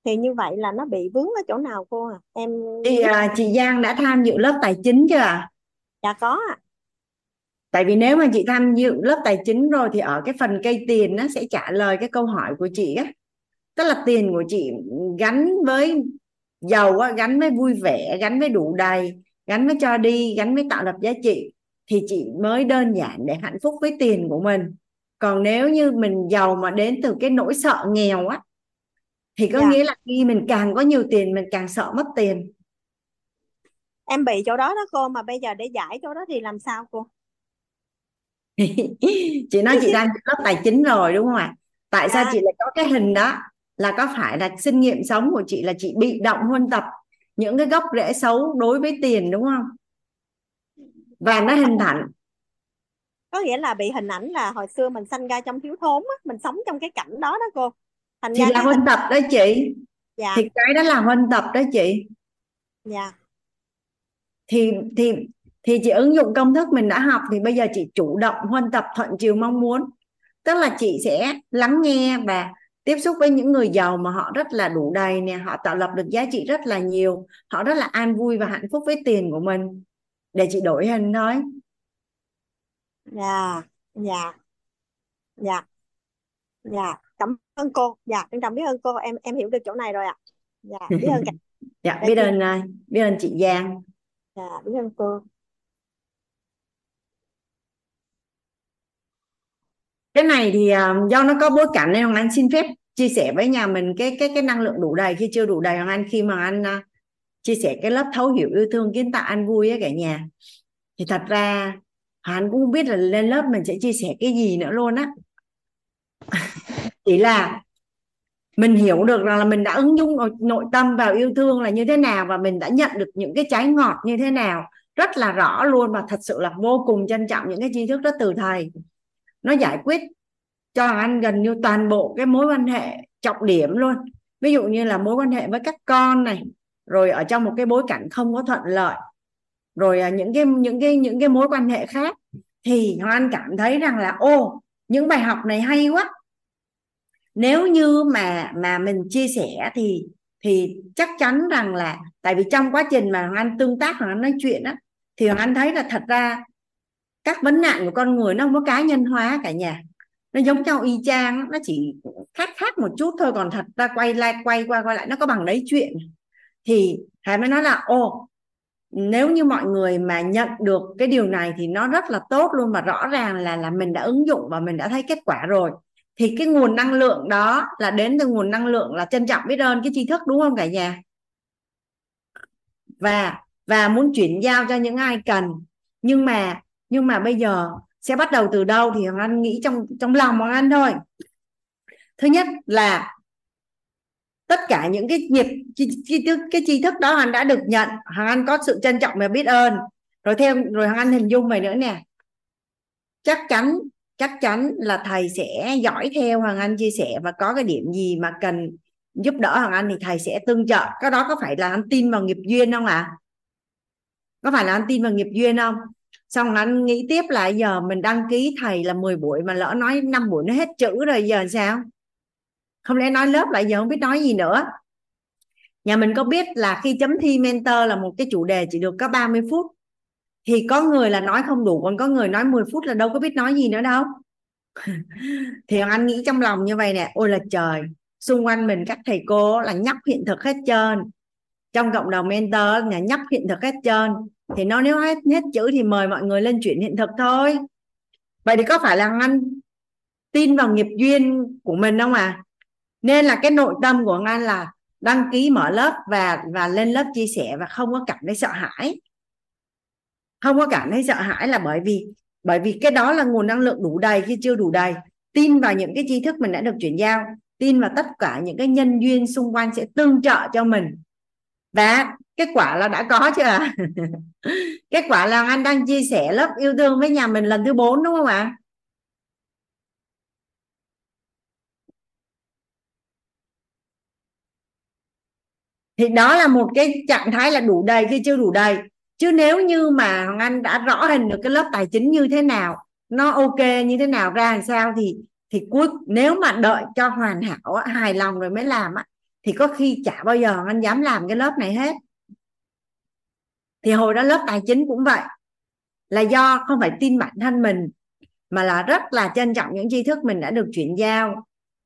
Thì như vậy là nó bị vướng ở chỗ nào cô à? Em thì à, chị Giang đã tham dự lớp tài chính chưa ạ dạ có ạ. tại vì nếu mà chị tham dự lớp tài chính rồi thì ở cái phần cây tiền nó sẽ trả lời cái câu hỏi của chị á tức là tiền của chị gắn với giàu á, gắn với vui vẻ gắn với đủ đầy gắn với cho đi gắn với tạo lập giá trị thì chị mới đơn giản để hạnh phúc với tiền của mình còn nếu như mình giàu mà đến từ cái nỗi sợ nghèo á thì có Dạ. nghĩa là khi mình càng có nhiều tiền mình càng sợ mất tiền Em bị chỗ đó đó cô mà bây giờ để giải chỗ đó thì làm sao cô? chị nói chị đang lớp tài chính rồi đúng không ạ tại sao Dạ. chị lại có cái hình đó là có phải là kinh nghiệm sống của chị là chị bị động huân tập những cái gốc rễ xấu đối với tiền đúng không và nó hình thành Có nghĩa là bị hình ảnh là hồi xưa mình sanh ra trong thiếu thốn á, mình sống trong cái cảnh đó đó cô. Thành thì ra là cái huân tập đó chị. Dạ. Thì cái đó là huân tập đó chị. Dạ. Thì thì thì chị ứng dụng công thức mình đã học thì bây giờ chị chủ động huân tập thuận chiều mong muốn. Tức là chị sẽ lắng nghe và tiếp xúc với những người giàu mà họ rất là đủ đầy nè họ tạo lập được giá trị rất là nhiều họ rất là an vui và hạnh phúc với tiền của mình. Để chị đổi hình thôi dạ dạ dạ dạ cảm ơn cô. Dạ, trân trọng biết ơn cô. Em em hiểu được chỗ này rồi ạ. Dạ, biết ơn cả. dạ Dạ, biết ơn à, biết ơn chị Giang Dạ, biết ơn cô. cái này thì à, do nó có bối cảnh nên Hoàng Anh xin phép chia sẻ với nhà mình cái cái cái năng lượng đủ đầy khi chưa đủ đầy Hoàng Anh khi mà anh à, chia sẻ cái lớp thấu hiểu yêu thương kiến tạo an vui á cả nhà thì thật ra Hán cũng không biết là lên lớp mình sẽ chia sẻ cái gì nữa luôn á. Chỉ là mình hiểu được rằng là mình đã ứng dụng nội tâm vào yêu thương là như thế nào và mình đã nhận được những cái trái ngọt như thế nào rất là rõ luôn và thật sự là vô cùng trân trọng những cái tri thức đó từ thầy. Nó giải quyết cho anh gần như toàn bộ cái mối quan hệ trọng điểm luôn. Ví dụ như là mối quan hệ với các con này, rồi ở trong một cái bối cảnh không có thuận lợi rồi à, những cái những cái những cái mối quan hệ khác thì Hoàng Anh cảm thấy rằng là ô những bài học này hay quá. Nếu như mà mà mình chia sẻ thì thì chắc chắn rằng là, tại vì trong quá trình mà Hoàng Anh tương tác Hoàng Anh nói chuyện á, thì Hoàng Anh thấy là thật ra các vấn nạn của con người nó không có cá nhân hóa cả nhà. Nó giống nhau y chang nó chỉ khác khác một chút thôi, còn thật ra quay lại, quay qua, quay lại, nó có bằng đấy chuyện. Thì Hải mới nói là ô nếu như mọi người mà nhận được cái điều này thì nó rất là tốt luôn mà rõ ràng là là mình đã ứng dụng và mình đã thấy kết quả rồi. Thì cái nguồn năng lượng đó là đến từ nguồn năng lượng là trân trọng biết ơn cái tri thức, đúng không cả nhà? Và và muốn chuyển giao cho những ai cần. Nhưng mà nhưng mà bây giờ sẽ bắt đầu từ đâu thì hoàng anh nghĩ trong trong lòng hoàng anh thôi. Thứ nhất là tất cả những cái nghiệp chi, chi thức cái tri thức đó hoàng đã được nhận. Hàng anh có sự trân trọng và biết ơn. Rồi thêm rồi hàng anh hình dung về nữa nè. Chắc chắn chắc chắn là thầy sẽ dõi theo hoàng anh chia sẻ và có cái điểm gì mà cần giúp đỡ hoàng anh thì thầy sẽ tương trợ. Cái đó có phải là anh tin vào nghiệp duyên không ạ? À? có phải là anh tin vào nghiệp duyên không? Xong anh nghĩ tiếp là giờ mình đăng ký thầy là 10 buổi mà lỡ nói 5 buổi nó hết chữ rồi giờ sao? Không lẽ nói lớp lại giờ không biết nói gì nữa? Nhà mình có biết là khi chấm thi mentor là một cái chủ đề chỉ được có 30 phút. Thì có người là nói không đủ, còn có người nói 10 phút là đâu có biết nói gì nữa đâu. Thì anh nghĩ trong lòng như vậy nè, ôi là trời, xung quanh mình các thầy cô là nhắc hiện thực hết trơn. Trong cộng đồng mentor nhà nhắc hiện thực hết trơn. Thì nó nếu hết hết chữ thì mời mọi người lên chuyển hiện thực thôi. Vậy thì có phải là anh tin vào nghiệp duyên của mình không à nên là cái nội tâm của ngan là đăng ký mở lớp và và lên lớp chia sẻ và không có cảm thấy sợ hãi. Không có cảm thấy sợ hãi là bởi vì bởi vì cái đó là nguồn năng lượng đủ đầy, khi chưa đủ đầy. Tin vào những cái tri thức mình đã được chuyển giao, tin vào tất cả những cái nhân duyên xung quanh sẽ tương trợ cho mình. Và kết quả là đã có chưa? Kết quả là anh đang chia sẻ lớp yêu thương với nhà mình lần thứ bốn, đúng không ạ? Thì đó là một cái trạng thái là đủ đầy khi chưa đủ đầy. Chứ nếu như mà Hoàng Anh đã rõ hình được cái lớp tài chính như thế nào, nó ok như thế nào, ra làm sao thì thì cuối, nếu mà đợi cho hoàn hảo hài lòng rồi mới làm thì có khi chả bao giờ anh dám làm cái lớp này hết. Thì hồi đó lớp tài chính cũng vậy. Là do không phải tin bản thân mình, mà là rất là trân trọng những tri thức mình đã được chuyển giao.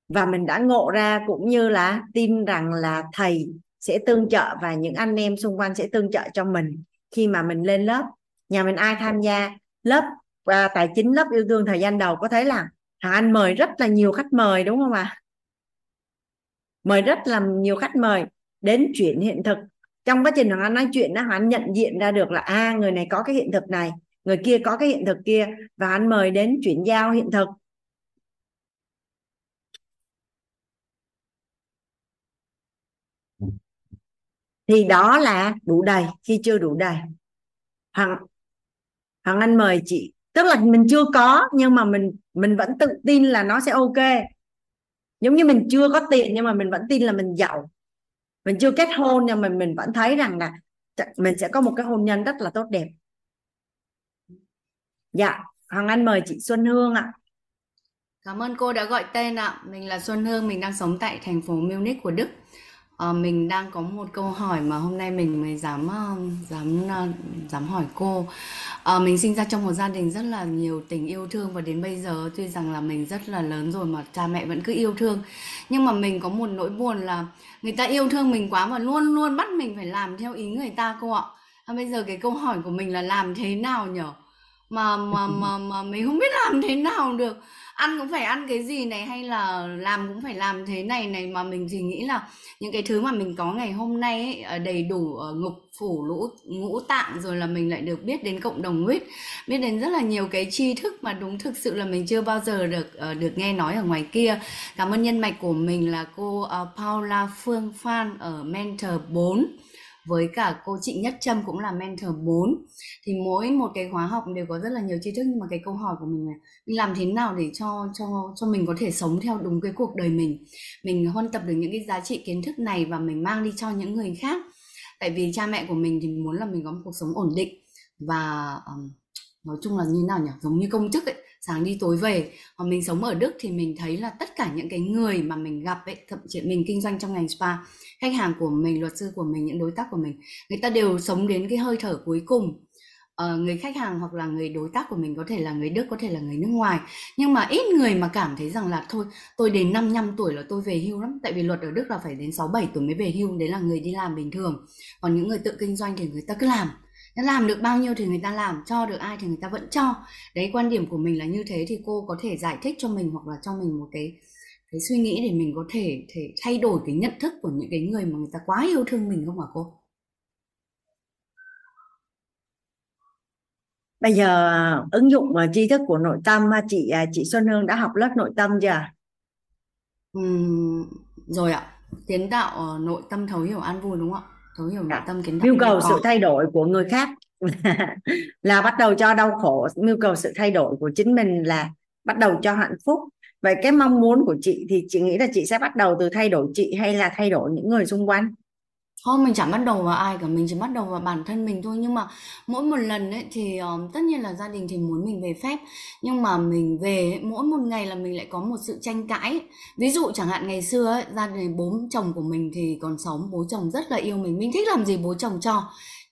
Và mình đã ngộ ra cũng như là tin rằng là thầy sẽ tương trợ và những anh em xung quanh sẽ tương trợ cho mình khi mà mình lên lớp. Nhà mình ai tham gia lớp à, tài chính lớp yêu thương thời gian đầu có thấy là thằng anh mời rất là nhiều khách mời đúng không ạ? À? mời rất là nhiều khách mời đến chuyển hiện thực. Trong quá trình thằng anh nói chuyện đó anh nhận diện ra được là a à, người này có cái hiện thực này người kia có cái hiện thực kia và anh mời đến chuyển giao hiện thực. Thì đó là đủ đầy, khi chưa đủ đầy. Hoàng hoàng anh mời chị. Tức là mình chưa có, nhưng mà mình mình vẫn tự tin là nó sẽ ok. Giống như mình chưa có tiền, nhưng mà mình vẫn tin là mình giàu. Mình chưa kết hôn, nhưng mà mình vẫn thấy rằng là mình sẽ có một cái hôn nhân rất là tốt đẹp. Dạ hoàng anh mời chị xuân hương ạ. Cảm ơn cô đã gọi tên ạ. Mình là xuân hương, mình đang sống tại thành phố munich của đức à, mình đang có một câu hỏi mà hôm nay mình mới dám ờ, dám ờ, dám hỏi cô. À, mình sinh ra trong một gia đình rất là nhiều tình yêu thương và đến bây giờ tuy rằng là mình rất là lớn rồi mà cha mẹ vẫn cứ yêu thương. Nhưng mà mình có một nỗi buồn là người ta yêu thương mình quá và luôn luôn bắt mình phải làm theo ý người ta cô ạ. À, bây giờ cái câu hỏi của mình là làm thế nào nhở? Mà mà mà mà mình không biết làm thế nào được ăn cũng phải ăn cái gì này hay là làm cũng phải làm thế này này mà mình thì nghĩ là những cái thứ mà mình có ngày hôm nay ấy, ờ, đầy đủ ờ, ngục phủ lũ ngũ tạng rồi là mình lại được biết đến cộng đồng huyết biết đến rất là nhiều cái tri thức mà đúng thực sự là mình chưa bao giờ được ờ, được nghe nói ở ngoài kia. Cảm ơn nhân mạch của mình là cô Paula Phương Phan ở Mentor 4 với cả cô chị Nhất Trâm cũng là mentor 4 thì mỗi một cái khóa học đều có rất là nhiều tri thức nhưng mà cái câu hỏi của mình là mình làm thế nào để cho cho cho mình có thể sống theo đúng cái cuộc đời mình? Mình huân tập được những cái giá trị kiến thức này và mình mang đi cho những người khác. Tại vì cha mẹ của mình thì muốn là mình có một cuộc sống ổn định và um, nói chung là như nào nhỉ? Giống như công chức ấy sáng đi tối về. Hoặc mình sống ở Đức thì mình thấy là tất cả những cái người mà mình gặp ấy thậm chí mình kinh doanh trong ngành spa khách hàng của mình luật sư của mình những đối tác của mình người ta đều sống đến cái hơi thở cuối cùng. Uh, người khách hàng hoặc là người đối tác của mình có thể là người Đức có thể là người nước ngoài. Nhưng mà ít người mà cảm thấy rằng là thôi tôi đến 5 năm tuổi là tôi về hưu lắm. Tại vì luật ở Đức là phải đến 6 7 tuổi mới về hưu đấy là người đi làm bình thường. Còn những người tự kinh doanh thì người ta cứ làm. Nó làm được bao nhiêu thì người ta làm cho được ai thì người ta vẫn cho. Đấy quan điểm của mình là như thế thì cô có thể giải thích cho mình hoặc là cho mình một cái cái suy nghĩ để mình có thể thể thay đổi cái nhận thức của những cái người mà người ta quá yêu thương mình không hả cô? Bây giờ ứng dụng vào tri thức của nội tâm chị à, chị Xuân Hương đã học lớp nội tâm chưa? Uhm, rồi ạ. Tiến tạo nội tâm thấu hiểu an vui đúng không ạ? Thấu hiểu nội tâm kiến tạo mưu cầu sự thay đổi của người khác là bắt đầu cho đau khổ. Mưu cầu sự thay đổi của chính mình là bắt đầu cho hạnh phúc vậy cái mong muốn của chị thì chị nghĩ là chị sẽ bắt đầu từ thay đổi chị hay là thay đổi những người xung quanh? Không mình chẳng bắt đầu vào ai cả, mình chỉ bắt đầu vào bản thân mình thôi. Nhưng mà mỗi một lần ấy thì um, tất nhiên là gia đình thì muốn mình về phép. Nhưng mà mình về ấy, mỗi một ngày là mình lại có một sự tranh cãi. Ví dụ chẳng hạn ngày xưa ấy, gia đình bố chồng của mình thì còn sống Bố chồng rất là yêu mình, mình thích làm gì bố chồng cho.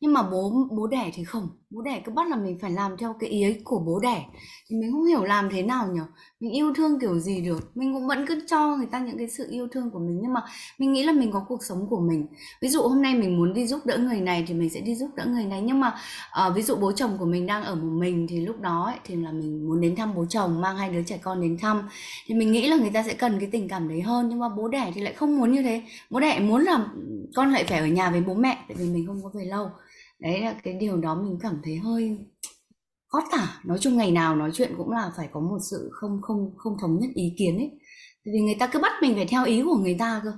Nhưng mà bố bố đẻ thì không bố đẻ cứ bắt là mình phải làm theo cái ý ấy của bố đẻ. Thì mình không hiểu làm thế nào nhỉ mình yêu thương kiểu gì được? Mình cũng vẫn cứ cho người ta những cái sự yêu thương của mình nhưng mà mình nghĩ là mình có cuộc sống của mình. Ví dụ hôm nay mình muốn đi giúp đỡ người này thì mình sẽ đi giúp đỡ người này. Nhưng mà à, ví dụ bố chồng của mình đang ở một mình thì lúc đó ấy, thì là mình muốn đến thăm bố chồng mang hai đứa trẻ con đến thăm. Thì mình nghĩ là người ta sẽ cần cái tình cảm đấy hơn nhưng mà bố đẻ thì lại không muốn như thế. Bố đẻ muốn là con lại phải ở nhà với bố mẹ tại vì mình không có về lâu đấy là cái điều đó mình cảm thấy hơi khó tả. Nói chung ngày nào nói chuyện cũng là phải có một sự không không không thống nhất ý kiến ấy. Vì người ta cứ bắt mình phải theo ý của người ta cơ,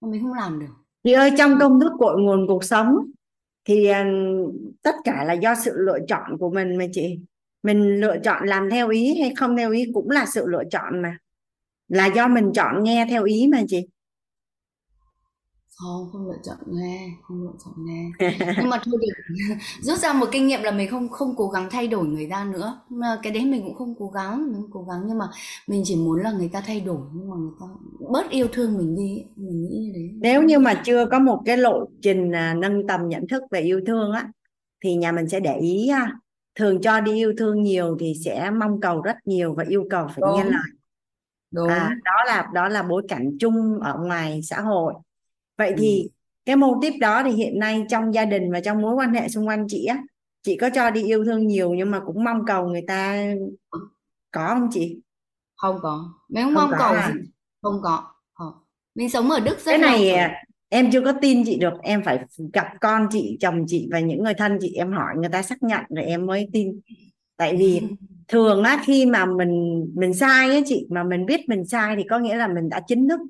mà mình không làm được. Chị ơi, trong công thức cội nguồn cuộc sống thì ờ, tất cả là do sự lựa chọn của mình mà chị. Mình lựa chọn làm theo ý hay không theo ý cũng là sự lựa chọn mà. Là do mình chọn nghe theo ý mà chị không không lựa chọn nghe không lựa chọn nghe nhưng mà thôi được rút ra một kinh nghiệm là mình không không cố gắng thay đổi người ta nữa. Mà cái đấy mình cũng không cố gắng mình cố gắng. Nhưng mà mình chỉ muốn là người ta thay đổi nhưng mà người ta bớt yêu thương mình đi. Mình nghĩ như thế nếu như mà chưa có một cái lộ trình à, nâng tầm nhận thức về yêu thương á thì nhà mình sẽ để ý ha thường cho đi yêu thương nhiều thì sẽ mong cầu rất nhiều và yêu cầu phải nghe lời. Đúng. À, đó là đó là bối cảnh chung ở ngoài xã hội vậy thì ừ. cái mô típ đó thì hiện nay trong gia đình và trong mối quan hệ xung quanh chị á chị có cho đi yêu thương nhiều nhưng mà cũng mong cầu người ta có không chị? Không có. Mình không, không mong có cầu à? không có. Không. mình sống ở Đức rất cái này rồi. em chưa có tin chị được. Em phải gặp con chị chồng chị và những người thân chị. Em hỏi người ta xác nhận rồi em mới tin. Tại vì thường á khi mà mình mình sai á chị mà mình biết mình sai thì có nghĩa là mình đã chính thức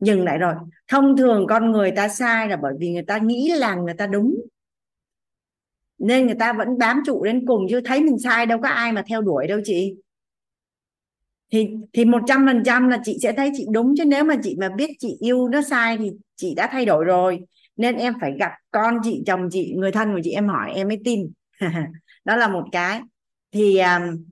dừng lại rồi. Thông thường con người ta sai là bởi vì người ta nghĩ là người ta đúng. Nên người ta vẫn bám trụ đến cùng chứ thấy mình sai đâu có ai mà theo đuổi đâu chị. Thì thì một trăm phần trăm là chị sẽ thấy chị đúng chứ nếu mà chị mà biết chị yêu nó sai thì chị đã thay đổi rồi. Nên em phải gặp con chị chồng chị người thân của chị em hỏi em mới tin. Đó là một cái. Thì um,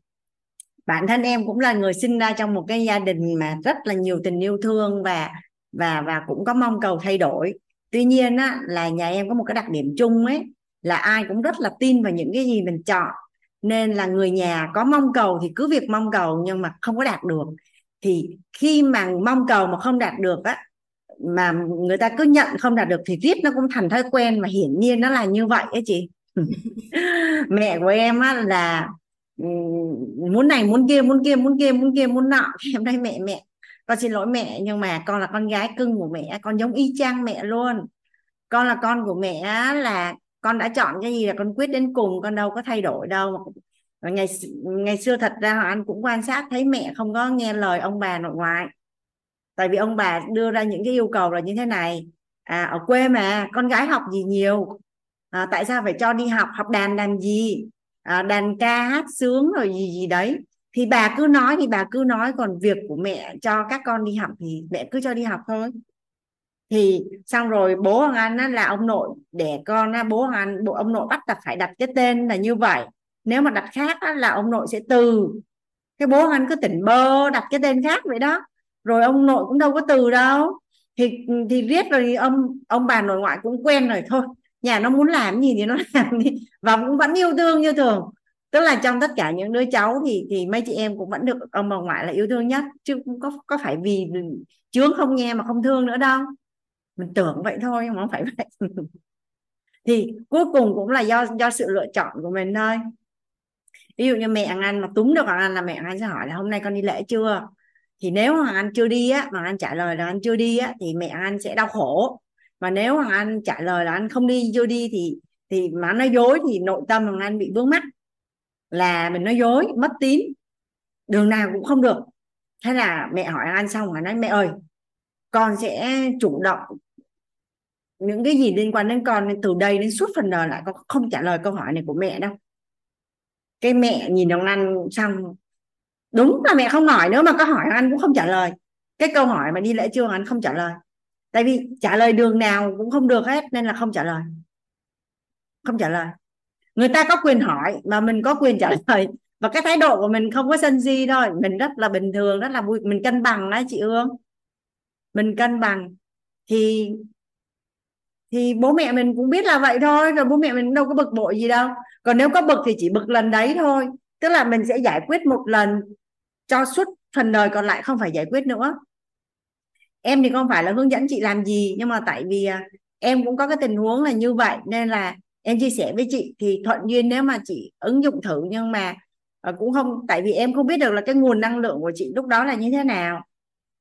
bản thân em cũng là người sinh ra trong một cái gia đình mà rất là nhiều tình yêu thương và và và cũng có mong cầu thay đổi. Tuy nhiên á, là nhà em có một cái đặc điểm chung ấy là ai cũng rất là tin vào những cái gì mình chọn. Nên là người nhà có mong cầu thì cứ việc mong cầu nhưng mà không có đạt được. Thì khi mà mong cầu mà không đạt được á mà người ta cứ nhận không đạt được thì riết nó cũng thành thói quen mà hiển nhiên nó là như vậy ấy chị. Mẹ của em á là muốn này muốn kia muốn kia muốn kia muốn kia muốn nọ. Em đây mẹ mẹ con xin lỗi mẹ nhưng mà con là con gái cưng của mẹ con giống y chang mẹ luôn. Con là con của mẹ là con đã chọn cái gì là con quyết đến cùng con đâu có thay đổi đâu. Và ngày ngày xưa thật ra họ anh cũng quan sát thấy mẹ không có nghe lời ông bà nội ngoại. Tại vì ông bà đưa ra những cái yêu cầu là như thế này. À ở quê mà con gái học gì nhiều? À, tại sao phải cho đi học học đàn đàn gì? À, đàn ca hát sướng rồi gì gì đấy thì bà cứ nói thì bà cứ nói còn việc của mẹ cho các con đi học thì mẹ cứ cho đi học thôi. Thì xong rồi bố Hoàng Anh á, là ông nội để con á, bố Hoàng Anh bộ ông nội bắt đặt phải đặt cái tên là như vậy. Nếu mà đặt khác á, là ông nội sẽ từ. Cái bố Hoàng Anh cứ tỉnh bơ đặt cái tên khác vậy đó. Rồi ông nội cũng đâu có từ đâu. Thì thì viết rồi ông ông bà nội ngoại cũng quen rồi thôi. Nhà nó muốn làm gì thì nó làm đi. Và cũng vẫn yêu thương như thường tức là trong tất cả những đứa cháu thì thì mấy chị em cũng vẫn được ông bà ngoại là yêu thương nhất chứ cũng có có phải vì chướng không nghe mà không thương nữa đâu mình tưởng vậy thôi nhưng mà không phải vậy thì cuối cùng cũng là do do sự lựa chọn của mình thôi ví dụ như mẹ Anh mà túm được Hoàng Anh là mẹ Anh sẽ hỏi là hôm nay con đi lễ chưa thì nếu Hoàng Anh chưa đi á mà anh trả lời là anh chưa đi á thì mẹ Anh sẽ đau khổ mà nếu Hoàng Anh trả lời là anh không đi chưa đi thì thì mà nói dối thì nội tâm Hoàng Anh bị vướng mắc là mình nói dối, mất tín. Đường nào cũng không được. Thế là mẹ hỏi anh xong là nói mẹ ơi, con sẽ chủ động những cái gì liên quan đến con nên từ đây đến suốt phần đời lại con không trả lời câu hỏi này của mẹ đâu. Cái mẹ nhìn ông anh xong, đúng là mẹ không hỏi nữa mà có hỏi, anh cũng không trả lời. Cái câu hỏi mà đi lễ trưa anh không trả lời. Tại vì trả lời đường nào cũng không được hết, nên là không trả lời. Không trả lời người ta có quyền hỏi mà mình có quyền trả lời. Và cái thái độ của mình không có sân si thôi. Mình rất là bình thường, rất là vui. Mình cân bằng đấy, chị ương mình cân bằng. Thì thì bố mẹ mình cũng biết là vậy thôi. Rồi bố mẹ mình đâu có bực bội gì đâu. Còn nếu có bực thì chỉ bực lần đấy thôi. Tức là mình sẽ giải quyết một lần cho suốt phần đời còn lại, không phải giải quyết nữa. Em thì không phải là hướng dẫn chị làm gì. Nhưng mà tại vì à, em cũng có cái tình huống là như vậy. Nên là em chia sẻ với chị thì thuận duyên nếu mà chị ứng dụng thử nhưng mà à, cũng không tại vì em không biết được là cái nguồn năng lượng của chị lúc đó là như thế nào.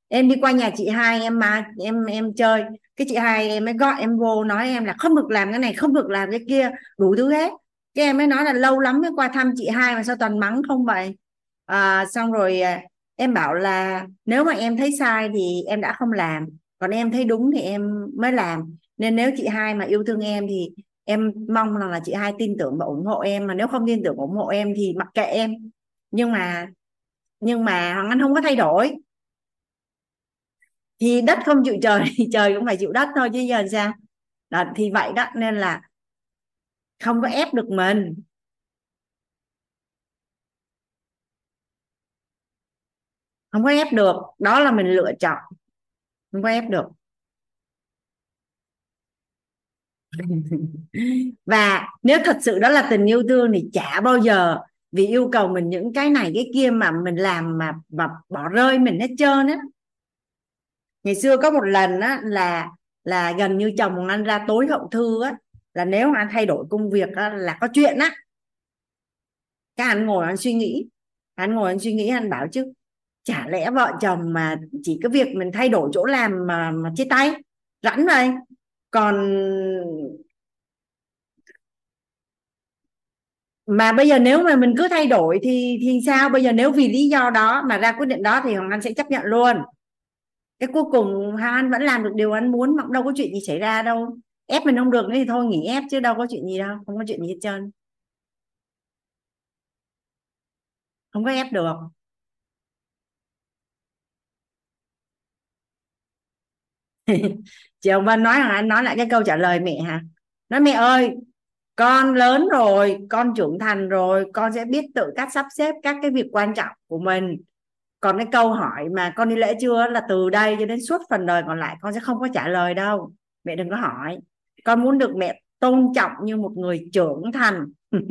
Em đi qua nhà chị hai em mà em em chơi. Cái chị hai em mới gọi em vô nói em là không được làm cái này không được làm cái kia đủ thứ hết. Cái em mới nói là lâu lắm mới qua thăm chị hai mà sao toàn mắng không vậy? À, xong rồi à, em bảo là nếu mà em thấy sai thì em đã không làm còn em thấy đúng thì em mới làm. Nên nếu chị hai mà yêu thương em thì em mong rằng là chị hai tin tưởng và ủng hộ em mà nếu không tin tưởng ủng hộ em thì mặc kệ em. Nhưng mà nhưng mà hoàng anh không có thay đổi. Thì đất không chịu trời thì trời cũng phải chịu đất thôi chứ giờ sao? Đó, thì vậy đó nên là không có ép được mình. Không có ép được đó là mình lựa chọn. Không có ép được. và nếu thật sự đó là tình yêu thương thì chả bao giờ vì yêu cầu mình những cái này cái kia mà mình làm mà mà bỏ rơi mình hết trơn á. Ngày xưa có một lần á là là gần như chồng anh ra tối hậu thư á là nếu anh thay đổi công việc á, là có chuyện á. Các anh ngồi anh suy nghĩ anh ngồi anh suy nghĩ anh bảo chứ chả lẽ vợ chồng mà chỉ cái việc mình thay đổi chỗ làm mà mà chia tay rảnh rồi? Còn mà bây giờ nếu mà mình cứ thay đổi thì thì sao? Bây giờ nếu vì lý do đó mà ra quyết định đó thì hoàng anh sẽ chấp nhận luôn. Cái cuối cùng hoàng anh vẫn làm được điều anh muốn, mà đâu có chuyện gì xảy ra đâu. Ép mình không được thì thôi, nghỉ ép chứ đâu có chuyện gì đâu, không có chuyện gì hết trơn. Không có ép được. chị ông Vân nói anh nói lại cái câu trả lời mẹ hả? Nói, mẹ ơi, con lớn rồi, con trưởng thành rồi, con sẽ biết tự cách sắp xếp các cái việc quan trọng của mình. Còn cái câu hỏi mà con đi lễ chưa? là từ đây cho đến suốt phần đời còn lại con sẽ không có trả lời đâu. Mẹ đừng có hỏi. Con muốn được mẹ tôn trọng như một người trưởng thành.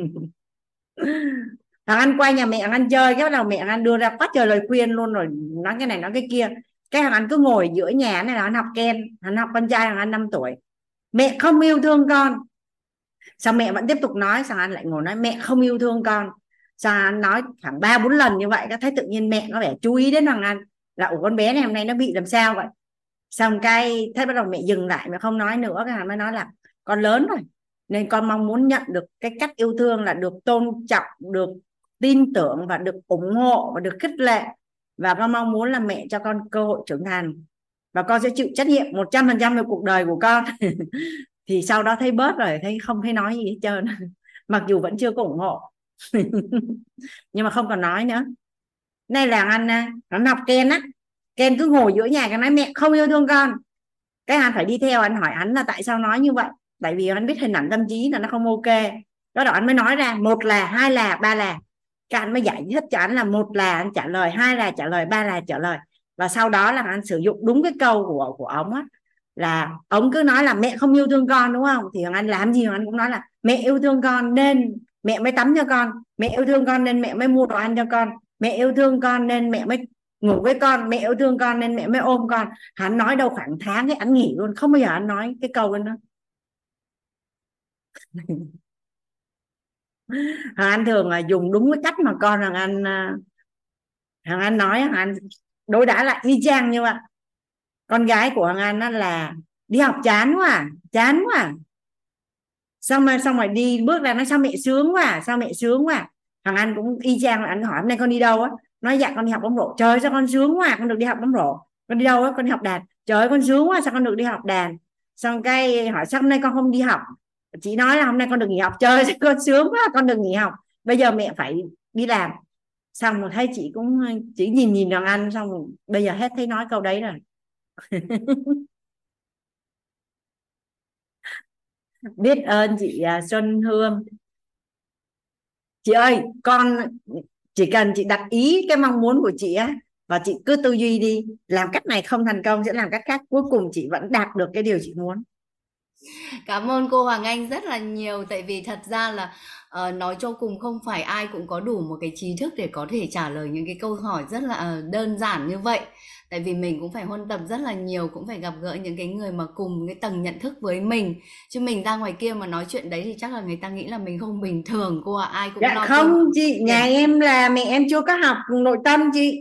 Thằng anh quay nhà mẹ, thằng anh chơi, cái bắt đầu mẹ thằng anh đưa ra quá trời lời khuyên luôn rồi, nói cái này nói cái kia cái thằng anh cứ ngồi giữa nhà này là anh học ken, anh học con trai thằng anh 5 tuổi. Mẹ không yêu thương con. Sao mẹ vẫn tiếp tục nói, sao anh lại ngồi nói mẹ không yêu thương con? Sao anh nói khoảng ba bốn lần như vậy có thấy tự nhiên mẹ có vẻ chú ý đến thằng anh. Là, ủa, con bé này hôm nay nó bị làm sao vậy? Xong cái thế bắt đầu mẹ dừng lại, mẹ không nói nữa, cái thằng mới nói là, con lớn rồi, nên con mong muốn nhận được cái cách yêu thương là được tôn trọng, được tin tưởng và được ủng hộ và được khích lệ và con mong muốn là mẹ cho con cơ hội trưởng thành. Và con sẽ chịu trách nhiệm 100% về cuộc đời của con. Thì sau đó thấy bớt rồi, thấy không thấy nói gì hết trơn. Mặc dù vẫn chưa có ủng hộ. Nhưng mà không còn nói nữa. Nay là anh anh học Ken á. Ken cứ ngồi giữa nhà cái nói, mẹ không yêu thương con. Cái anh phải đi theo anh hỏi anh là tại sao nói như vậy. Tại vì anh biết hình ảnh tâm trí là nó không ok. Đó đó anh mới nói ra, một là, hai là, ba là các anh mới giải thích cho anh là một là anh trả lời, hai là trả lời, ba là trả lời. Và sau đó là anh sử dụng đúng cái câu của của ông á, là ông cứ nói là mẹ không yêu thương con, đúng không? Thì anh làm gì anh cũng nói là mẹ yêu thương con nên mẹ mới tắm cho con, mẹ yêu thương con nên mẹ mới mua đồ ăn cho con, mẹ yêu thương con nên mẹ mới ngủ với con, mẹ yêu thương con nên mẹ mới ôm con. Hắn nói đâu khoảng tháng ấy anh nghỉ luôn, không bao giờ anh nói cái câu đó Hoàng Anh thường là dùng đúng cái cách mà con Hoàng Anh à, Hoàng Anh nói Hoàng Anh đối đãi lại y chang như vậy. Con gái của Hoàng Anh đó là đi học chán quá à, chán quá. À. xong rồi xong rồi đi bước ra nói sao mẹ sướng quá à, sao mẹ sướng quá? À. Hoàng Anh cũng y chang là anh hỏi hôm nay con đi đâu á? Nói dạ con đi học bóng rổ. Trời sao con sướng quá con được đi học bóng rổ. Con đi đâu á? Con đi học đàn. Trời ơi con sướng quá sao con được đi học đàn? Xong cái hỏi sao hôm nay con không đi học? Chị nói là hôm nay con được nghỉ học chơi con sướng quá, con được nghỉ học. Bây giờ mẹ phải đi làm. Xong rồi thấy chị cũng chỉ nhìn nhìn đàn anh, xong rồi bây giờ hết thấy nói câu đấy rồi. Biết ơn chị à, Xuân Hương. Chị ơi, con, chỉ cần chị đặt ý cái mong muốn của chị á, và chị cứ tư duy đi, làm cách này không thành công sẽ làm cách khác, cuối cùng chị vẫn đạt được cái điều chị muốn. Cảm ơn cô Hoàng Anh rất là nhiều tại vì thật ra là uh, nói cho cùng không phải ai cũng có đủ một cái trí thức để có thể trả lời những cái câu hỏi rất là đơn giản như vậy. Tại vì mình cũng phải huân tập rất là nhiều, cũng phải gặp gỡ những cái người mà cùng cái tầng nhận thức với mình. Chứ mình ra ngoài kia mà nói chuyện đấy thì chắc là người ta nghĩ là mình không bình thường cô ạ, à. ai cũng dạ, không tin. chị, nhà em là mẹ em chưa có học nội tâm chị.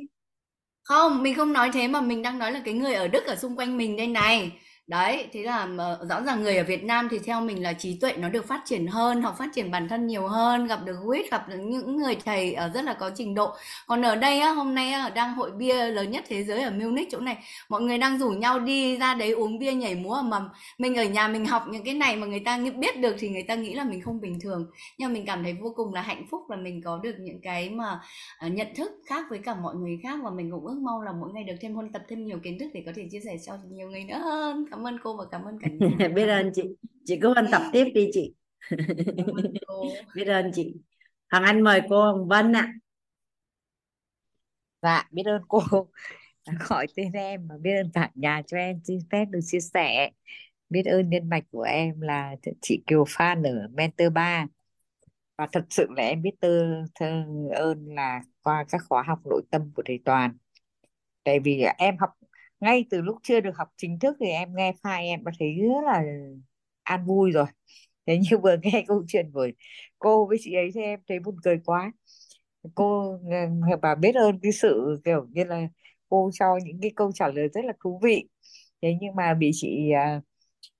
Không, mình không nói thế mà mình đang nói là cái người ở Đức ở xung quanh mình đây này đấy thế là ờ, rõ ràng người ở Việt Nam thì theo mình là trí tuệ nó được phát triển hơn học phát triển bản thân nhiều hơn gặp được quýt gặp được những người thầy ở rất là có trình độ. Còn ở đây á, hôm nay á, đang hội bia lớn nhất thế giới ở Munich chỗ này mọi người đang rủ nhau đi ra đấy uống bia nhảy múa mà mình ở nhà mình học những cái này mà người ta biết được thì người ta nghĩ là mình không bình thường. Nhưng mà mình cảm thấy vô cùng là hạnh phúc là mình có được những cái mà ờ, nhận thức khác với cả mọi người khác và mình cũng ước mong là mỗi ngày được thêm huân tập thêm nhiều kiến thức để có thể chia sẻ cho nhiều người nữa. Hơn cảm ơn cô và cảm ơn cả nhà biết ơn chị. Chị cứ ôn tập tiếp đi chị. Biết ơn chị. Hoàng Anh mời cô Hồng Vân ạ. Dạ biết ơn cô. Gọi tên em mà biết ơn cả nhà cho em. Xin phép được chia sẻ. Biết ơn nhân mạch của em là chị Kiều Phan ở Mentor 3 và thật sự là em biết tơ, thơ ơn là qua các khóa học nội tâm của thầy Toàn. Tại vì em học ngay từ lúc chưa được học chính thức thì em nghe file em đã thấy rất là an vui rồi. Thế như vừa nghe câu chuyện của cô với chị ấy thì em thấy buồn cười quá. Cô ờ, bà biết ơn cái sự kiểu như là cô cho những cái câu trả lời rất là thú vị. Thế nhưng mà bị chị ờ,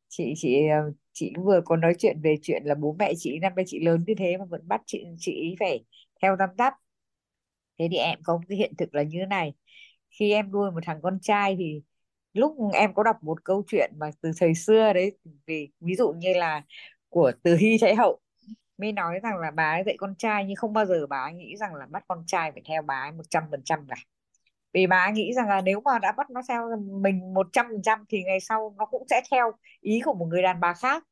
chị chị ờ, chị vừa có nói chuyện về chuyện là bố mẹ chị, năm nay chị lớn như thế mà vẫn bắt chị chị phải theo năm tắp. Thế thì em có cái hiện thực là như thế này khi em nuôi một thằng con trai thì lúc em có đọc một câu chuyện mà từ thời xưa đấy, vì ví dụ như là của từ hy thái hậu, mới nói rằng là bà ấy dạy con trai nhưng không bao giờ bà ấy nghĩ rằng là bắt con trai phải theo bà ấy một trăm phần trăm cả. Vì bà ấy nghĩ rằng là nếu mà đã bắt nó theo mình một trăm phần trăm thì ngày sau nó cũng sẽ theo ý của một người đàn bà khác.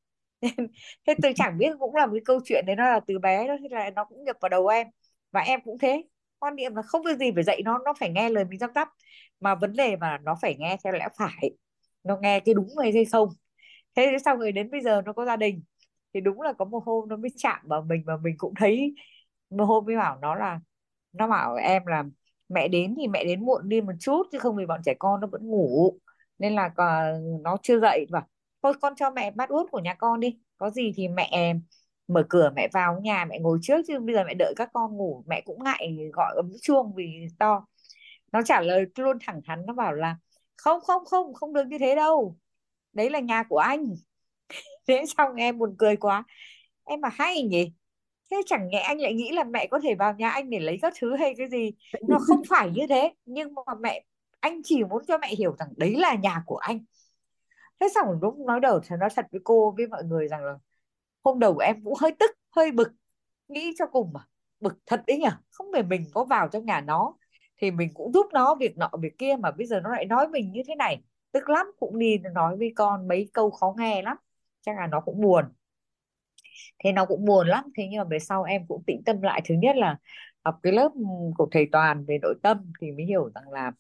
Thế tôi chẳng biết cũng là một cái câu chuyện đấy, nó là từ bé đó, thế là nó cũng nhập vào đầu em và em cũng thế quan niệm là không việc gì phải dạy nó nó phải nghe lời mình răm tắp mà vấn đề mà nó phải nghe theo lẽ phải, nó nghe cái đúng hay không. Thế sau người đến bây giờ nó có gia đình, thì đúng là có một hôm nó mới chạm vào mình và mình cũng thấy một hôm mới bảo nó là, nó bảo em là, mẹ đến thì mẹ đến muộn đi một chút chứ không vì bọn trẻ con nó vẫn ngủ. Nên là ờ, nó chưa dậy và thôi con cho mẹ bát út của nhà con đi, có gì thì mẹ mở cửa, mẹ vào nhà, mẹ ngồi trước chứ bây giờ mẹ đợi các con ngủ, mẹ cũng ngại gọi ấm chuông vì to. Nó trả lời luôn thẳng thắn, nó bảo là không không không không được như thế đâu. Đấy là nhà của anh. Thế xong em buồn cười quá. Em mà hay nhỉ. Thế chẳng nhẽ anh lại nghĩ là mẹ có thể vào nhà anh để lấy các thứ hay cái gì? Nó không phải như thế, nhưng mà mẹ, anh chỉ muốn cho mẹ hiểu rằng đấy là nhà của anh. Thế xong lúc nói đầu thì nói thật với cô, với mọi người rằng là hôm đầu em cũng hơi tức, hơi bực, nghĩ cho cùng mà. Bực thật đấy nhỉ? Không phải mình có vào trong nhà nó, thì mình cũng giúp nó việc nọ việc kia mà bây giờ nó lại nói mình như thế này. Tức lắm, cũng đi nói với con mấy câu khó nghe lắm. Chắc là nó cũng buồn. Thế nó cũng buồn lắm. Thế nhưng mà về sau em cũng tĩnh tâm lại. Thứ nhất là học cái lớp của thầy toàn về nội tâm thì mới hiểu rằng là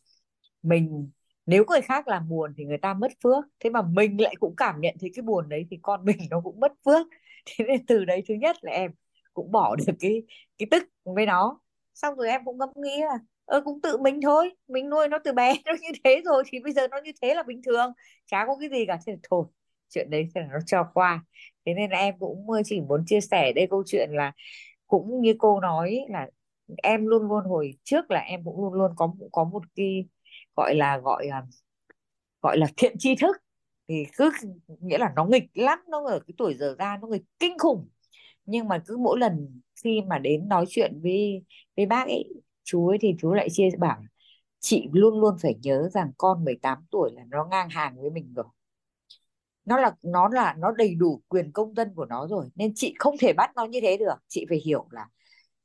mình, nếu người khác làm buồn thì người ta mất phước. Thế mà mình lại cũng cảm nhận thấy cái buồn đấy thì con mình nó cũng mất phước. thế nên từ đấy thứ nhất là em cũng bỏ được cái cái tức với nó. Xong rồi em cũng ngẫm nghĩ là ơ cũng tự mình thôi, mình nuôi nó từ bé nó như thế rồi thì bây giờ nó như thế là bình thường, chả có cái gì cả. Thế là thôi, chuyện đấy thì nó cho qua. Thế nên là em cũng chỉ muốn chia sẻ đây câu chuyện là cũng như cô nói là em luôn luôn hồi trước là em cũng luôn luôn có có một cái gọi là gọi là gọi là thiện tri thức thì cứ nghĩa là nó nghịch lắm nó ở cái tuổi giờ ra nó nghịch kinh khủng. Nhưng mà cứ mỗi lần khi mà đến nói chuyện với với bác ấy chú ấy thì chú lại chia bảo chị luôn luôn phải nhớ rằng con 18 tuổi là nó ngang hàng với mình rồi. Nó là nó là nó đầy đủ quyền công dân của nó rồi nên chị không thể bắt nó như thế được. Chị phải hiểu là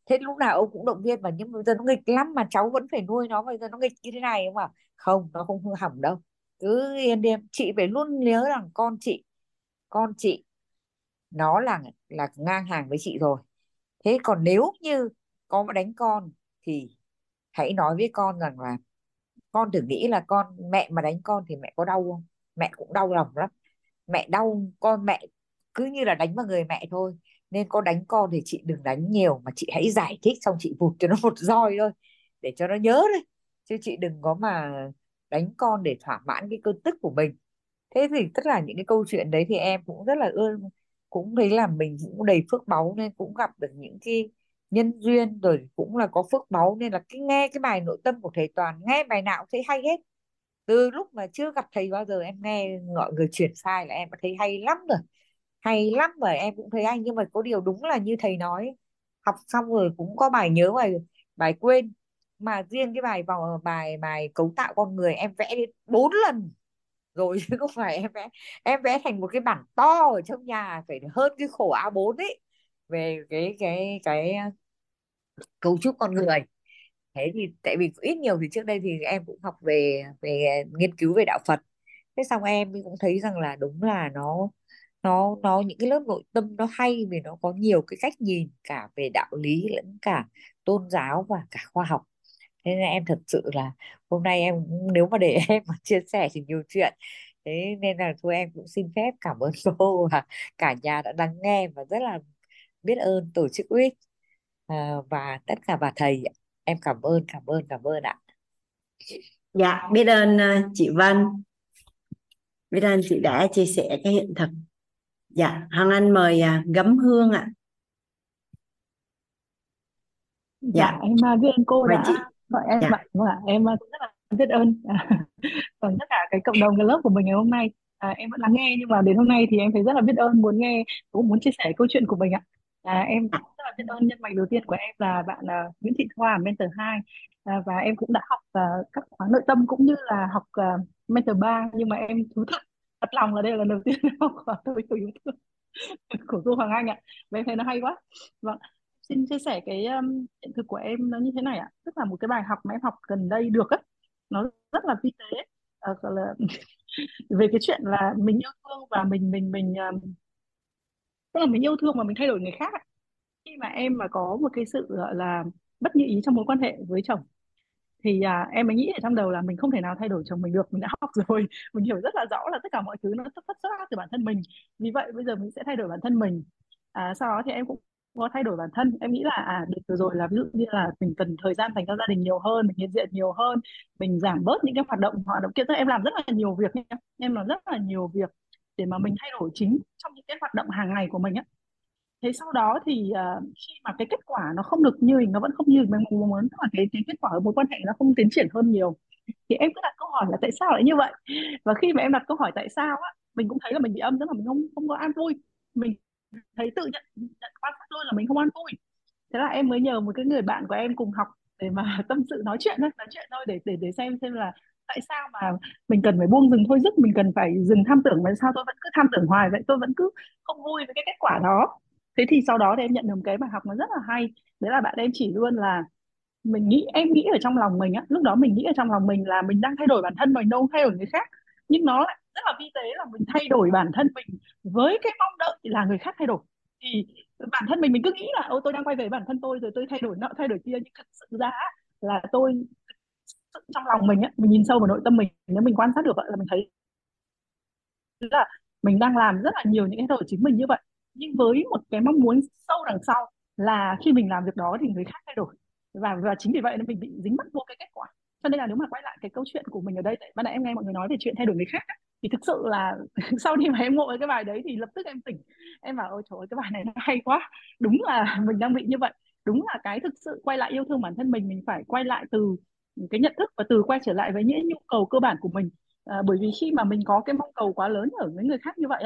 thế lúc nào ông cũng động viên mà nhưng mà bây giờ nó nghịch lắm mà cháu vẫn phải nuôi nó bây giờ nó nghịch như thế này không? Ạ không nó không hư hỏng đâu cứ yên đêm chị phải luôn nhớ rằng con chị con chị, nó là là ngang hàng với chị rồi. Thế còn nếu như có mà đánh con thì hãy nói với con rằng là con thử nghĩ là con, mẹ mà đánh con thì mẹ có đau không? Mẹ cũng đau lòng lắm. Mẹ đau, con mẹ cứ như là đánh vào người mẹ thôi. Nên con đánh con thì chị đừng đánh nhiều, mà chị hãy giải thích xong chị vụt cho nó một roi thôi, để cho nó nhớ thôi. Chứ chị đừng có mà đánh con để thỏa mãn cái cơn tức của mình. Thế thì tất cả những cái câu chuyện đấy thì em cũng rất là ưa, cũng thấy là mình cũng đầy phước báu nên cũng gặp được những cái nhân duyên rồi cũng là có phước báu nên là cái nghe cái bài nội tâm của thầy Toàn nghe bài nào cũng thấy hay hết. Từ lúc mà chưa gặp thầy bao giờ em nghe mọi người chuyển sai là em đã thấy hay lắm rồi. Hay lắm rồi em cũng thấy anh nhưng mà có điều đúng là như thầy nói học xong rồi cũng có bài nhớ bài bài quên mà riêng cái bài vào bài bài cấu tạo con người em vẽ đến bốn lần. Rồi chứ không phải em vẽ em vẽ thành một cái bản to ở trong nhà, phải hơn cái khổ A4 ấy, về cái cái cái cấu trúc con người. Thế thì tại vì ít nhiều thì trước đây thì em cũng học về về nghiên cứu về đạo Phật. Thế xong em cũng thấy rằng là đúng là nó nó nó những cái lớp nội tâm nó hay vì nó có nhiều cái cách nhìn cả về đạo lý lẫn cả tôn giáo và cả khoa học thế nên em thật sự là hôm nay em nếu mà để em mà chia sẻ thì nhiều chuyện. Thế nên là thôi em cũng xin phép cảm ơn cô và cả nhà đã lắng nghe và rất là biết ơn tổ chức UIT à, và tất cả bà thầy em cảm ơn cảm ơn cảm ơn ạ. Dạ biết ơn uh, chị Vân. Biết ơn chị đã chia sẻ cái hiện thực. Dạ Hoàng Anh mời uh, Gấm Hương ạ. Dạ, dạ. em uh, biết ơn cô mời đã chị gọi em dạ. ạ vâng ạ? Em uh, rất là biết ơn. Còn tất cả cái cộng đồng cái lớp của mình ngày hôm nay à, em vẫn lắng nghe nhưng mà đến hôm nay thì em thấy rất là biết ơn muốn nghe cũng muốn chia sẻ câu chuyện của mình ạ. À, em dạ. rất là biết ơn nhân mạch đầu tiên của em là bạn uh, Nguyễn Thị Thoa mentor 2 à, và em cũng đã học uh, các khóa nội tâm cũng như là học uh, mentor 3 nhưng mà em thú thật thật lòng là đây là lần đầu tiên em học khóa tôi yêu thương của cô Hoàng Anh ạ. Và em thấy nó hay quá. Vâng xin chia sẻ cái um, hiện thực của em nó như thế này ạ. Tức là một cái bài học mà em học gần đây được á nó rất là vi tế. À, gọi là về cái chuyện là mình yêu thương và mình mình mình um, tức là mình yêu thương và mình thay đổi người khác khi mà em mà có một cái sự gọi là bất như ý trong mối quan hệ với chồng thì à, em mới nghĩ ở trong đầu là mình không thể nào thay đổi chồng mình được. Mình đã học rồi mình hiểu rất là rõ là tất cả mọi thứ nó xuất phát từ bản thân mình. Vì vậy bây giờ mình sẽ thay đổi bản thân mình. À, sau đó thì em cũng có thay đổi bản thân. Em nghĩ là à được rồi, rồi là ví dụ như là mình cần thời gian dành cho gia đình nhiều hơn mình hiện diện nhiều hơn mình giảm bớt những cái hoạt động hoạt động kia tức em làm rất là nhiều việc nhé em làm rất là nhiều việc để mà mình thay đổi chính trong những cái hoạt động hàng ngày của mình á. Thế sau đó thì uh, khi mà cái kết quả nó không được như mình nó vẫn không như mình mong muốn tức là cái, cái kết quả ở mối quan hệ nó không tiến triển hơn nhiều thì em cứ đặt câu hỏi là tại sao lại như vậy? Và khi mà em đặt câu hỏi tại sao á mình cũng thấy là mình bị âm tức là mình không không có an vui. Mình thấy tự nhận, nhận quan sát luôn là mình không an vui. Thế là em mới nhờ một cái người bạn của em cùng học để mà tâm sự nói chuyện thôi nói chuyện thôi để để để xem xem là tại sao mà mình cần phải buông dừng thôi dứt mình cần phải dừng tham tưởng mà sao tôi vẫn cứ tham tưởng hoài vậy tôi vẫn cứ không vui với cái kết quả đó. Thế thì sau đó thì em nhận được một cái bài học nó rất là hay. Đấy là bạn em chỉ luôn là mình nghĩ em nghĩ ở trong lòng mình á lúc đó mình nghĩ ở trong lòng mình là mình đang thay đổi bản thân mình đâu thay đổi người khác. Nhưng nó lại rất là vi tế là mình thay đổi bản thân mình với cái mong đợi là người khác thay đổi. Thì bản thân mình mình cứ nghĩ là, ô, tôi đang quay về bản thân tôi, rồi tôi thay đổi nọ, thay đổi kia. Nhưng thật sự ra là tôi trong lòng mình á, mình nhìn sâu vào nội tâm mình, nếu mình quan sát được vậy là mình thấy là mình đang làm rất là nhiều những cái thay đổi chính mình như vậy. Nhưng với một cái mong muốn sâu đằng sau là khi mình làm việc đó thì người khác thay đổi. Và và chính vì vậy nên mình bị dính mắc vô cái kết quả. Cho nên là nếu mà quay lại cái câu chuyện của mình ở đây, tại ban nãy em nghe mọi người nói về chuyện thay đổi người khác thì thực sự là sau khi mà em ngộ cái bài đấy thì lập tức em tỉnh. Em bảo ôi trời ơi cái bài này nó hay quá. Đúng là mình đang bị như vậy. Đúng là cái thực sự quay lại yêu thương bản thân mình mình phải quay lại từ cái nhận thức và từ quay trở lại với những nhu cầu cơ bản của mình. À, bởi vì khi mà mình có cái mong cầu quá lớn ở với người khác như vậy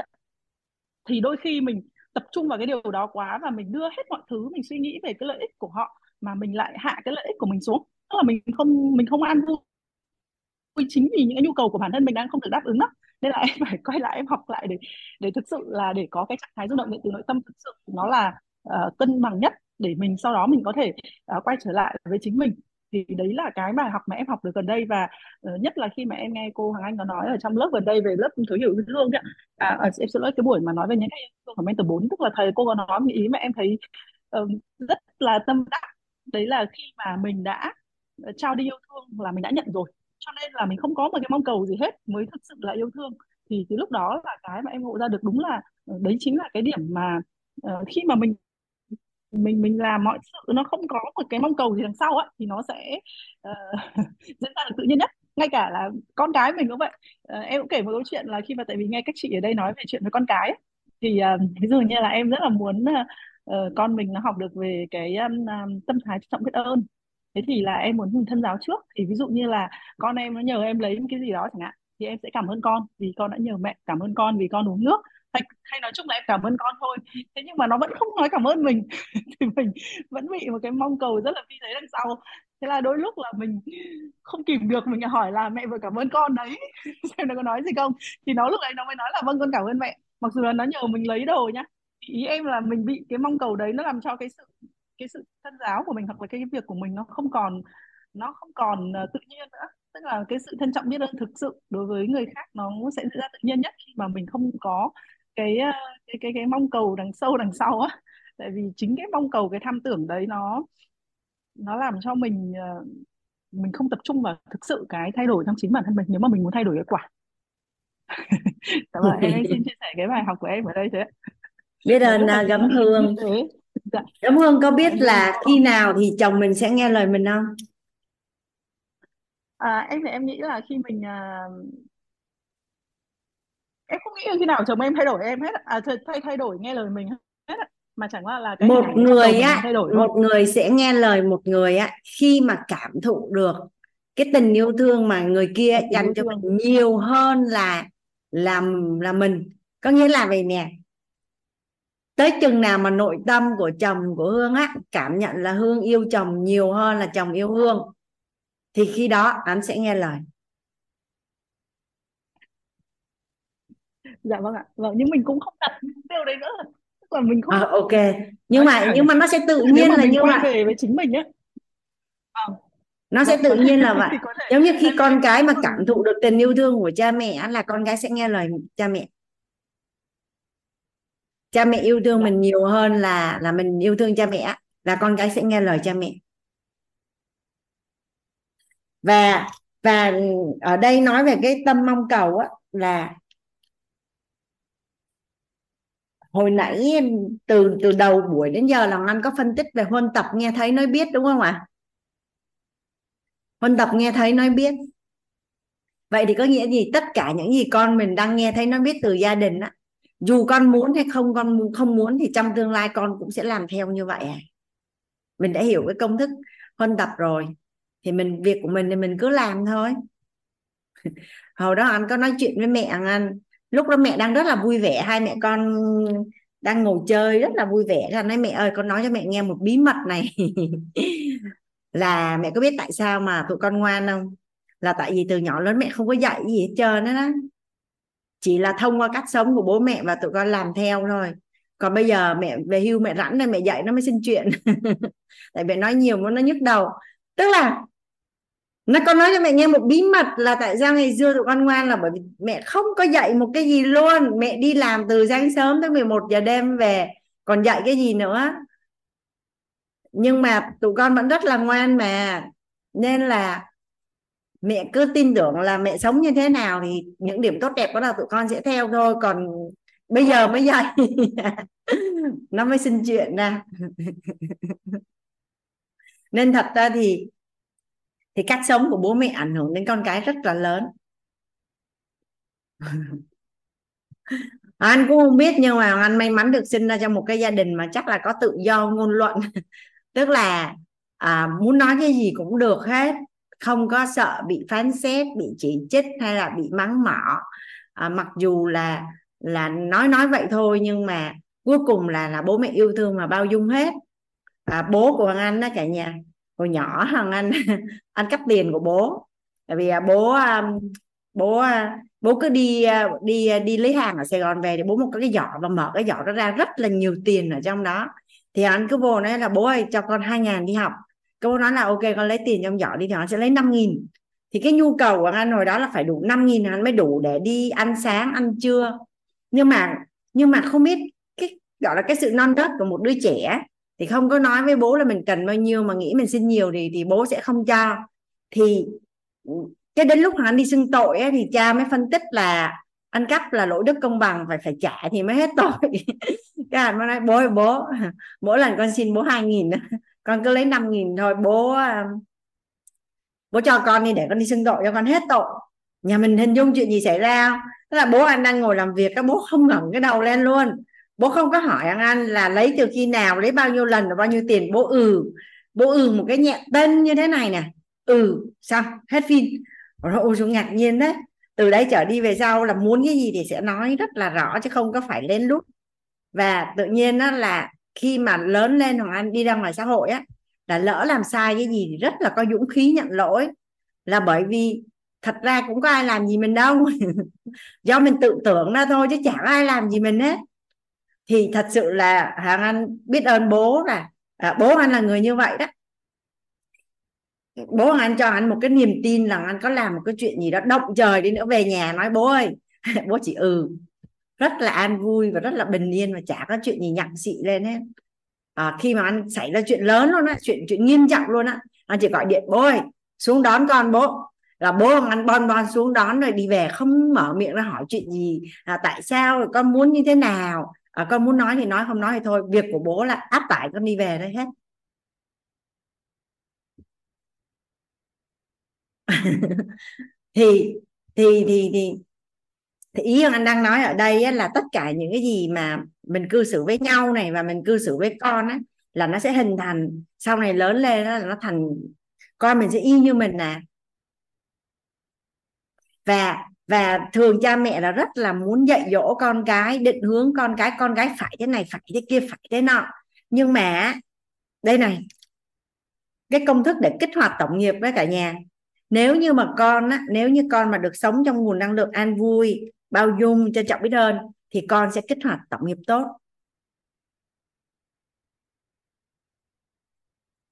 thì đôi khi mình tập trung vào cái điều đó quá và mình đưa hết mọi thứ mình suy nghĩ về cái lợi ích của họ mà mình lại hạ cái lợi ích của mình xuống. Tức là mình không mình không an vui. Chính vì những cái nhu cầu của bản thân mình đang không được đáp ứng đó nên là em phải quay lại em học lại để để thực sự là để có cái trạng thái rung động điện từ nội tâm thực sự nó là uh, cân bằng nhất để mình sau đó mình có thể uh, quay trở lại với chính mình. Thì đấy là cái bài học mà em học được gần đây và uh, nhất là khi mà em nghe cô Hoàng Anh có nói ở trong lớp gần đây về lớp thấu hiểu yêu thương ạ. À, à, em xin lỗi cái buổi mà nói về những cái yêu thương của mentor 4 tức là thầy cô có nói một ý mà em thấy uh, rất là tâm đắc. Đấy là khi mà mình đã trao đi yêu thương là mình đã nhận rồi cho nên là mình không có một cái mong cầu gì hết mới thực sự là yêu thương. Thì cái lúc đó là cái mà em ngộ ra được đúng là ờ, đấy chính là cái điểm mà uh, khi mà mình mình mình làm mọi sự nó không có một cái mong cầu gì đằng sau á thì nó sẽ uh, diễn ra được tự nhiên nhất. Ngay cả là con cái mình cũng vậy. Uh, em cũng kể một câu chuyện là khi mà tại vì nghe các chị ở đây nói về chuyện với con cái ấy, thì uh, ví dụ như là em rất là muốn uh, con mình nó học được về cái um, tâm thái trọng biết ơn thế thì là em muốn thân giáo trước. Thì ví dụ như là con em nó nhờ em lấy cái gì đó chẳng hạn thì em sẽ cảm ơn con vì con đã nhờ mẹ cảm ơn con vì con uống nước. Hay, hay nói chung là em cảm ơn con thôi. Thế nhưng mà nó vẫn không nói cảm ơn mình. Thì mình vẫn bị một cái mong cầu rất là vi tế đằng sau. Thế là đôi lúc là mình không kìm được mình hỏi là mẹ vừa cảm ơn con đấy. Xem nó có nói gì không. Thì nó lúc ấy nó mới nói là vâng con cảm ơn mẹ. Mặc dù là nó nhờ mình lấy đồ nhá. Ý em là mình bị cái mong cầu đấy nó làm cho cái sự cái sự thân giáo của mình hoặc là cái việc của mình nó không còn nó không còn uh, tự nhiên nữa. Tức là cái sự trân trọng biết ơn thực sự đối với người khác nó sẽ diễn ra tự nhiên nhất khi mà mình không có cái uh, cái cái cái mong cầu đằng sâu đằng sau á. Tại vì chính cái mong cầu cái tham tưởng đấy nó nó làm cho mình uh, mình không tập trung vào thực sự cái thay đổi trong chính bản thân mình nếu mà mình muốn thay đổi kết quả. Cảm ơn em xin chia sẻ cái bài học của em ở đây thế biết ơn uh, gấm hương Dạ. Đúng không? Có biết là khi nào thì chồng mình sẽ nghe lời mình không? À, em thì em nghĩ là khi mình à, em không nghĩ là khi nào chồng em thay đổi em hết à thay thay đổi nghe lời mình hết mà chẳng qua là cái một người á thay đổi một người sẽ nghe lời một người á khi mà cảm thụ được cái tình yêu thương mà người kia dành cho mình nhiều hơn là làm là mình có nghĩa là vậy nè tới chừng nào mà nội tâm của chồng của hương á cảm nhận là hương yêu chồng nhiều hơn là chồng yêu hương thì khi đó anh sẽ nghe lời. Dạ vâng ạ. Vâng nhưng mình cũng không đặt mục tiêu đấy nữa. Còn mình không à, ok. nhưng mà nhưng mà nó sẽ tự nhiên là như vậy. về với chính mình á. Vâng. Nó sẽ tự nhiên là vậy. giống như khi con cái mà cảm thụ được tình yêu thương của cha mẹ là con cái sẽ nghe lời cha mẹ cha mẹ yêu thương mình nhiều hơn là là mình yêu thương cha mẹ là con cái sẽ nghe lời cha mẹ. Và và ở đây nói về cái tâm mong cầu á là hồi nãy từ từ đầu buổi đến giờ là anh có phân tích về huân tập nghe thấy nói biết đúng không ạ? Huân tập nghe thấy nói biết. Vậy thì có nghĩa gì? Tất cả những gì con mình đang nghe thấy nó biết từ gia đình á dù con muốn hay không con không muốn thì trong tương lai con cũng sẽ làm theo như vậy à. Mình đã hiểu cái công thức huân tập rồi thì mình việc của mình thì mình cứ làm thôi. Hồi đó anh có nói chuyện với mẹ anh lúc đó mẹ đang rất là vui vẻ hai mẹ con đang ngồi chơi rất là vui vẻ. Anh nói mẹ ơi con nói cho mẹ nghe một bí mật này. Là mẹ có biết tại sao mà tụi con ngoan không? Là tại vì từ nhỏ lớn mẹ không có dạy gì hết trơn đó, đó chỉ là thông qua cách sống của bố mẹ và tụi con làm theo thôi. Còn bây giờ mẹ, về hưu mẹ rảnh nên mẹ dạy nó mới xin chuyện. Tại mẹ nói nhiều nó nhức đầu. Tức là, nó con nói cho mẹ nghe một bí mật là tại sao ngày xưa tụi con ngoan là bởi vì mẹ không có dạy một cái gì luôn. Mẹ đi làm từ sáng sớm tới 11 giờ đêm về, còn dạy cái gì nữa? Nhưng mà tụi con vẫn rất là ngoan mà. Nên là mẹ cứ tin tưởng là mẹ sống như thế nào thì những điểm tốt đẹp đó là tụi con sẽ theo thôi. Còn bây giờ mới dạy. Nó mới xin chuyện ra. Nên thật ra thì thì cách sống của bố mẹ ảnh hưởng đến con cái rất là lớn. Anh cũng không biết nhưng mà anh may mắn được sinh ra trong một cái gia đình mà chắc là có tự do ngôn luận. Tức là à, muốn nói cái gì cũng được hết không có sợ bị phán xét bị chỉ trích hay là bị mắng mỏ. À, mặc dù là là nói nói vậy thôi nhưng mà cuối cùng là là bố mẹ yêu thương và bao dung hết. À, bố của hoàng anh đó cả nhà hồi nhỏ hoàng anh anh cắp tiền của bố. Tại vì à, bố à, bố à, bố cứ đi à, đi à, đi lấy hàng ở Sài Gòn về thì bố một cái giỏ và mở cái giỏ đó ra rất là nhiều tiền ở trong đó. Thì anh cứ vô nói là bố ơi cho con hai ngàn đi học cô nói là ok con lấy tiền trong giỏ đi thì họ sẽ lấy 5 nghìn. Thì cái nhu cầu của anh hồi đó là phải đủ 5 nghìn anh mới đủ để đi ăn sáng ăn trưa. Nhưng mà nhưng mà không biết cái gọi là cái sự non nớt của một đứa trẻ thì không có nói với bố là mình cần bao nhiêu mà nghĩ mình xin nhiều thì thì bố sẽ không cho. Thì ừ, cái đến lúc anh đi xưng tội ấy, thì cha mới phân tích là ăn cắp là lỗi đức công bằng phải phải trả thì mới hết tội. Cái anh mới nói bố ơi bố mỗi lần con xin bố hai nghìn con cứ lấy 5 nghìn thôi. Bố à, bố cho con đi để con đi xưng tội cho con hết tội. Nhà mình hình dung chuyện gì xảy ra không? Tức là bố anh đang ngồi làm việc các bố không ngẩng cái đầu lên luôn. Bố không có hỏi anh anh là lấy từ khi nào, lấy bao nhiêu lần và bao nhiêu tiền. Bố ừ. Bố ừ một cái nhẹ tên như thế này nè. Ừ xong, hết phim. Rồi ôi xuống ngạc nhiên đấy. Từ đấy trở đi về sau là muốn cái gì thì sẽ nói rất là rõ chứ không có phải lên lút. Và tự nhiên đó là khi mà lớn lên hoàng anh đi ra ngoài xã hội á là lỡ làm sai cái gì thì rất là có dũng khí nhận lỗi. Là bởi vì thật ra cũng có ai làm gì mình đâu. Do mình tự tưởng ra thôi chứ chẳng ai làm gì mình hết. Thì thật sự là hoàng anh biết ơn bố là à, bố anh là người như vậy đó. Bố anh cho anh một cái niềm tin là anh có làm một cái chuyện gì đó động trời đi nữa về nhà nói bố ơi bố chỉ ừ rất là an vui và rất là bình yên và chả có chuyện gì nhặng xị lên hết. À, khi mà anh xảy ra chuyện lớn luôn á chuyện chuyện nghiêm trọng luôn á anh chỉ gọi điện bố ơi xuống đón con bố. Là bố anh bon bon xuống đón rồi đi về không mở miệng ra hỏi chuyện gì à, tại sao con muốn như thế nào? À, con muốn nói thì nói không nói thì thôi việc của bố là áp tải con đi về đấy hết. Thì thì thì thì thì ý anh đang nói ở đây á, là tất cả những cái gì mà mình cư xử với nhau này và mình cư xử với con á là nó sẽ hình thành sau này lớn lên đó, là nó thành con mình sẽ y như mình nè. Và và thường cha mẹ là rất là muốn dạy dỗ con cái định hướng con cái con cái phải thế này phải thế kia phải thế nọ. Nhưng mà đây này cái công thức để kích hoạt tổng nghiệp với cả nhà nếu như mà con á nếu như con mà được sống trong nguồn năng lượng an vui bao dung trân trọng biết ơn, thì con sẽ kích hoạt tổng nghiệp tốt.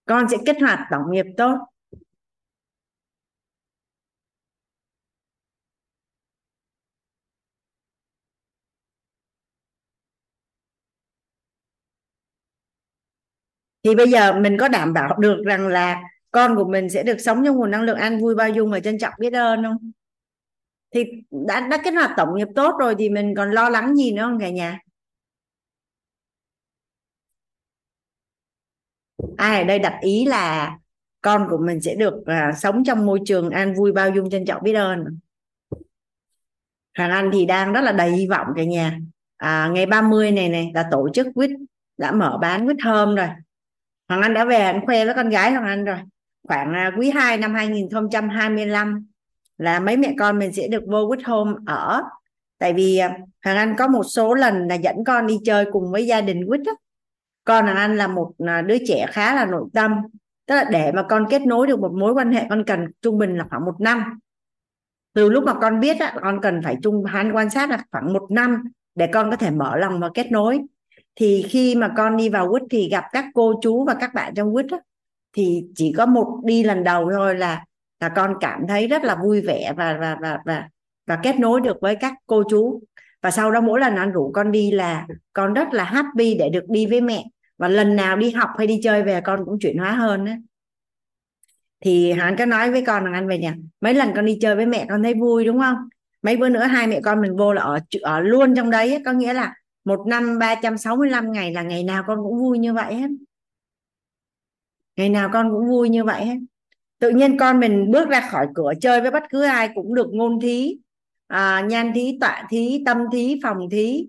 Con sẽ kích hoạt tổng nghiệp tốt. Thì bây giờ mình có đảm bảo được rằng là con của mình sẽ được sống trong nguồn năng lượng an vui, bao dung và trân trọng biết ơn không? Thì đã đã kết hợp tổng nghiệp tốt rồi thì mình còn lo lắng gì nữa không cả nhà? Ai ở đây đặt ý là con của mình sẽ được à, sống trong môi trường an vui bao dung trân trọng biết ơn. Hoàng Anh thì đang rất là đầy hy vọng cả nhà. À, ngày 30 này này là tổ chức quýt đã mở bán quýt thơm rồi. Hoàng Anh đã về anh khoe với con gái Hoàng Anh rồi. Khoảng à, quý 2 năm 2025 là mấy mẹ con mình sẽ được vô with home ở. Tại vì à, Hoàng Anh có một số lần là dẫn con đi chơi cùng với gia đình quýt con Hoàng Anh là một à, đứa trẻ khá là nội tâm. Tức là để mà con kết nối được một mối quan hệ con cần trung bình là khoảng một năm. Từ lúc mà con biết á, con cần phải chung hắn quan sát là khoảng một năm để con có thể mở lòng và kết nối. Thì khi mà con đi vào quýt thì gặp các cô chú và các bạn trong quýt á, thì chỉ có một đi lần đầu thôi là là con cảm thấy rất là vui vẻ và và và và và kết nối được với các cô chú. Và sau đó mỗi lần anh rủ con đi là con rất là happy để được đi với mẹ. Và lần nào đi học hay đi chơi về con cũng chuyển hóa hơn á. Thì hắn có nói với con rằng anh về nhà. Mấy lần con đi chơi với mẹ con thấy vui, đúng không? Mấy bữa nữa hai mẹ con mình vô là ở ở luôn trong đấy có nghĩa là một năm 365 ngày là ngày nào con cũng vui như vậy hết. Ngày nào con cũng vui như vậy hết tự nhiên con mình bước ra khỏi cửa chơi với bất cứ ai cũng được ngôn thí à, nhan thí tọa thí tâm thí phòng thí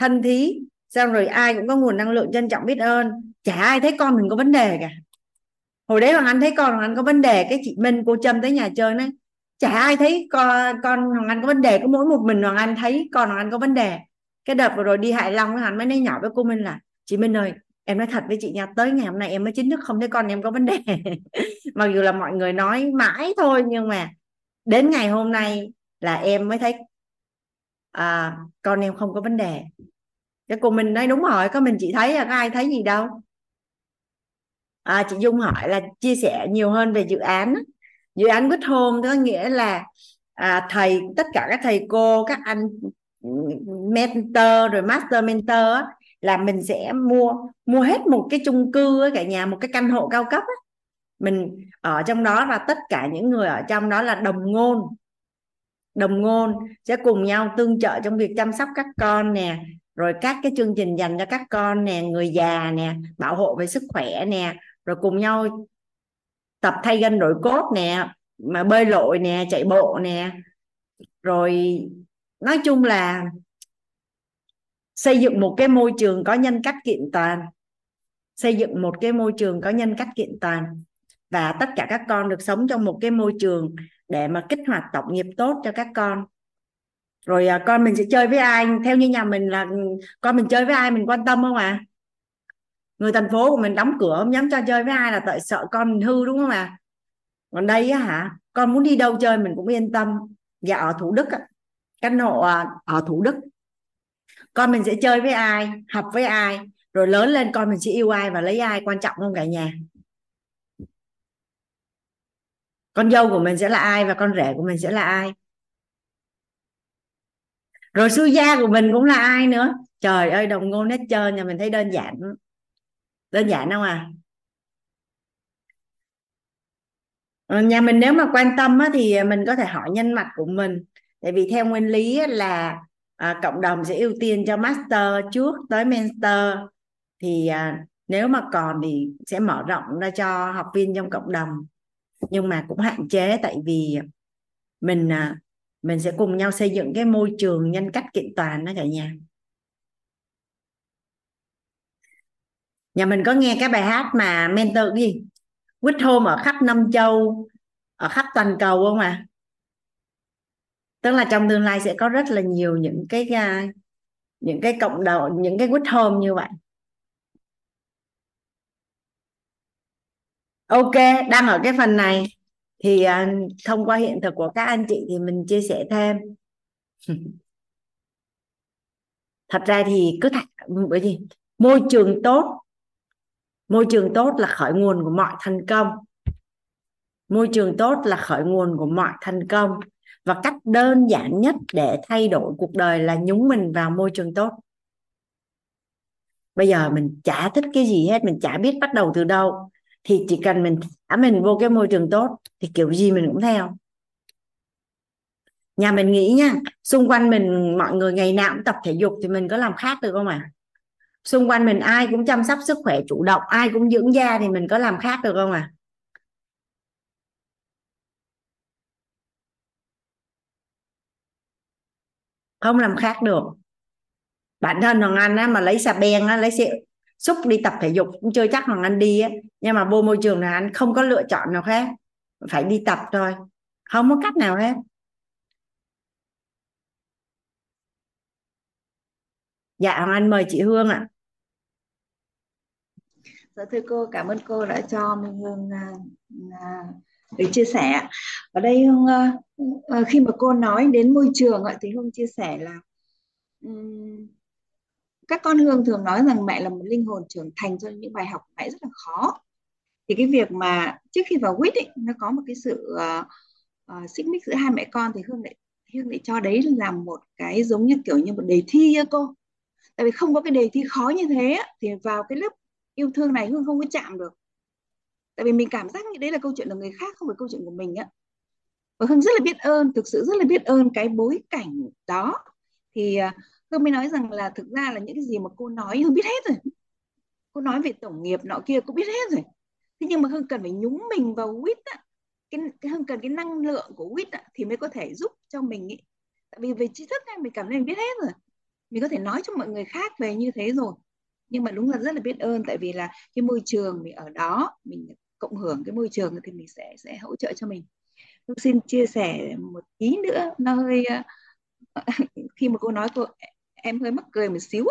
thân thí. Xong rồi ai cũng có nguồn năng lượng trân trọng biết ơn. Chả ai thấy con mình có vấn đề cả. Hồi đấy hoàng anh thấy con hoàng anh có vấn đề cái chị minh cô trâm tới nhà chơi nói chả ai thấy con con hoàng anh có vấn đề có mỗi một mình hoàng anh thấy con hoàng anh có vấn đề. Cái đợt vừa rồi đi hại long với anh mới nói nhỏ với cô minh là chị minh ơi em nói thật với chị nha tới ngày hôm nay em mới chính thức không thấy con em có vấn đề. Mặc dù là mọi người nói mãi thôi nhưng mà đến ngày hôm nay là em mới thấy à, con em không có vấn đề. Cái cô mình nói đúng rồi có mình chị thấy à, có ai thấy gì đâu. À, chị Dung hỏi là chia sẻ nhiều hơn về dự án. Dự án Good Home có nghĩa là à, thầy tất cả các thầy cô các anh ừ, mentor rồi master mentor là mình sẽ mua mua hết một cái chung cư ở cả nhà, một cái căn hộ cao cấp á. mình ở trong đó và tất cả những người ở trong đó là đồng ngôn đồng ngôn sẽ cùng nhau tương trợ trong việc chăm sóc các con nè, rồi các cái chương trình dành cho các con nè, người già nè, bảo hộ về sức khỏe nè, rồi cùng nhau tập thay gân đổi cốt nè, mà bơi lội nè, chạy bộ nè rồi nói chung là xây dựng một cái môi trường có nhân cách kiện toàn. Xây dựng một cái môi trường có nhân cách kiện toàn. Và tất cả các con được sống trong một cái môi trường để mà kích hoạt tổng nghiệp tốt cho các con. Rồi à, con mình sẽ chơi với ai? Theo như nhà mình là con mình chơi với ai mình quan tâm không à người thành phố của mình đóng cửa không dám cho chơi với ai là tại sợ con mình hư đúng không à còn đây á hả con muốn đi đâu chơi mình cũng yên tâm. Dạ ở thủ đức á, căn hộ à, ở thủ đức con mình sẽ chơi với ai học với ai rồi lớn lên con mình sẽ yêu ai và lấy ai quan trọng không cả nhà. Con dâu của mình sẽ là ai và con rể của mình sẽ là ai? Rồi sư gia của mình cũng là ai nữa? Trời ơi đồng ngôn hết trơn nhà mình thấy đơn giản. Đơn giản không à? Ờ, nhà mình nếu mà quan tâm á, thì mình có thể hỏi nhân mạch của mình. Tại vì theo nguyên lý là à, cộng đồng sẽ ưu tiên cho master trước tới mentor thì à, nếu mà còn thì sẽ mở rộng ra cho học viên trong cộng đồng. Nhưng mà cũng hạn chế tại vì mình à, mình sẽ cùng nhau xây dựng cái môi trường nhân cách kiện toàn đó cả nhà. Nhà mình có nghe cái bài hát mà mentor cái gì? Quýt hôm ở khắp năm châu ở khắp toàn cầu không à tức là trong tương lai sẽ có rất là nhiều những cái à, những cái cộng đồng những cái quýt home như vậy. Ok đang ở cái phần này. Thì uh, thông qua hiện thực của các anh chị thì mình chia sẻ thêm. Thật ra thì cứ thật bởi vì môi trường tốt môi trường tốt là khởi nguồn của mọi thành công. Môi trường tốt là khởi nguồn của mọi thành công và cách đơn giản nhất để thay đổi cuộc đời là nhúng mình vào môi trường tốt. Bây giờ mình chả thích cái gì hết, mình chả biết bắt đầu từ đâu. Thì chỉ cần mình thả mình vô cái môi trường tốt, thì kiểu gì mình cũng theo. Nhà mình nghĩ nha, xung quanh mình, mọi người ngày nào cũng tập thể dục thì mình có làm khác được không ạ? À? xung quanh mình ai cũng chăm sóc sức khỏe chủ động, ai cũng dưỡng da thì mình có làm khác được không à không làm khác được. Bản thân hoàng anh á, mà lấy xà beng á, lấy xe xúc đi tập thể dục cũng chưa chắc hoàng anh đi á. Nhưng mà vô môi trường này anh không có lựa chọn nào khác phải đi tập thôi. Không có cách nào hết. Dạ hoàng anh mời chị hương ạ. Dạ thưa cô, cảm ơn cô đã cho Minh Hương à, à, được chia sẻ. Ở đây Hương ờ, ờ, khi mà cô nói đến môi trường ạ, thì Hương chia sẻ là các con Hương thường nói rằng mẹ là một linh hồn trưởng thành cho những bài học mẹ rất là khó. Thì cái việc mà trước khi vào quýt ấy, nó có một cái sự uh, uh, xích mích giữa hai mẹ con thì Hương lại Hương lại cho đấy là một cái giống như kiểu như một đề thi á cô. Tại vì không có cái đề thi khó như thế thì vào cái lớp yêu thương này Hương không có chạm được tại vì mình cảm giác như đấy là câu chuyện của người khác không phải câu chuyện của mình á. Và Hương rất là biết ơn thực sự rất là biết ơn cái bối cảnh đó. Thì à, Hương mới nói rằng là thực ra là những cái gì mà cô nói Hương biết hết rồi. Cô nói về tổng nghiệp nọ kia cũng biết hết rồi. Thế nhưng mà Hương cần phải nhúng mình vào quýt á. Cái, cái Hương cần cái năng lượng của quýt á, thì mới có thể giúp cho mình ý. tại vì về tri thức mình cảm thấy mình biết hết rồi. Mình có thể nói cho mọi người khác về như thế rồi nhưng mà đúng là rất là biết ơn tại vì là cái môi trường mình ở đó mình cộng hưởng cái môi trường thì mình sẽ sẽ hỗ trợ cho mình. Tôi xin chia sẻ một tí nữa nó hơi khi mà cô nói cô em hơi mắc cười một xíu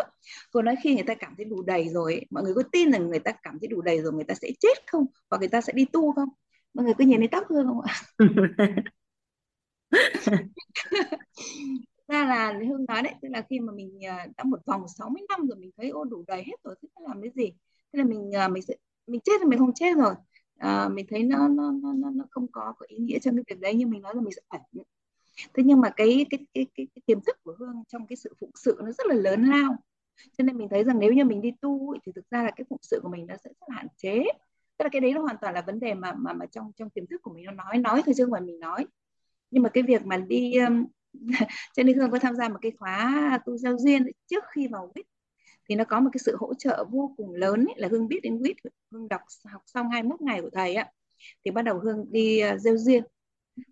cô nói khi người ta cảm thấy đủ đầy rồi mọi người có tin rằng người ta cảm thấy đủ đầy rồi người ta sẽ chết không? Hoặc người ta sẽ đi tu không? Mọi người có nhìn thấy tóc hương không ạ ra là hương nói đấy tức là khi mà mình ờ, đã một vòng 60 năm rồi mình thấy ô đủ đầy hết rồi thế làm cái gì? Thế là mình ờ, mình sẽ mình chết thì mình không chết rồi. À, mình thấy nó nó nó nó không có có ý nghĩa trong cái việc đấy nhưng mình nói là mình sẽ phải thế nhưng mà cái cái cái cái, cái tiềm thức của hương trong cái sự phụng sự nó rất là lớn lao. Cho nên mình thấy rằng nếu như mình đi tu thì thực ra là cái phụng sự của mình nó sẽ rất là hạn chế. Tức là cái đấy nó hoàn toàn là vấn đề mà mà mà trong trong tiềm thức của mình nó nói nói thôi chứ không phải mình nói. Nhưng mà cái việc mà đi cho nên hương có tham gia một cái khóa tu giao duyên trước khi vào quýt thì nó có một cái sự hỗ trợ vô cùng lớn ấy, là hương biết đến quýt hương đọc học xong 21 ngày của thầy á thì bắt đầu hương đi à, uh, gieo duyên.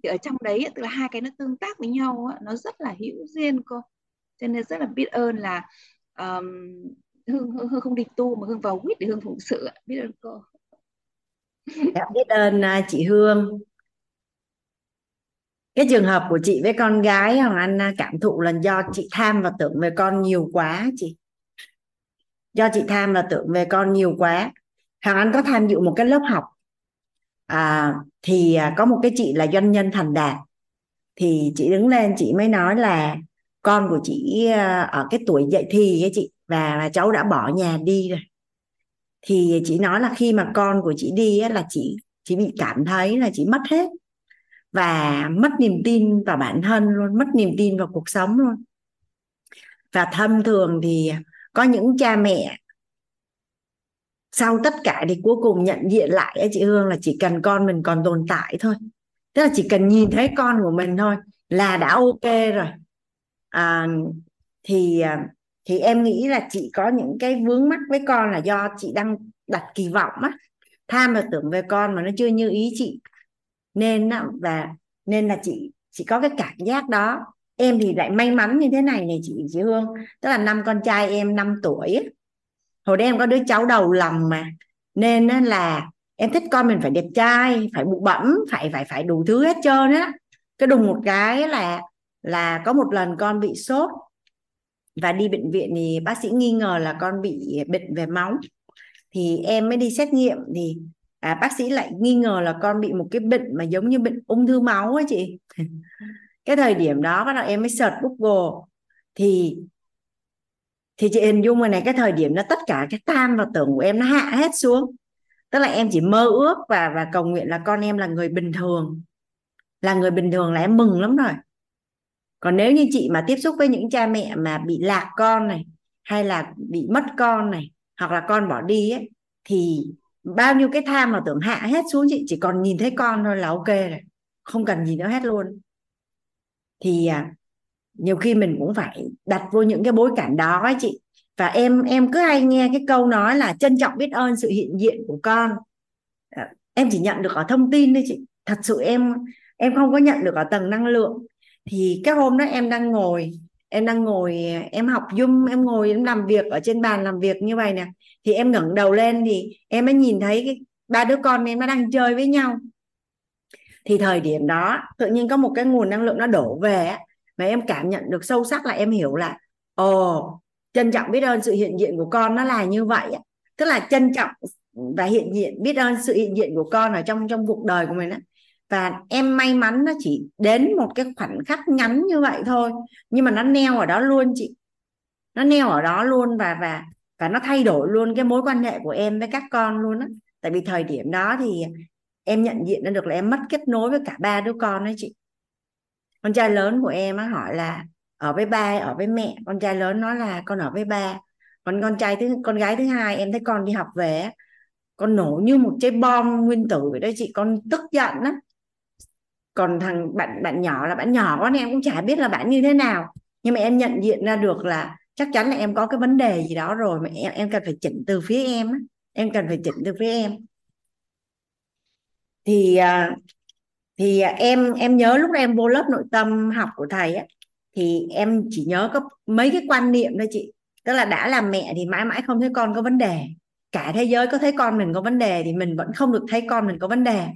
Thì ở trong đấy tức là hai cái nó tương tác với nhau ấy, nó rất là hữu duyên cô. Cho nên rất là biết ơn là um, hương, hương hương không đi tu mà hương vào quýt để hương phụng sự biết ơn cô. Biết ơn à, chị Hương cái trường hợp của chị với con gái Hoàng Anh à, cảm thụ là do chị tham và tưởng về con nhiều quá chị. Do chị tham và tưởng về con nhiều quá. Hoàng Anh có tham dự một cái lớp học à, thì à, có một cái chị là doanh nhân thành đạt. Thì chị đứng lên chị mới nói là con của chị à, ở cái tuổi dậy thì ấy chị và cháu đã bỏ nhà đi rồi. Thì chị nói là khi mà con của chị đi ấy, là chị chị bị cảm thấy là chị mất hết và mất niềm tin vào bản thân luôn mất niềm tin vào cuộc sống luôn. Và thâm thường thì có những cha mẹ sau tất cả thì cuối cùng nhận diện lại chị Hương là chỉ cần con mình còn tồn tại thôi. Tức là chỉ cần nhìn thấy con của mình thôi là đã ok rồi. À, thì à, thì em nghĩ là chị có những cái vướng mắc với con là do chị đang đặt kỳ vọng á. Tham và tưởng về con mà nó chưa như ý chị nên và nên là chị chị có cái cảm giác đó. Em thì lại may mắn như thế này này chị chị Hương. Tức là năm con trai em 5 tuổi hồi đấy em có đứa cháu đầu lòng mà. Nên là em thích con mình phải đẹp trai, phải bụ bẫm phải phải phải đủ thứ hết trơn á. Cái đùng một cái là là có một lần con bị sốt và đi bệnh viện thì bác sĩ nghi ngờ là con bị bệnh về máu. Thì em mới đi xét nghiệm thì à, bác sĩ lại nghi ngờ là con bị một cái bệnh mà giống như bệnh ung thư máu ấy chị. Cái thời điểm đó bắt đầu em mới search Google. Thì thì chị hình dung rồi này cái thời điểm nó tất cả cái tam và tưởng của em nó hạ hết xuống. Tức là em chỉ mơ ước và và cầu nguyện là con em là người bình thường. Là người bình thường là em mừng lắm rồi. Còn nếu như chị mà tiếp xúc với những cha mẹ mà bị lạc con này hay là bị mất con này hoặc là con bỏ đi ấy thì bao nhiêu cái tham là tưởng hạ hết xuống chị chỉ còn nhìn thấy con thôi là ok rồi. Không cần gì nữa hết luôn. Thì à, nhiều khi mình cũng phải đặt vô những cái bối cảnh đó ấy chị. Và em em cứ hay nghe cái câu nói là trân trọng biết ơn sự hiện diện của con. À, em chỉ nhận được ở thông tin thôi chị. Thật sự em em không có nhận được ở tầng năng lượng. Thì cái hôm đó em đang ngồi, em đang ngồi, em học zoom, em ngồi em làm việc, ở trên bàn làm việc như vậy nè thì em ngẩng đầu lên thì em mới nhìn thấy cái ba đứa con em nó đang chơi với nhau. Thì thời điểm đó, tự nhiên có một cái nguồn năng lượng nó đổ về mà em cảm nhận được sâu sắc là em hiểu là, ồ, trân trọng biết ơn sự hiện diện của con nó là như vậy tức là trân trọng và hiện diện, biết ơn sự hiện diện của con ở trong trong cuộc đời của mình á. Và em may mắn nó chỉ đến một cái khoảnh khắc ngắn như vậy thôi, nhưng mà nó neo ở đó luôn chị. Nó neo ở đó luôn và và và nó thay đổi luôn cái mối quan hệ của em với các con luôn á. Tại vì thời điểm đó thì em nhận diện ra được là em mất kết nối với cả ba đứa con đấy chị. Con trai lớn của em á, hỏi là, ở với ba, ở với mẹ? Con trai lớn nói là, con ở với ba. Còn con trai thứ, con gái thứ hai em thấy con đi học về con nổ như một trái bom nguyên tử vậy đó chị. Con tức giận lắm. Còn thằng bạn bạn nhỏ là bạn nhỏ con em cũng chả biết là bạn như thế nào. Nhưng mà em nhận diện ra được là chắc chắn là em có cái vấn đề gì đó rồi mà em em cần phải chỉnh từ phía em em cần phải chỉnh từ phía em. Thì à, thì à, em em nhớ lúc em vô lớp nội tâm học của thầy á, thì em chỉ nhớ có mấy cái quan niệm thôi chị. Tức là đã làm mẹ thì mãi mãi không thấy con có vấn đề. Cả thế giới có thấy con mình có vấn đề thì mình vẫn không được thấy con mình có vấn đề.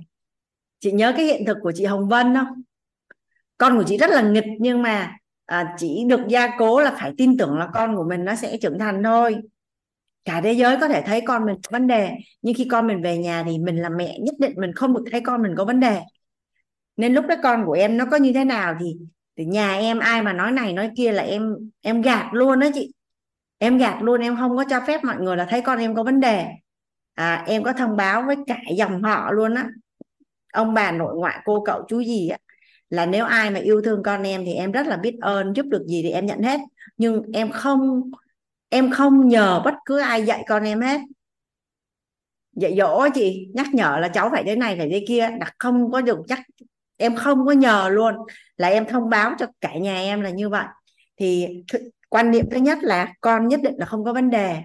Chị nhớ cái hiện thực của chị Hồng Vân không? Con của chị rất là nghịch nhưng mà à, chỉ được gia cố là phải tin tưởng là con của mình nó sẽ trưởng thành thôi. Cả thế giới có thể thấy con mình có vấn đề nhưng khi con mình về nhà thì mình là mẹ nhất định mình không được thấy con mình có vấn đề. Nên lúc đó con của em nó có như thế nào thì thì nhà em ai mà nói này nói kia là em em gạt luôn đó chị. Em gạt luôn em không có cho phép mọi người là thấy con em có vấn đề. À, em có thông báo với cả dòng họ luôn á. Ông bà nội ngoại cô cậu chú gì á là nếu ai mà yêu thương con em thì em rất là biết ơn, giúp được gì thì em nhận hết. Nhưng em không em không nhờ bất cứ ai dạy con em hết. Dạy dỗ chị, nhắc nhở là cháu phải thế này, phải thế kia. Là không có được chắc em không có nhờ luôn. Là em thông báo cho cả nhà em là như vậy. Thì quan niệm thứ nhất là con nhất định là không có vấn đề.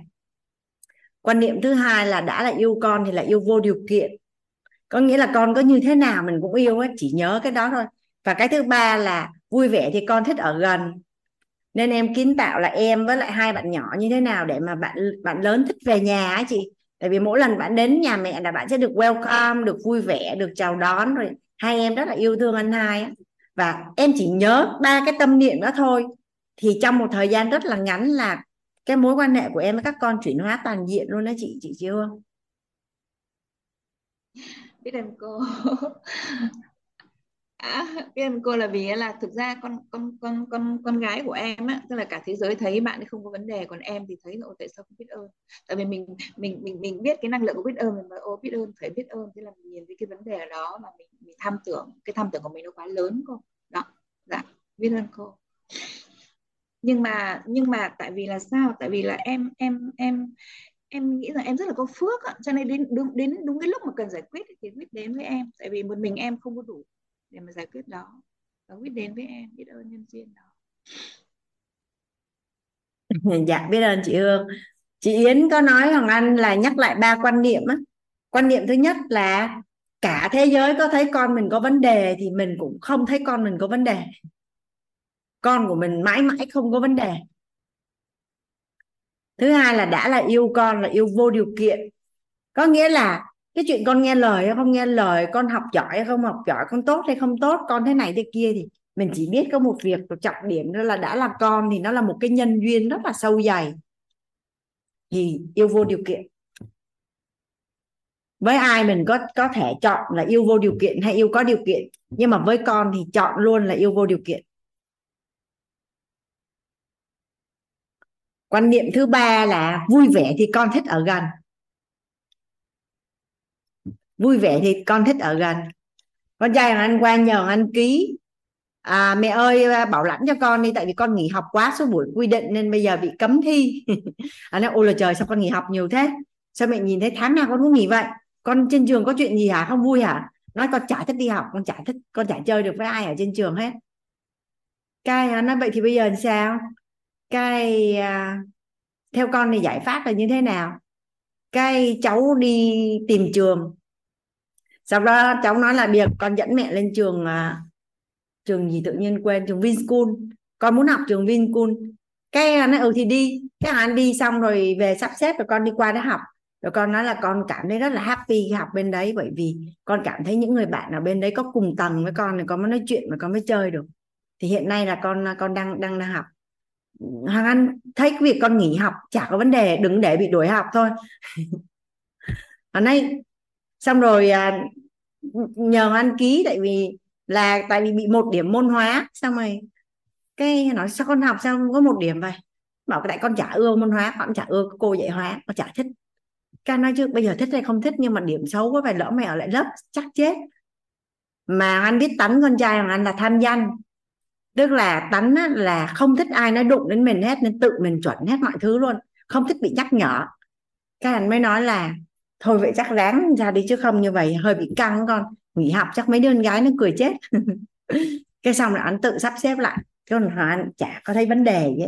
Quan niệm thứ hai là đã là yêu con thì là yêu vô điều kiện. Có nghĩa là con có như thế nào mình cũng yêu ấy, chỉ nhớ cái đó thôi và cái thứ ba là vui vẻ thì con thích ở gần. Nên em kiến tạo là em với lại hai bạn nhỏ như thế nào để mà bạn bạn lớn thích về nhà á chị. Tại vì mỗi lần bạn đến nhà mẹ là bạn sẽ được welcome, được vui vẻ, được chào đón rồi. Hai em rất là yêu thương anh hai á. Và em chỉ nhớ ba cái tâm niệm đó thôi. Thì trong một thời gian rất là ngắn là cái mối quan hệ của em với các con chuyển hóa toàn diện luôn đó chị chị chưa biết ơn cô à, biết cô là vì là thực ra con con con con con gái của em á tức là cả thế giới thấy bạn ấy không có vấn đề còn em thì thấy là tại sao không biết ơn? Tại vì mình mình mình mình biết cái năng lượng của biết ơn mình mà ô biết ơn phải biết ơn. Thế là mình nhìn thấy cái vấn đề đó mà mình mình tham tưởng cái tham tưởng của mình nó quá lớn cô. Đó dạ biết ơn cô. Nhưng mà nhưng mà tại vì là sao? Tại vì là em em em em nghĩ rằng em rất là có phước á, cho nên đến đúng đến đúng cái lúc mà cần giải quyết thì quyết đến với em. Tại vì một mình em không có đủ để mà giải quyết đó. Và quyết đến với em, biết ơn nhân duyên đó. Dạ biết ơn chị Hương. Chị Yến có nói Hoàng Anh là nhắc lại ba quan niệm á. Quan niệm thứ nhất là cả thế giới có thấy con mình có vấn đề thì mình cũng không thấy con mình có vấn đề. Con của mình mãi mãi không có vấn đề. Thứ hai là đã là yêu con là yêu vô điều kiện. Có nghĩa là cái chuyện con nghe lời hay không nghe lời, con học giỏi hay không học giỏi, con tốt hay không tốt, con thế này thế kia thì mình chỉ biết có một việc trọng điểm đó là đã là con thì nó là một cái nhân duyên rất là sâu dày. Thì yêu vô điều kiện. Với ai mình có có thể chọn là yêu vô điều kiện hay yêu có điều kiện, nhưng mà với con thì chọn luôn là yêu vô điều kiện. Quan niệm thứ ba là vui vẻ thì con thích ở gần vui vẻ thì con thích ở gần. Con trai anh qua nhờ anh ký. À, mẹ ơi à, bảo lãnh cho con đi tại vì con nghỉ học quá số buổi quy định nên bây giờ bị cấm thi. Anh nói ôi là trời sao con nghỉ học nhiều thế? Sao mẹ nhìn thấy tháng nào con cũng nghỉ vậy? Con trên trường có chuyện gì hả? Không vui hả? Nói con chả thích đi học con chả thích con chả chơi được với ai ở trên trường hết. Cái nói vậy thì bây giờ sao? Cái à, theo con thì giải pháp là như thế nào? Cái cháu đi tìm trường sau đó cháu nói là việc con dẫn mẹ lên trường à, trường gì tự nhiên quên trường Vinschool. Con muốn học trường Vinschool. Cái à, nó ừ thì đi. Cái anh đi xong rồi về sắp xếp rồi con đi qua đó học. Rồi con nói là con cảm thấy rất là happy học bên đấy bởi vì con cảm thấy những người bạn ở bên đấy có cùng tầng với con thì con mới nói chuyện và con mới chơi được. Thì hiện nay là con à, con đang đang đang học. Hoàng Anh thấy cái việc con nghỉ học chả có vấn đề đừng để bị đuổi học thôi. Hôm nay xong rồi à, nhờ anh ký tại vì là tại vì bị một điểm môn hóa. Xong rồi cái nói sao con học sao không có một điểm vậy? Bảo tại con chả ưa môn hóa con chả ưa cô dạy hóa con chả thích. Ca nói chứ bây giờ thích hay không thích nhưng mà điểm xấu quá phải lỡ mày ở lại lớp chắc chết. Mà anh biết tánh con trai của anh là tham danh. Tức là tánh là không thích ai nói đụng đến mình hết nên tự mình chuẩn hết mọi thứ luôn không thích bị nhắc nhở. Các anh mới nói là thôi vậy chắc ráng ra đi chứ không như vậy hơi bị căng con. Nghỉ học chắc mấy đứa con gái nó cười chết. Cái xong là anh tự sắp xếp lại. Còn anh chả có thấy vấn đề gì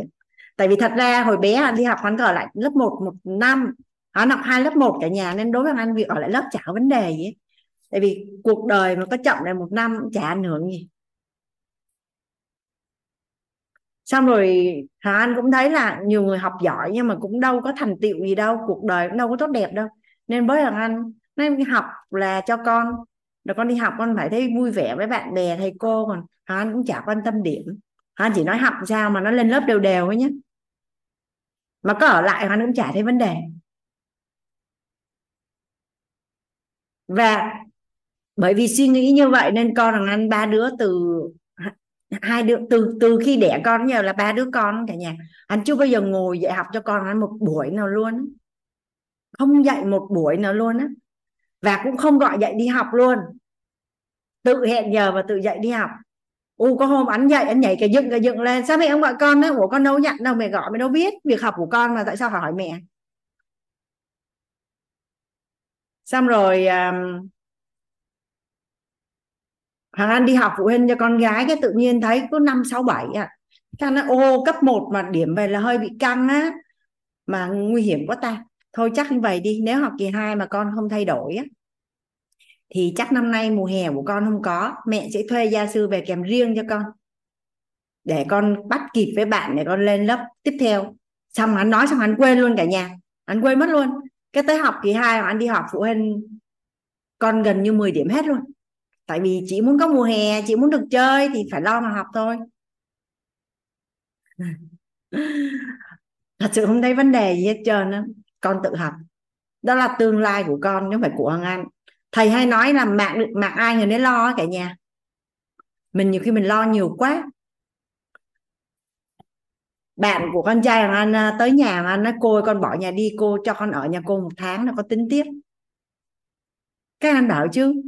tại vì thật ra hồi bé anh đi học anh ở lại lớp 1 một năm. Hắn học hai, lớp 1 cả nhà nên đối với anh việc ở lại lớp chả có vấn đề gì tại vì cuộc đời mà có chậm lại một năm chả ảnh hưởng gì. Xong rồi Hà Anh cũng thấy là nhiều người học giỏi nhưng mà cũng đâu có thành tựu gì đâu. Cuộc đời cũng đâu có tốt đẹp đâu nên với thằng Anh nên học là cho con. Rồi con đi học, con phải thấy vui vẻ với bạn bè, thầy cô. Còn Anh cũng chả quan tâm điểm. Anh chỉ nói học sao mà nó lên lớp đều đều ấy nhé mà có ở lại Anh cũng chả thấy vấn đề. Và bởi vì suy nghĩ như vậy nên con thằng anh, ba đứa từ hai đứa, từ từ khi đẻ con giờ là ba đứa con cả nhà. Anh chưa bao giờ ngồi dạy học cho con anh một buổi nào luôn không dạy một buổi nào luôn á. Và cũng không gọi dạy đi học luôn. Tự hẹn giờ và tự dạy đi học. U có hôm anh dạy anh nhảy cái dựng cái dựng lên. Sao mẹ không gọi con đấy ủa con đâu nhận đâu mẹ gọi mẹ đâu biết việc học của con mà tại sao hỏi mẹ? Xong rồi um, Hoàng Anh đi học phụ huynh cho con gái cái tự nhiên thấy có năm sáu bảy à. Cái nó ô cấp 1 mà điểm về là hơi bị căng á mà nguy hiểm quá ta thôi chắc như vậy đi, nếu học kỳ 2 mà con không thay đổi á, thì chắc năm nay mùa hè của con không có, mẹ sẽ thuê gia sư về kèm riêng cho con, để con bắt kịp với bạn để con lên lớp tiếp theo. Xong hắn nói xong hắn quên luôn cả nhà, hắn quên mất luôn. Cái tới học kỳ 2 mà anh đi học phụ huynh, con gần như 10 điểm hết luôn. Tại vì chị muốn có mùa hè chị muốn được chơi thì phải lo mà học thôi. Thật sự không thấy vấn đề gì hết trơn á con tự học. Đó là tương lai của con chứ không phải của Hoàng Anh thầy hay nói là mạng mạng ai người nấy lo cả nhà. Mình nhiều khi mình lo nhiều quá. Bạn của con trai Hoàng Anh à, tới nhà Hoàng Anh nói cô ơi, con bỏ nhà đi cô cho con ở nhà cô một tháng nó có tính tiếp. Các anh bảo chứ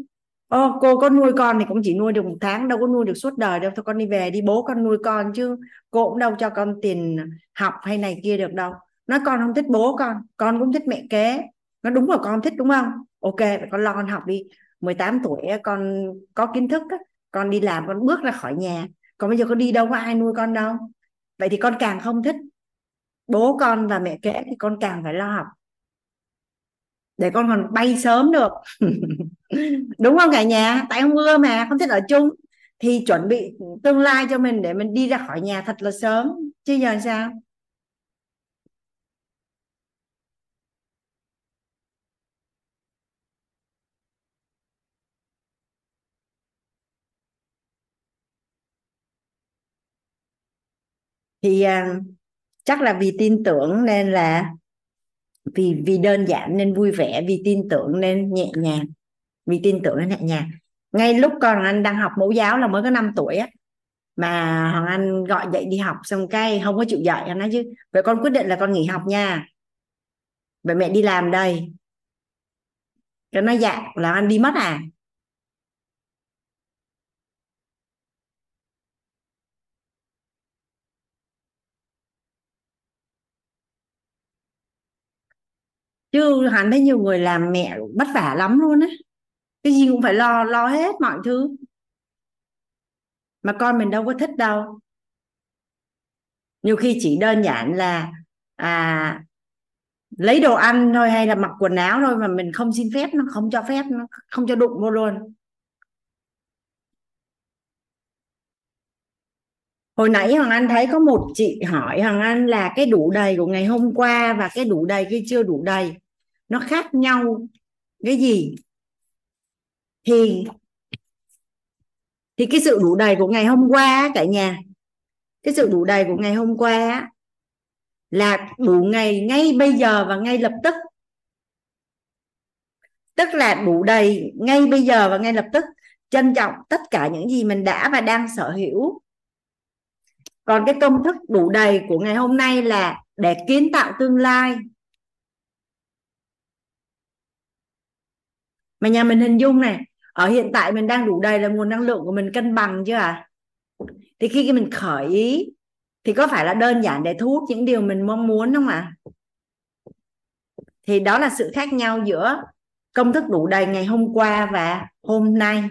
Ô, cô có nuôi con thì cũng chỉ nuôi được một tháng đâu có nuôi được suốt đời đâu. Thôi con đi về đi bố con nuôi con chứ. Cô cũng đâu cho con tiền học hay này kia được đâu nó con không thích bố con con cũng thích mẹ kế. Nó đúng là con thích, đúng không? Ok, vậy con lo con học đi. 18 tuổi con có kiến thức con đi làm, con bước ra khỏi nhà. Còn bây giờ con đi đâu, có ai nuôi con đâu? Vậy thì con càng không thích bố con và mẹ kế thì con càng phải lo học. Để con còn bay sớm được. Đúng không cả nhà? Tại không ưa mà, không thích ở chung. Thì chuẩn bị tương lai cho mình để mình đi ra khỏi nhà thật là sớm. Chứ giờ sao? Thì uh, chắc là vì tin tưởng nên là vì vì đơn giản nên vui vẻ vì tin tưởng nên nhẹ nhàng vì tin tưởng nên nhẹ nhàng. Ngay lúc con anh đang học mẫu giáo là mới có 5 tuổi á mà hoàng anh gọi dậy đi học xong cái không có chịu dậy anh nói chứ vậy con quyết định là con nghỉ học nha. Vậy mẹ đi làm đây. Cái nó dạ là anh đi mất à? Chứ hắn thấy nhiều người làm mẹ vất vả lắm luôn á. Cái gì cũng phải lo lo hết mọi thứ. Mà con mình đâu có thích đâu. Nhiều khi chỉ đơn giản là à lấy đồ ăn thôi hay là mặc quần áo thôi mà mình không xin phép nó, không cho phép nó, không cho đụng vô luôn. Hồi nãy hoàng anh thấy có một chị hỏi hoàng anh là cái đủ đầy của ngày hôm qua và cái đủ đầy, cái chưa đủ đầy nó khác nhau cái gì? Thì thì cái sự đủ đầy của ngày hôm qua cả nhà, cái sự đủ đầy của ngày hôm qua là đủ ngày ngay bây giờ và ngay lập tức. Tức là đủ đầy ngay bây giờ và ngay lập tức, trân trọng tất cả những gì mình đã và đang sở hữu. Còn cái công thức đủ đầy của ngày hôm nay là để kiến tạo tương lai. Mà nhà mình hình dung này, ở hiện tại mình đang đủ đầy là nguồn năng lượng của mình cân bằng chưa à thì khi mình khởi ý, thì có phải là đơn giản để thu hút những điều mình mong muốn không ạ? À? thì đó là sự khác nhau giữa công thức đủ đầy ngày hôm qua và hôm nay.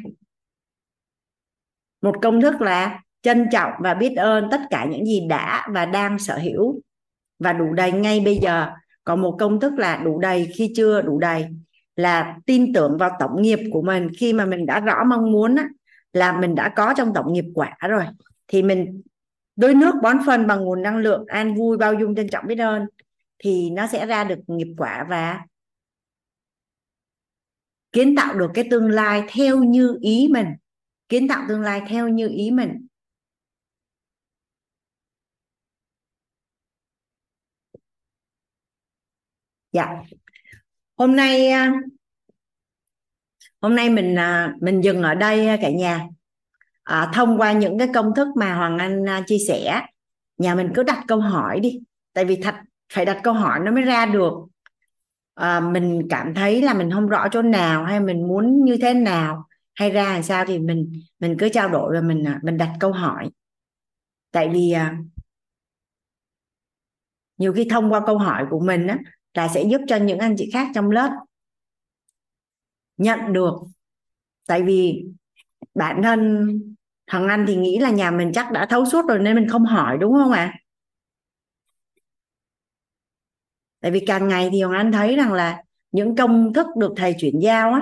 Một công thức là trân trọng và biết ơn tất cả những gì đã và đang sở hữu. Và đủ đầy ngay bây giờ. Còn một công thức là đủ đầy khi chưa đủ đầy là tin tưởng vào tổng nghiệp của mình. Khi mà mình đã rõ mong muốn á, là mình đã có trong tổng nghiệp quả rồi thì mình đôi nước bón phân bằng nguồn năng lượng an vui bao dung trân trọng biết ơn thì nó sẽ ra được nghiệp quả và kiến tạo được cái tương lai theo như ý mình kiến tạo tương lai theo như ý mình. Dạ hôm nay à, hôm nay mình à, mình dừng ở đây à, cả nhà. À, thông qua những cái công thức mà hoàng anh chia sẻ nhà mình cứ đặt câu hỏi đi. Tại vì thật phải đặt câu hỏi nó mới ra được. À, mình cảm thấy là mình không rõ chỗ nào hay mình muốn như thế nào hay ra làm sao thì mình mình cứ trao đổi và mình mình đặt câu hỏi. Tại vì nhiều khi thông qua câu hỏi của mình á là sẽ giúp cho những anh chị khác trong lớp nhận được. Tại vì bản thân thằng anh thì nghĩ là nhà mình chắc đã thấu suốt rồi nên mình không hỏi, đúng không ạ? À? tại vì càng ngày thì hoàng anh thấy rằng là những công thức được thầy chuyển giao á,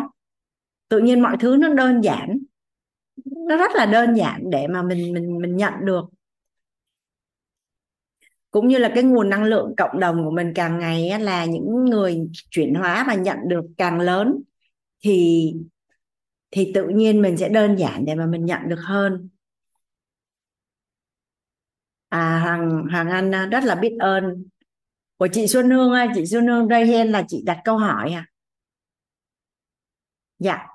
tự nhiên mọi thứ nó đơn giản. Nó rất là đơn giản để mà mình mình mình nhận được cũng như là cái nguồn năng lượng cộng đồng của mình càng ngày là những người chuyển hóa và nhận được càng lớn thì thì tự nhiên mình sẽ đơn giản để mà mình nhận được hơn. À hoàng hoàng anh rất là biết ơn. Của chị Xuân Hương ơi chị Xuân Hương đây hen là chị đặt câu hỏi à. Dạ.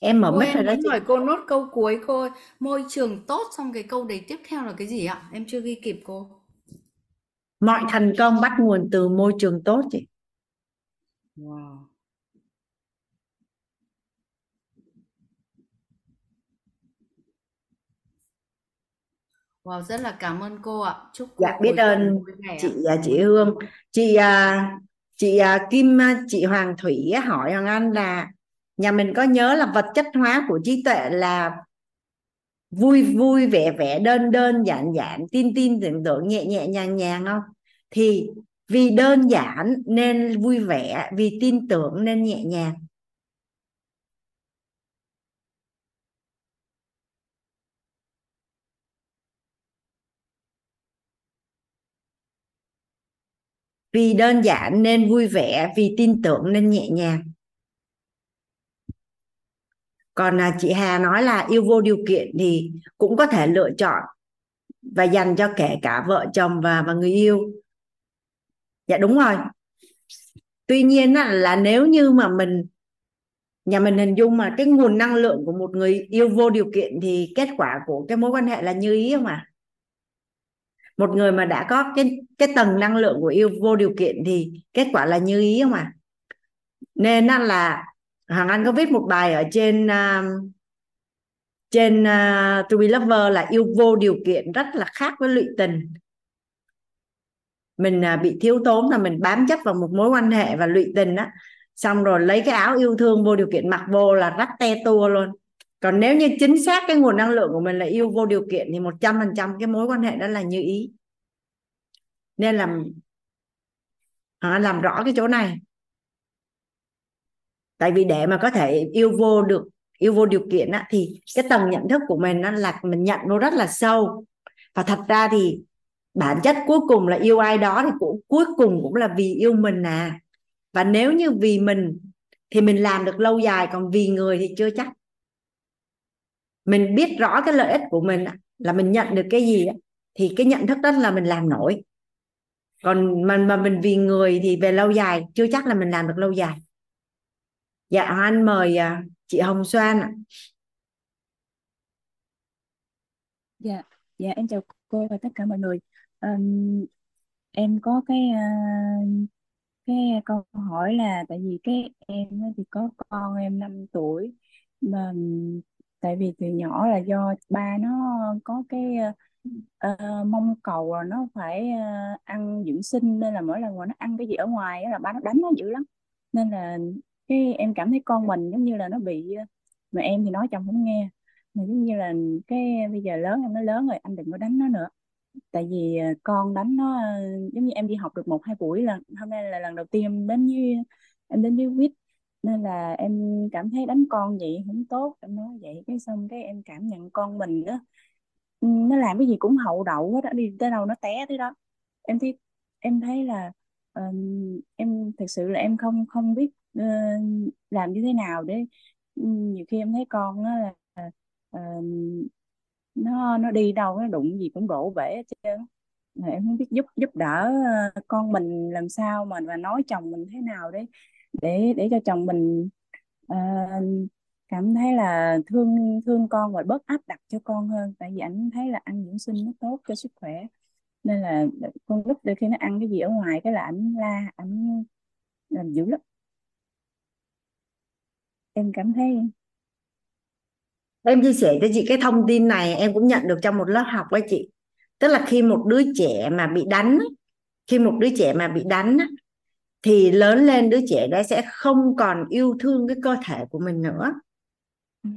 Em mở mic rồi đó chị. hỏi cô nốt câu cuối cô ơi. môi trường tốt xong cái câu đấy tiếp theo là cái gì ạ? Em chưa ghi kịp cô mọi thành công bắt nguồn từ môi trường tốt chị wow Wow, rất là cảm ơn cô ạ. Chúc cô dạ biết ơn vẻ ạ. chị à, chị Hương chị à, chị à, Kim chị Hoàng Thủy hỏi Hoàng Anh là nhà mình có nhớ là vật chất hóa của trí tuệ là vui vui vẻ vẻ, đơn đơn, giản giản, tin tin, tưởng tưởng, nhẹ nhẹ, nhàng nhàng không? Thì vì đơn giản nên vui vẻ, vì tin tưởng nên nhẹ nhàng. Vì đơn giản nên vui vẻ, vì tin tưởng nên nhẹ nhàng còn à, chị Hà nói là yêu vô điều kiện thì cũng có thể lựa chọn và dành cho kể cả vợ chồng và và người yêu dạ đúng rồi tuy nhiên á, là nếu như mà mình nhà mình hình dung mà cái nguồn năng lượng của một người yêu vô điều kiện thì kết quả của cái mối quan hệ là như ý không ạ à? một người mà đã có cái cái tầng năng lượng của yêu vô điều kiện thì kết quả là như ý không ạ à? nên là Hoàng Anh có viết một bài ở trên uh, trên uh, To Be Lover là yêu vô điều kiện rất là khác với lụy tình. Mình uh, bị thiếu tốn là mình bám chấp vào một mối quan hệ và lụy tình á. Xong rồi lấy cái áo yêu thương vô điều kiện mặc vô là rách te tua luôn. Còn nếu như chính xác cái nguồn năng lượng của mình là yêu vô điều kiện thì một trăm phần trăm cái mối quan hệ đó là như ý. Nên làm à, làm rõ cái chỗ này tại vì để mà có thể yêu vô được yêu vô điều kiện á, thì cái tầng nhận thức của mình á, là mình nhận nó rất là sâu. Và thật ra thì bản chất cuối cùng là yêu ai đó thì cũng cuối cùng cũng là vì yêu mình à. Và nếu như vì mình thì mình làm được lâu dài còn vì người thì chưa chắc. Mình biết rõ cái lợi ích của mình là mình nhận được cái gì thì cái nhận thức đó là mình làm nổi. Còn mà mà mình vì người thì về lâu dài chưa chắc là mình làm được lâu dài dạ anh mời à, chị Hồng Xoan ạ Dạ, dạ em chào cô và tất cả mọi người. um, em có cái uh, cái câu hỏi là tại vì cái em thì có con em 5 tuổi mà tại vì từ nhỏ là do ba nó có cái uh, mong cầu là nó phải uh, ăn dưỡng sinh nên là mỗi lần mà nó ăn cái gì ở ngoài là ba nó đánh nó dữ lắm nên là cái em cảm thấy con mình giống như là nó bị ờ, mà em thì nói chồng không nghe. Mà giống như là cái ờ, bây giờ lớn em nó lớn rồi anh đừng có đánh nó nữa. Tại vì ờ, con đánh nó giống như em đi học được một hai buổi là hôm nay là lần đầu tiên em đến với em đến với quýt. Nên là em cảm thấy đánh con vậy không tốt em nói vậy cái xong cái em cảm nhận con mình đó ừ, nó làm cái gì cũng hậu đậu hết á đi tới đâu nó té tới đó. Em thấy em thấy là ờ, em thực sự là em không không biết Ờ, làm như thế nào để ừ, nhiều khi em thấy con nó là uh, nó nó đi đâu nó đụng gì cũng đổ bể hết trơn em không biết giúp giúp đỡ ờ, con mình làm sao mà và nói chồng mình thế nào để để để cho chồng mình uh, cảm thấy là thương thương con và bớt áp đặt cho con hơn. Tại vì anh thấy là ăn dưỡng sinh nó tốt cho sức khỏe. Nên là con lúc đôi khi nó ăn cái gì ở ngoài cái là ảnh la ảnh làm dữ lắm em cảm thấy em. Chia sẻ cho chị cái thông tin này em cũng nhận được trong một lớp học với chị. Tức là khi một đứa trẻ mà bị đánh khi một đứa trẻ mà bị đánh thì lớn lên đứa trẻ đó sẽ không còn yêu thương cái cơ thể của mình nữa. Dạ.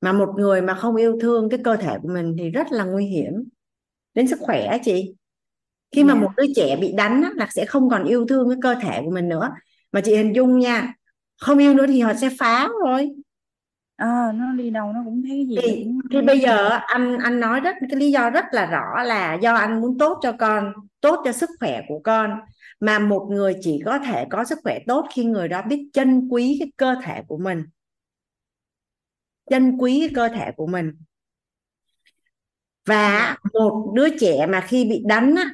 mà một người mà không yêu thương cái cơ thể của mình thì rất là nguy hiểm đến sức khỏe á chị. Khi mà Dạ. một đứa trẻ bị đánh là sẽ không còn yêu thương cái cơ thể của mình nữa. Mà chị hình dung nha không yêu nữa thì họ sẽ phá rồi. Ờ, nó đi đâu nó cũng thấy cái gì thì cũng thì bây giờ anh anh nói rất cái lý do rất là rõ là do anh muốn tốt cho con tốt cho sức khỏe của con mà một người chỉ có thể có sức khỏe tốt khi người đó biết trân quý cái cơ thể của mình. Trân quý cái cơ thể của mình. Và một đứa trẻ mà khi bị đánh á,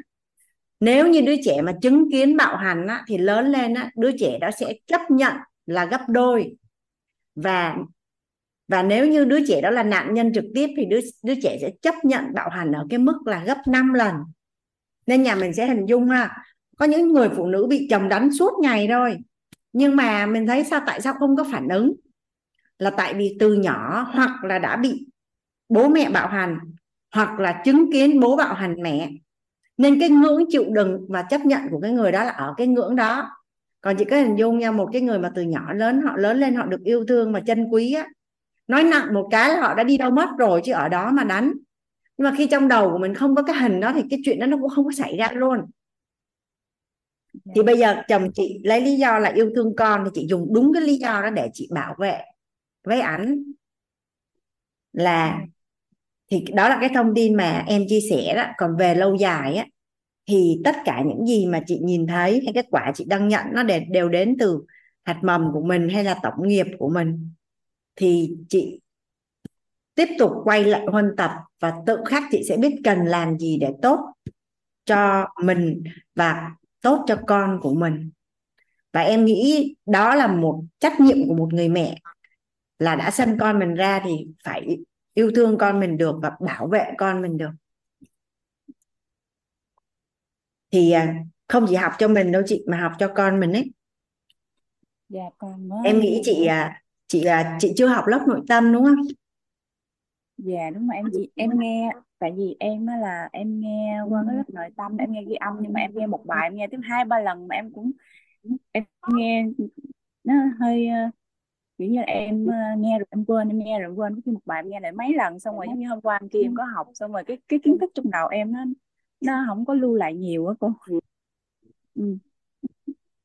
nếu như đứa trẻ mà chứng kiến bạo hành á, thì lớn lên á, đứa trẻ đó sẽ chấp nhận là gấp đôi. Và và nếu như đứa trẻ đó là nạn nhân trực tiếp thì đứa đứa trẻ sẽ chấp nhận bạo hành ở cái mức là gấp 5 lần. Nên nhà mình sẽ hình dung ha, có những người phụ nữ bị chồng đánh suốt ngày rồi nhưng mà mình thấy sao, tại sao không có phản ứng? Là tại vì từ nhỏ hoặc là đã bị bố mẹ bạo hành, hoặc là chứng kiến bố bạo hành mẹ. Nên cái ngưỡng chịu đựng và chấp nhận của cái người đó là ở cái ngưỡng đó còn chị có hình dung nha, một cái người mà từ nhỏ lớn, họ lớn lên họ được yêu thương và trân quý á, nói nặng một cái là họ đã đi đâu mất rồi chứ ở đó mà đánh. Nhưng mà khi trong đầu của mình không có cái hình đó thì cái chuyện đó nó cũng không có xảy ra luôn. Thì bây giờ chồng chị lấy lý do là yêu thương con thì chị dùng đúng cái lý do đó để chị bảo vệ với ảnh là, thì đó là cái thông tin mà em chia sẻ đó. Còn về lâu dài á thì tất cả những gì mà chị nhìn thấy hay kết quả chị đang nhận nó đều, đều đến từ hạt mầm của mình hay là tổng nghiệp của mình. Thì chị tiếp tục quay lại huân tập và tự khắc chị sẽ biết cần làm gì để tốt cho mình và tốt cho con của mình. Và em nghĩ đó là một trách nhiệm của một người mẹ là đã sinh con mình ra thì phải yêu thương con mình được và bảo vệ con mình được thì à, không chỉ học cho mình đâu chị mà học cho con mình ấy. Dạ con mới em nghĩ chị à, chị à, chị chưa học lớp nội tâm đúng không? Dạ đúng rồi em chỉ em nghe tại vì em á là em nghe qua cái lớp nội tâm em nghe ghi âm nhưng mà em nghe một bài em nghe tới hai ba lần mà em cũng em nghe nó hơi ờ, kiểu như là em ờ, nghe rồi em quên em nghe rồi em quên có khi một bài em nghe lại mấy lần xong rồi giống như hôm qua em kia em có học xong rồi cái cái kiến thức trong đầu em nó nó không có lưu lại nhiều á cô. Ừ.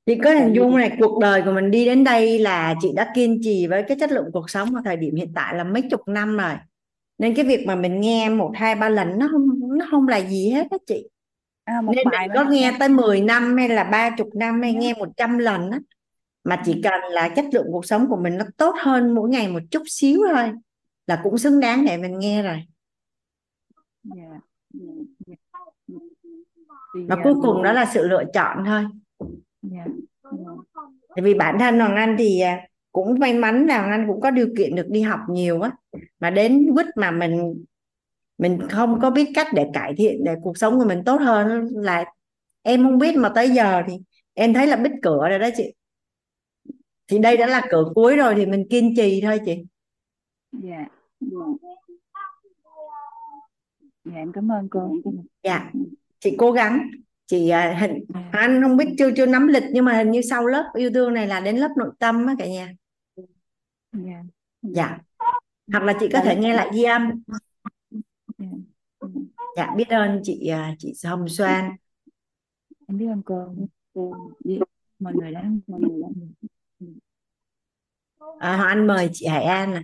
chị có hình dung này cuộc đời của mình đi đến đây là chị đã kiên trì với cái chất lượng cuộc sống ở thời điểm hiện tại là mấy chục năm rồi. Nên cái việc mà mình nghe một hai ba lần nó không nó không là gì hết á chị. À, một nên bài mà có nghe tới 10 năm hay là ba chục năm hay nghe một trăm lần á mà chỉ cần là chất lượng cuộc sống của mình nó tốt hơn mỗi ngày một chút xíu thôi là cũng xứng đáng để mình nghe rồi. Dạ. thì và cuối cùng đó là sự lựa chọn thôi. Dạ. Tại vì bản thân Hoàng Anh thì à, cũng may mắn là anh cũng có điều kiện được đi học nhiều á. Mà đến quýt mà mình mình không có biết cách để cải thiện để cuộc sống của mình tốt hơn là em không biết mà tới giờ thì em thấy là bít cửa rồi đó chị. Thì đây đã là cửa cuối rồi thì mình kiên trì thôi chị. Dạ dạ. Dạ em cảm ơn cô. Dạ chị cố gắng. Chị à, hình anh không biết chưa chưa nắm lịch nhưng mà hình như sau lớp yêu thương này là đến lớp nội tâm á cả nhà. Dạ. Dạ. Hoặc là chị có thể nghe lại ghi âm. Dạ. Dạ biết ơn chị à, chị Hồng Xoan em biết ơn cô. Mọi người đã mọi người đã à, Anh mời chị Hải An nè.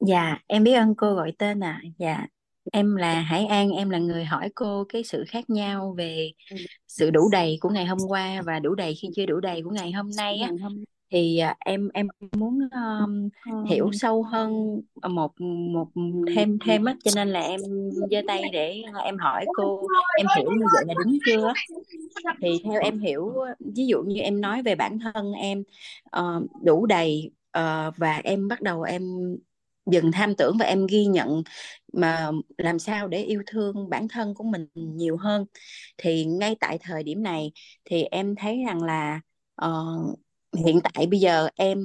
Dạ, em biết ơn cô gọi tên ạ. Dạ, em là Hải An, em là người hỏi cô cái sự khác nhau về sự đủ đầy của ngày hôm qua và đủ đầy khi chưa đủ đầy của ngày hôm nay á. Thì à, em em muốn um, hiểu sâu hơn một một thêm thêm á, cho nên là em giơ tay để em hỏi cô, em hiểu như vậy là đúng chưa? Thì theo em hiểu, ví dụ như em nói về bản thân em ờ, đủ đầy ờ, và em bắt đầu em dừng tham tưởng và em ghi nhận mà làm sao để yêu thương bản thân của mình nhiều hơn. Thì ngay tại thời điểm này thì em thấy rằng là uh, hiện tại bây giờ em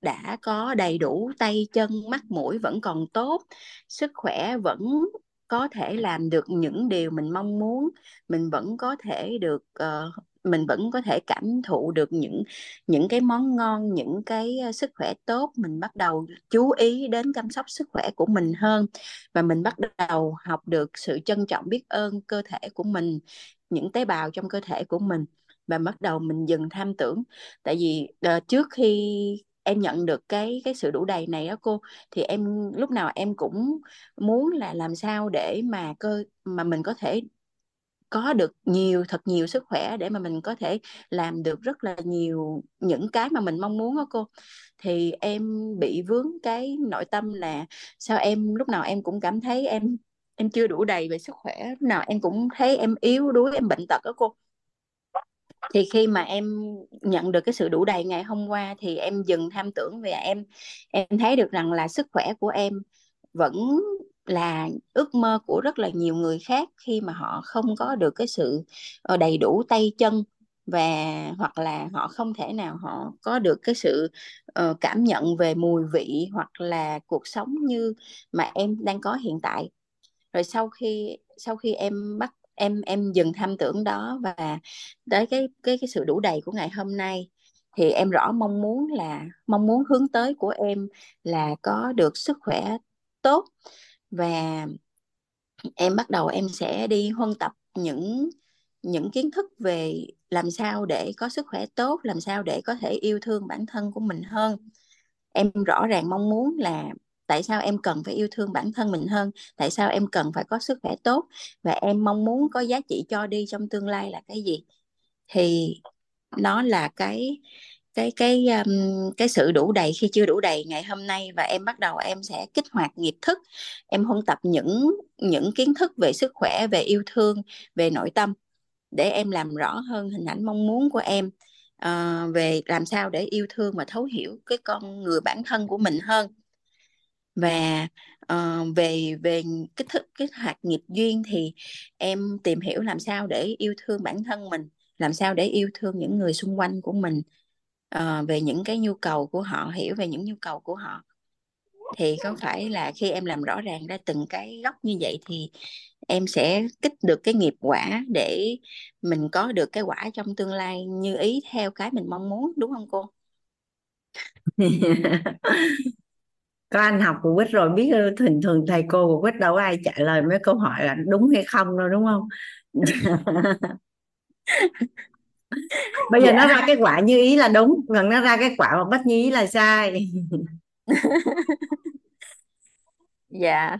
đã có đầy đủ tay chân mắt mũi vẫn còn tốt sức khỏe vẫn có thể làm được những điều mình mong muốn mình vẫn có thể được uh, mình vẫn có thể cảm thụ được những những cái món ngon những cái ờ, sức khỏe tốt. Mình bắt đầu chú ý đến chăm sóc sức khỏe của mình hơn và mình bắt đầu học được sự trân trọng biết ơn cơ thể của mình những tế bào trong cơ thể của mình và bắt đầu mình dừng tham tưởng. Tại vì uh, trước khi em nhận được cái cái sự đủ đầy này đó cô thì em lúc nào em cũng muốn là làm sao để mà cơ mà mình có thể có được nhiều, thật nhiều sức khỏe để mà mình có thể làm được rất là nhiều những cái mà mình mong muốn đó cô. Thì em bị vướng cái nội tâm là sao em, lúc nào em cũng cảm thấy em em chưa đủ đầy về sức khỏe, lúc nào em cũng thấy em yếu đuối, em bệnh tật đó cô. Thì khi mà em nhận được cái sự đủ đầy ngày hôm qua thì em dừng tham tưởng về em em thấy được rằng là sức khỏe của em vẫn là ước mơ của rất là nhiều người khác khi mà họ không có được cái sự ờ, đầy đủ tay chân và hoặc là họ không thể nào họ có được cái sự uh, cảm nhận về mùi vị hoặc là cuộc sống như mà em đang có hiện tại. Rồi sau khi sau khi em bắt em em dừng tham tưởng đó và tới cái cái cái sự đủ đầy của ngày hôm nay thì em rõ mong muốn là mong muốn hướng tới của em là có được sức khỏe tốt và em bắt đầu em sẽ đi huân tập những những kiến thức về làm sao để có sức khỏe tốt, làm sao để có thể yêu thương bản thân của mình hơn. Em rõ ràng mong muốn là tại sao em cần phải yêu thương bản thân mình hơn, tại sao em cần phải có sức khỏe tốt, và em mong muốn có giá trị cho đi trong tương lai là cái gì. Thì nó là cái cái cái um, cái sự đủ đầy khi chưa đủ đầy ngày hôm nay và em bắt đầu em sẽ kích hoạt nghiệp thức. Em huân tập những những kiến thức về sức khỏe về yêu thương về nội tâm để em làm rõ hơn hình ảnh mong muốn của em uh, về làm sao để yêu thương và thấu hiểu cái con người bản thân của mình hơn. Và uh, về về kích thức kích hoạt nghiệp duyên thì em tìm hiểu làm sao để yêu thương bản thân mình làm sao để yêu thương những người xung quanh của mình uh, về những cái nhu cầu của họ hiểu về những nhu cầu của họ. Thì có phải là khi em làm rõ ràng ra từng cái góc như vậy thì em sẽ kích được cái nghiệp quả để mình có được cái quả trong tương lai như ý theo cái mình mong muốn đúng không cô? Có anh học của Quýt rồi biết thường thường thầy cô của Quýt đâu có ai trả lời mấy câu hỏi là đúng hay không đâu đúng không bây giờ dạ. nó ra kết quả như ý là đúng còn nó ra kết quả mà bất như ý là sai. Dạ.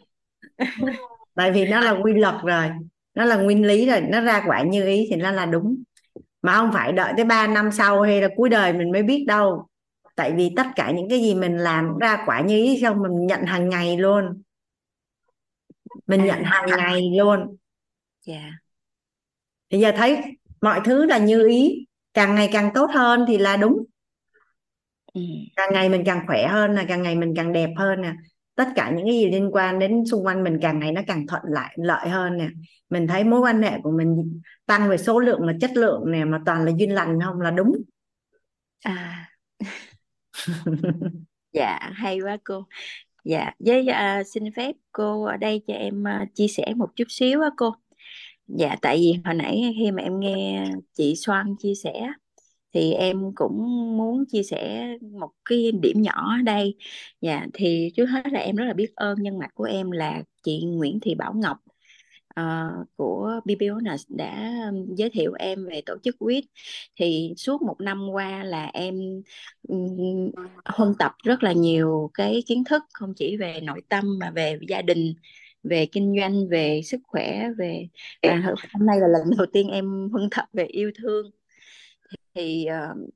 Tại vì nó là quy luật rồi nó là nguyên lý rồi nó ra quả như ý thì nó là đúng. Mà không phải đợi tới 3 năm sau hay là cuối đời mình mới biết đâu. Tại vì tất cả những cái gì mình làm ra quả như ý xong mình nhận hàng ngày luôn. Mình nhận hàng ngày luôn. Dạ. Yeah. bây giờ thấy mọi thứ là như ý. Càng ngày càng tốt hơn thì là đúng. Ừ. càng ngày mình càng khỏe hơn là càng ngày mình càng đẹp hơn nè. Tất cả những cái gì liên quan đến xung quanh mình càng ngày nó càng thuận lại lợi hơn nè. Mình thấy mối quan hệ của mình tăng về số lượng mà chất lượng nè mà toàn là duyên lành không là đúng. À. Dạ hay quá cô. Dạ với uh, xin phép cô ở đây cho em uh, chia sẻ một chút xíu á cô dạ tại vì hồi nãy khi mà em nghe chị Soan chia sẻ thì em cũng muốn chia sẻ một cái điểm nhỏ ở đây. Dạ thì trước hết là em rất là biết ơn nhân mạch của em là chị Nguyễn Thị Bảo Ngọc uh, của BBONUS đã giới thiệu em về tổ chức quýt. Thì suốt một năm qua là em um, huân tập rất là nhiều cái kiến thức không chỉ về nội tâm mà về gia đình về kinh doanh về sức khỏe về và hôm nay là lần đầu tiên em huân tập về yêu thương. Thì uh,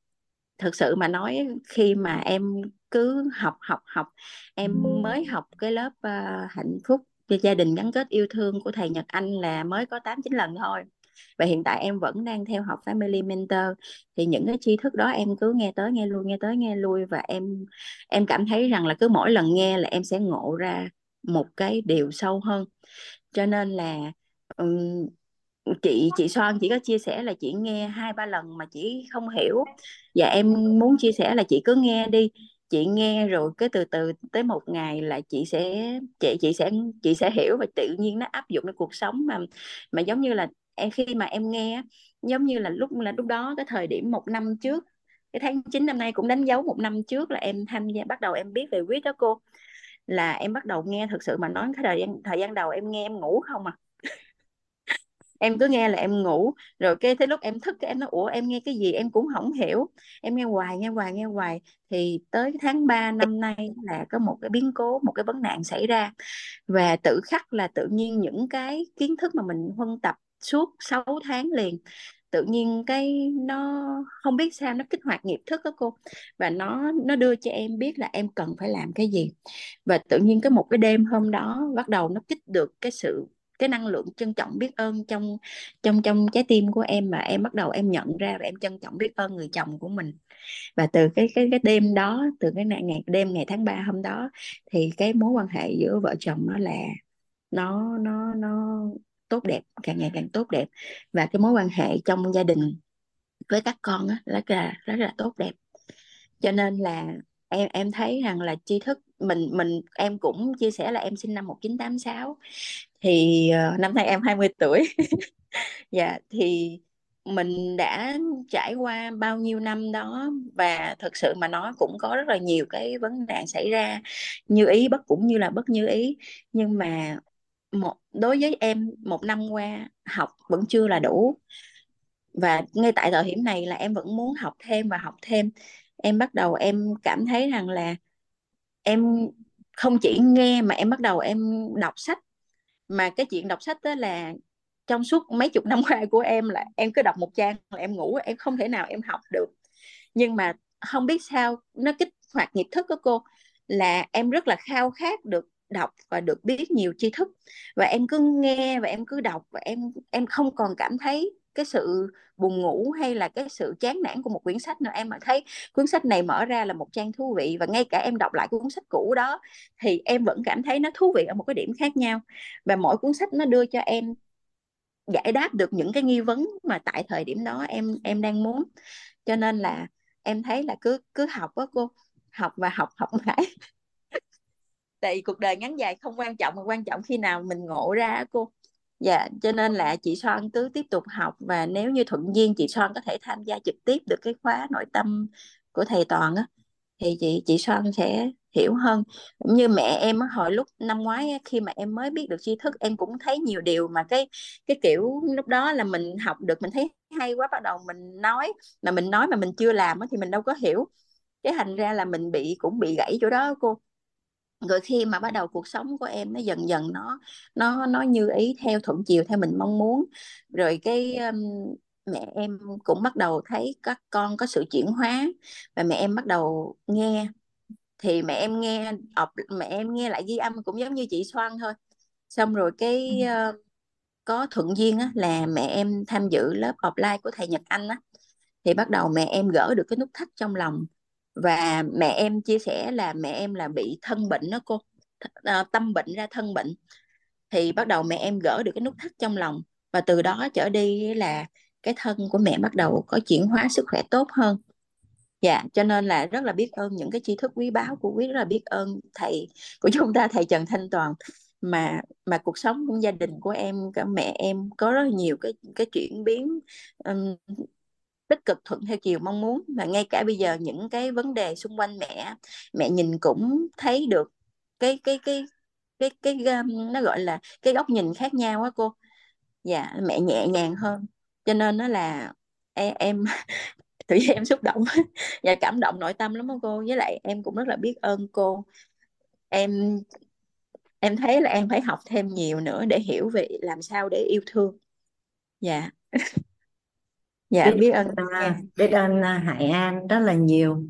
thực sự mà nói khi mà em cứ học học học em mới học cái lớp uh, hạnh phúc cho gia đình gắn kết yêu thương của thầy Nhật Anh là mới có 8 9 lần thôi. Và hiện tại em vẫn đang theo học Family Mentor. Thì những cái tri thức đó em cứ nghe tới nghe lui nghe tới nghe lui. Và em em cảm thấy rằng là cứ mỗi lần nghe là em sẽ ngộ ra một cái điều sâu hơn. Cho nên là um, chị chị Soan chỉ có chia sẻ là chị nghe hai ba lần mà chị không hiểu. Và em muốn chia sẻ là chị cứ nghe đi. Chị nghe rồi cái từ từ tới một ngày là chị sẽ chị chị sẽ chị sẽ hiểu và tự nhiên nó áp dụng lên cuộc sống mà mà giống như là em khi mà em nghe giống như là lúc là lúc đó cái thời điểm một năm trước cái tháng 9 năm nay cũng đánh dấu một năm trước là em tham gia bắt đầu em biết về quyết đó cô là em bắt đầu nghe thực sự mà nói cái thời gian thời gian đầu em nghe em ngủ không à? Em cứ nghe là em ngủ, rồi cái tới lúc em thức cái em nói, ủa, em nghe cái gì? Em cũng không hiểu. Em nghe hoài nghe hoài nghe hoài. Thì tới tháng 3 năm nay là có một cái biến cố, một cái vấn nạn xảy ra. Và tự khắc là tự nhiên những cái kiến thức mà mình huân tập suốt 6 tháng liền tự nhiên cái nó không biết sao nó kích hoạt nghiệp thức đó cô. Và nó nó đưa cho em biết là em cần phải làm cái gì. Và tự nhiên cái một cái đêm hôm đó bắt đầu nó kích được cái sự cái năng lượng trân trọng biết ơn trong trong trong trái tim của em mà em bắt đầu em nhận ra và em trân trọng biết ơn người chồng của mình. Và từ cái cái cái đêm đó từ cái ngày, ngày đêm ngày tháng 3 hôm đó thì cái mối quan hệ giữa vợ chồng nó là nó nó nó tốt đẹp càng ngày càng tốt đẹp. Và cái mối quan hệ trong gia đình với các con á rất là rất là tốt đẹp. Cho nên là em em thấy rằng là tri thức mình mình em cũng chia sẻ là em sinh năm 1986 thì uh, năm nay em 20 tuổi. Dạ thì mình đã trải qua bao nhiêu năm đó và thực sự mà nói cũng có rất là nhiều cái vấn nạn xảy ra như ý bất cũng như là bất như ý. Nhưng mà một, đối với em, một năm qua học vẫn chưa là đủ. Và ngay tại thời điểm này là em vẫn muốn học thêm và học thêm. Em bắt đầu em cảm thấy rằng là em không chỉ nghe mà em bắt đầu em đọc sách. Mà cái chuyện đọc sách đó là trong suốt mấy chục năm qua của em là em cứ đọc một trang là em ngủ, em không thể nào em học được. Nhưng mà không biết sao, nó kích hoạt nghiệp thức của cô là em rất là khao khát được đọc và được biết nhiều tri thức. Và em cứ nghe và em cứ đọc và em em không còn cảm thấy cái sự buồn ngủ hay là cái sự chán nản của một quyển sách nữa. Em mà thấy cuốn sách này mở ra là một trang thú vị và ngay cả em đọc lại cuốn sách cũ đó thì em vẫn cảm thấy nó thú vị ở một cái điểm khác nhau. Và mỗi cuốn sách nó đưa cho em giải đáp được những cái nghi vấn mà tại thời điểm đó em em đang muốn. Cho nên là em thấy là cứ cứ học á cô, học và học học mãi. tại cuộc đời ngắn dài không quan trọng mà quan trọng khi nào mình ngộ ra cô Dạ, cho nên là chị Son cứ tiếp tục học và nếu như thuận duyên chị Son có thể tham gia trực tiếp được cái khóa nội tâm của thầy Toàn á thì chị chị Son sẽ hiểu hơn. Cũng như mẹ em hồi lúc năm ngoái khi mà em mới biết được tri thức em cũng thấy nhiều điều mà cái cái kiểu lúc đó là mình học được mình thấy hay quá bắt đầu mình nói mà mình nói mà mình chưa làm thì mình đâu có hiểu. Cái thành ra là mình bị cũng bị gãy chỗ đó cô rồi khi mà bắt đầu cuộc sống của em nó dần dần nó nó nó như ý theo thuận chiều theo mình mong muốn. Rồi cái um, mẹ em cũng bắt đầu thấy các con có sự chuyển hóa và mẹ em bắt đầu nghe. Thì mẹ em nghe đọc mẹ em nghe lại ghi âm cũng giống như chị Soan thôi. Xong rồi cái uh, có thuận duyên á, là mẹ em tham dự lớp offline của thầy Nhật Anh á. Thì bắt đầu mẹ em gỡ được cái nút thắt trong lòng và mẹ em chia sẻ là mẹ em là bị thân bệnh đó cô. Ờ, tâm bệnh ra thân bệnh. Thì bắt đầu mẹ em gỡ được cái nút thắt trong lòng. Và từ đó trở đi là cái thân của mẹ bắt đầu có chuyển hóa sức khỏe tốt hơn. Dạ cho nên là rất là biết ơn những cái tri thức quý báu của quý rất là biết ơn thầy của chúng ta thầy Trần Thanh Toàn. Mà mà cuộc sống của gia đình của em cả mẹ em có rất nhiều cái cái chuyển biến um, tích cực thuận theo chiều mong muốn. Và ngay cả bây giờ những cái vấn đề xung quanh mẹ mẹ nhìn cũng thấy được cái cái cái cái cái, cái nó gọi là cái góc nhìn khác nhau á cô. Dạ mẹ nhẹ nhàng hơn. Cho nên nó là e, em, em tự nhiên em xúc động. Và dạ, cảm động nội tâm lắm đó cô. Với lại em cũng rất là biết ơn cô. Em em thấy là em phải học thêm nhiều nữa để hiểu về làm sao để yêu thương. Dạ. dạ biết biết ơn à, biết ơn à, Hải An rất là nhiều.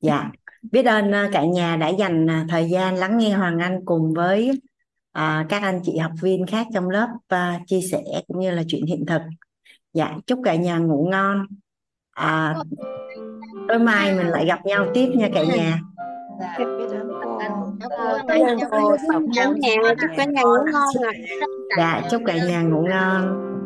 Dạ. Biết ơn à, cả nhà đã dành à, thời gian lắng nghe Hoàng Anh cùng với à, các anh chị học viên khác trong lớp và chia sẻ cũng như là chuyện hiện thực. Dạ chúc cả nhà ngủ ngon. À, tối mai mình lại gặp nhau tiếp nha cả nhà. Dạ biết ơn cô. Cảm ơn cô. Chúc cả nhà ngủ ngon. Dạ chúc cả nhà ngủ ngon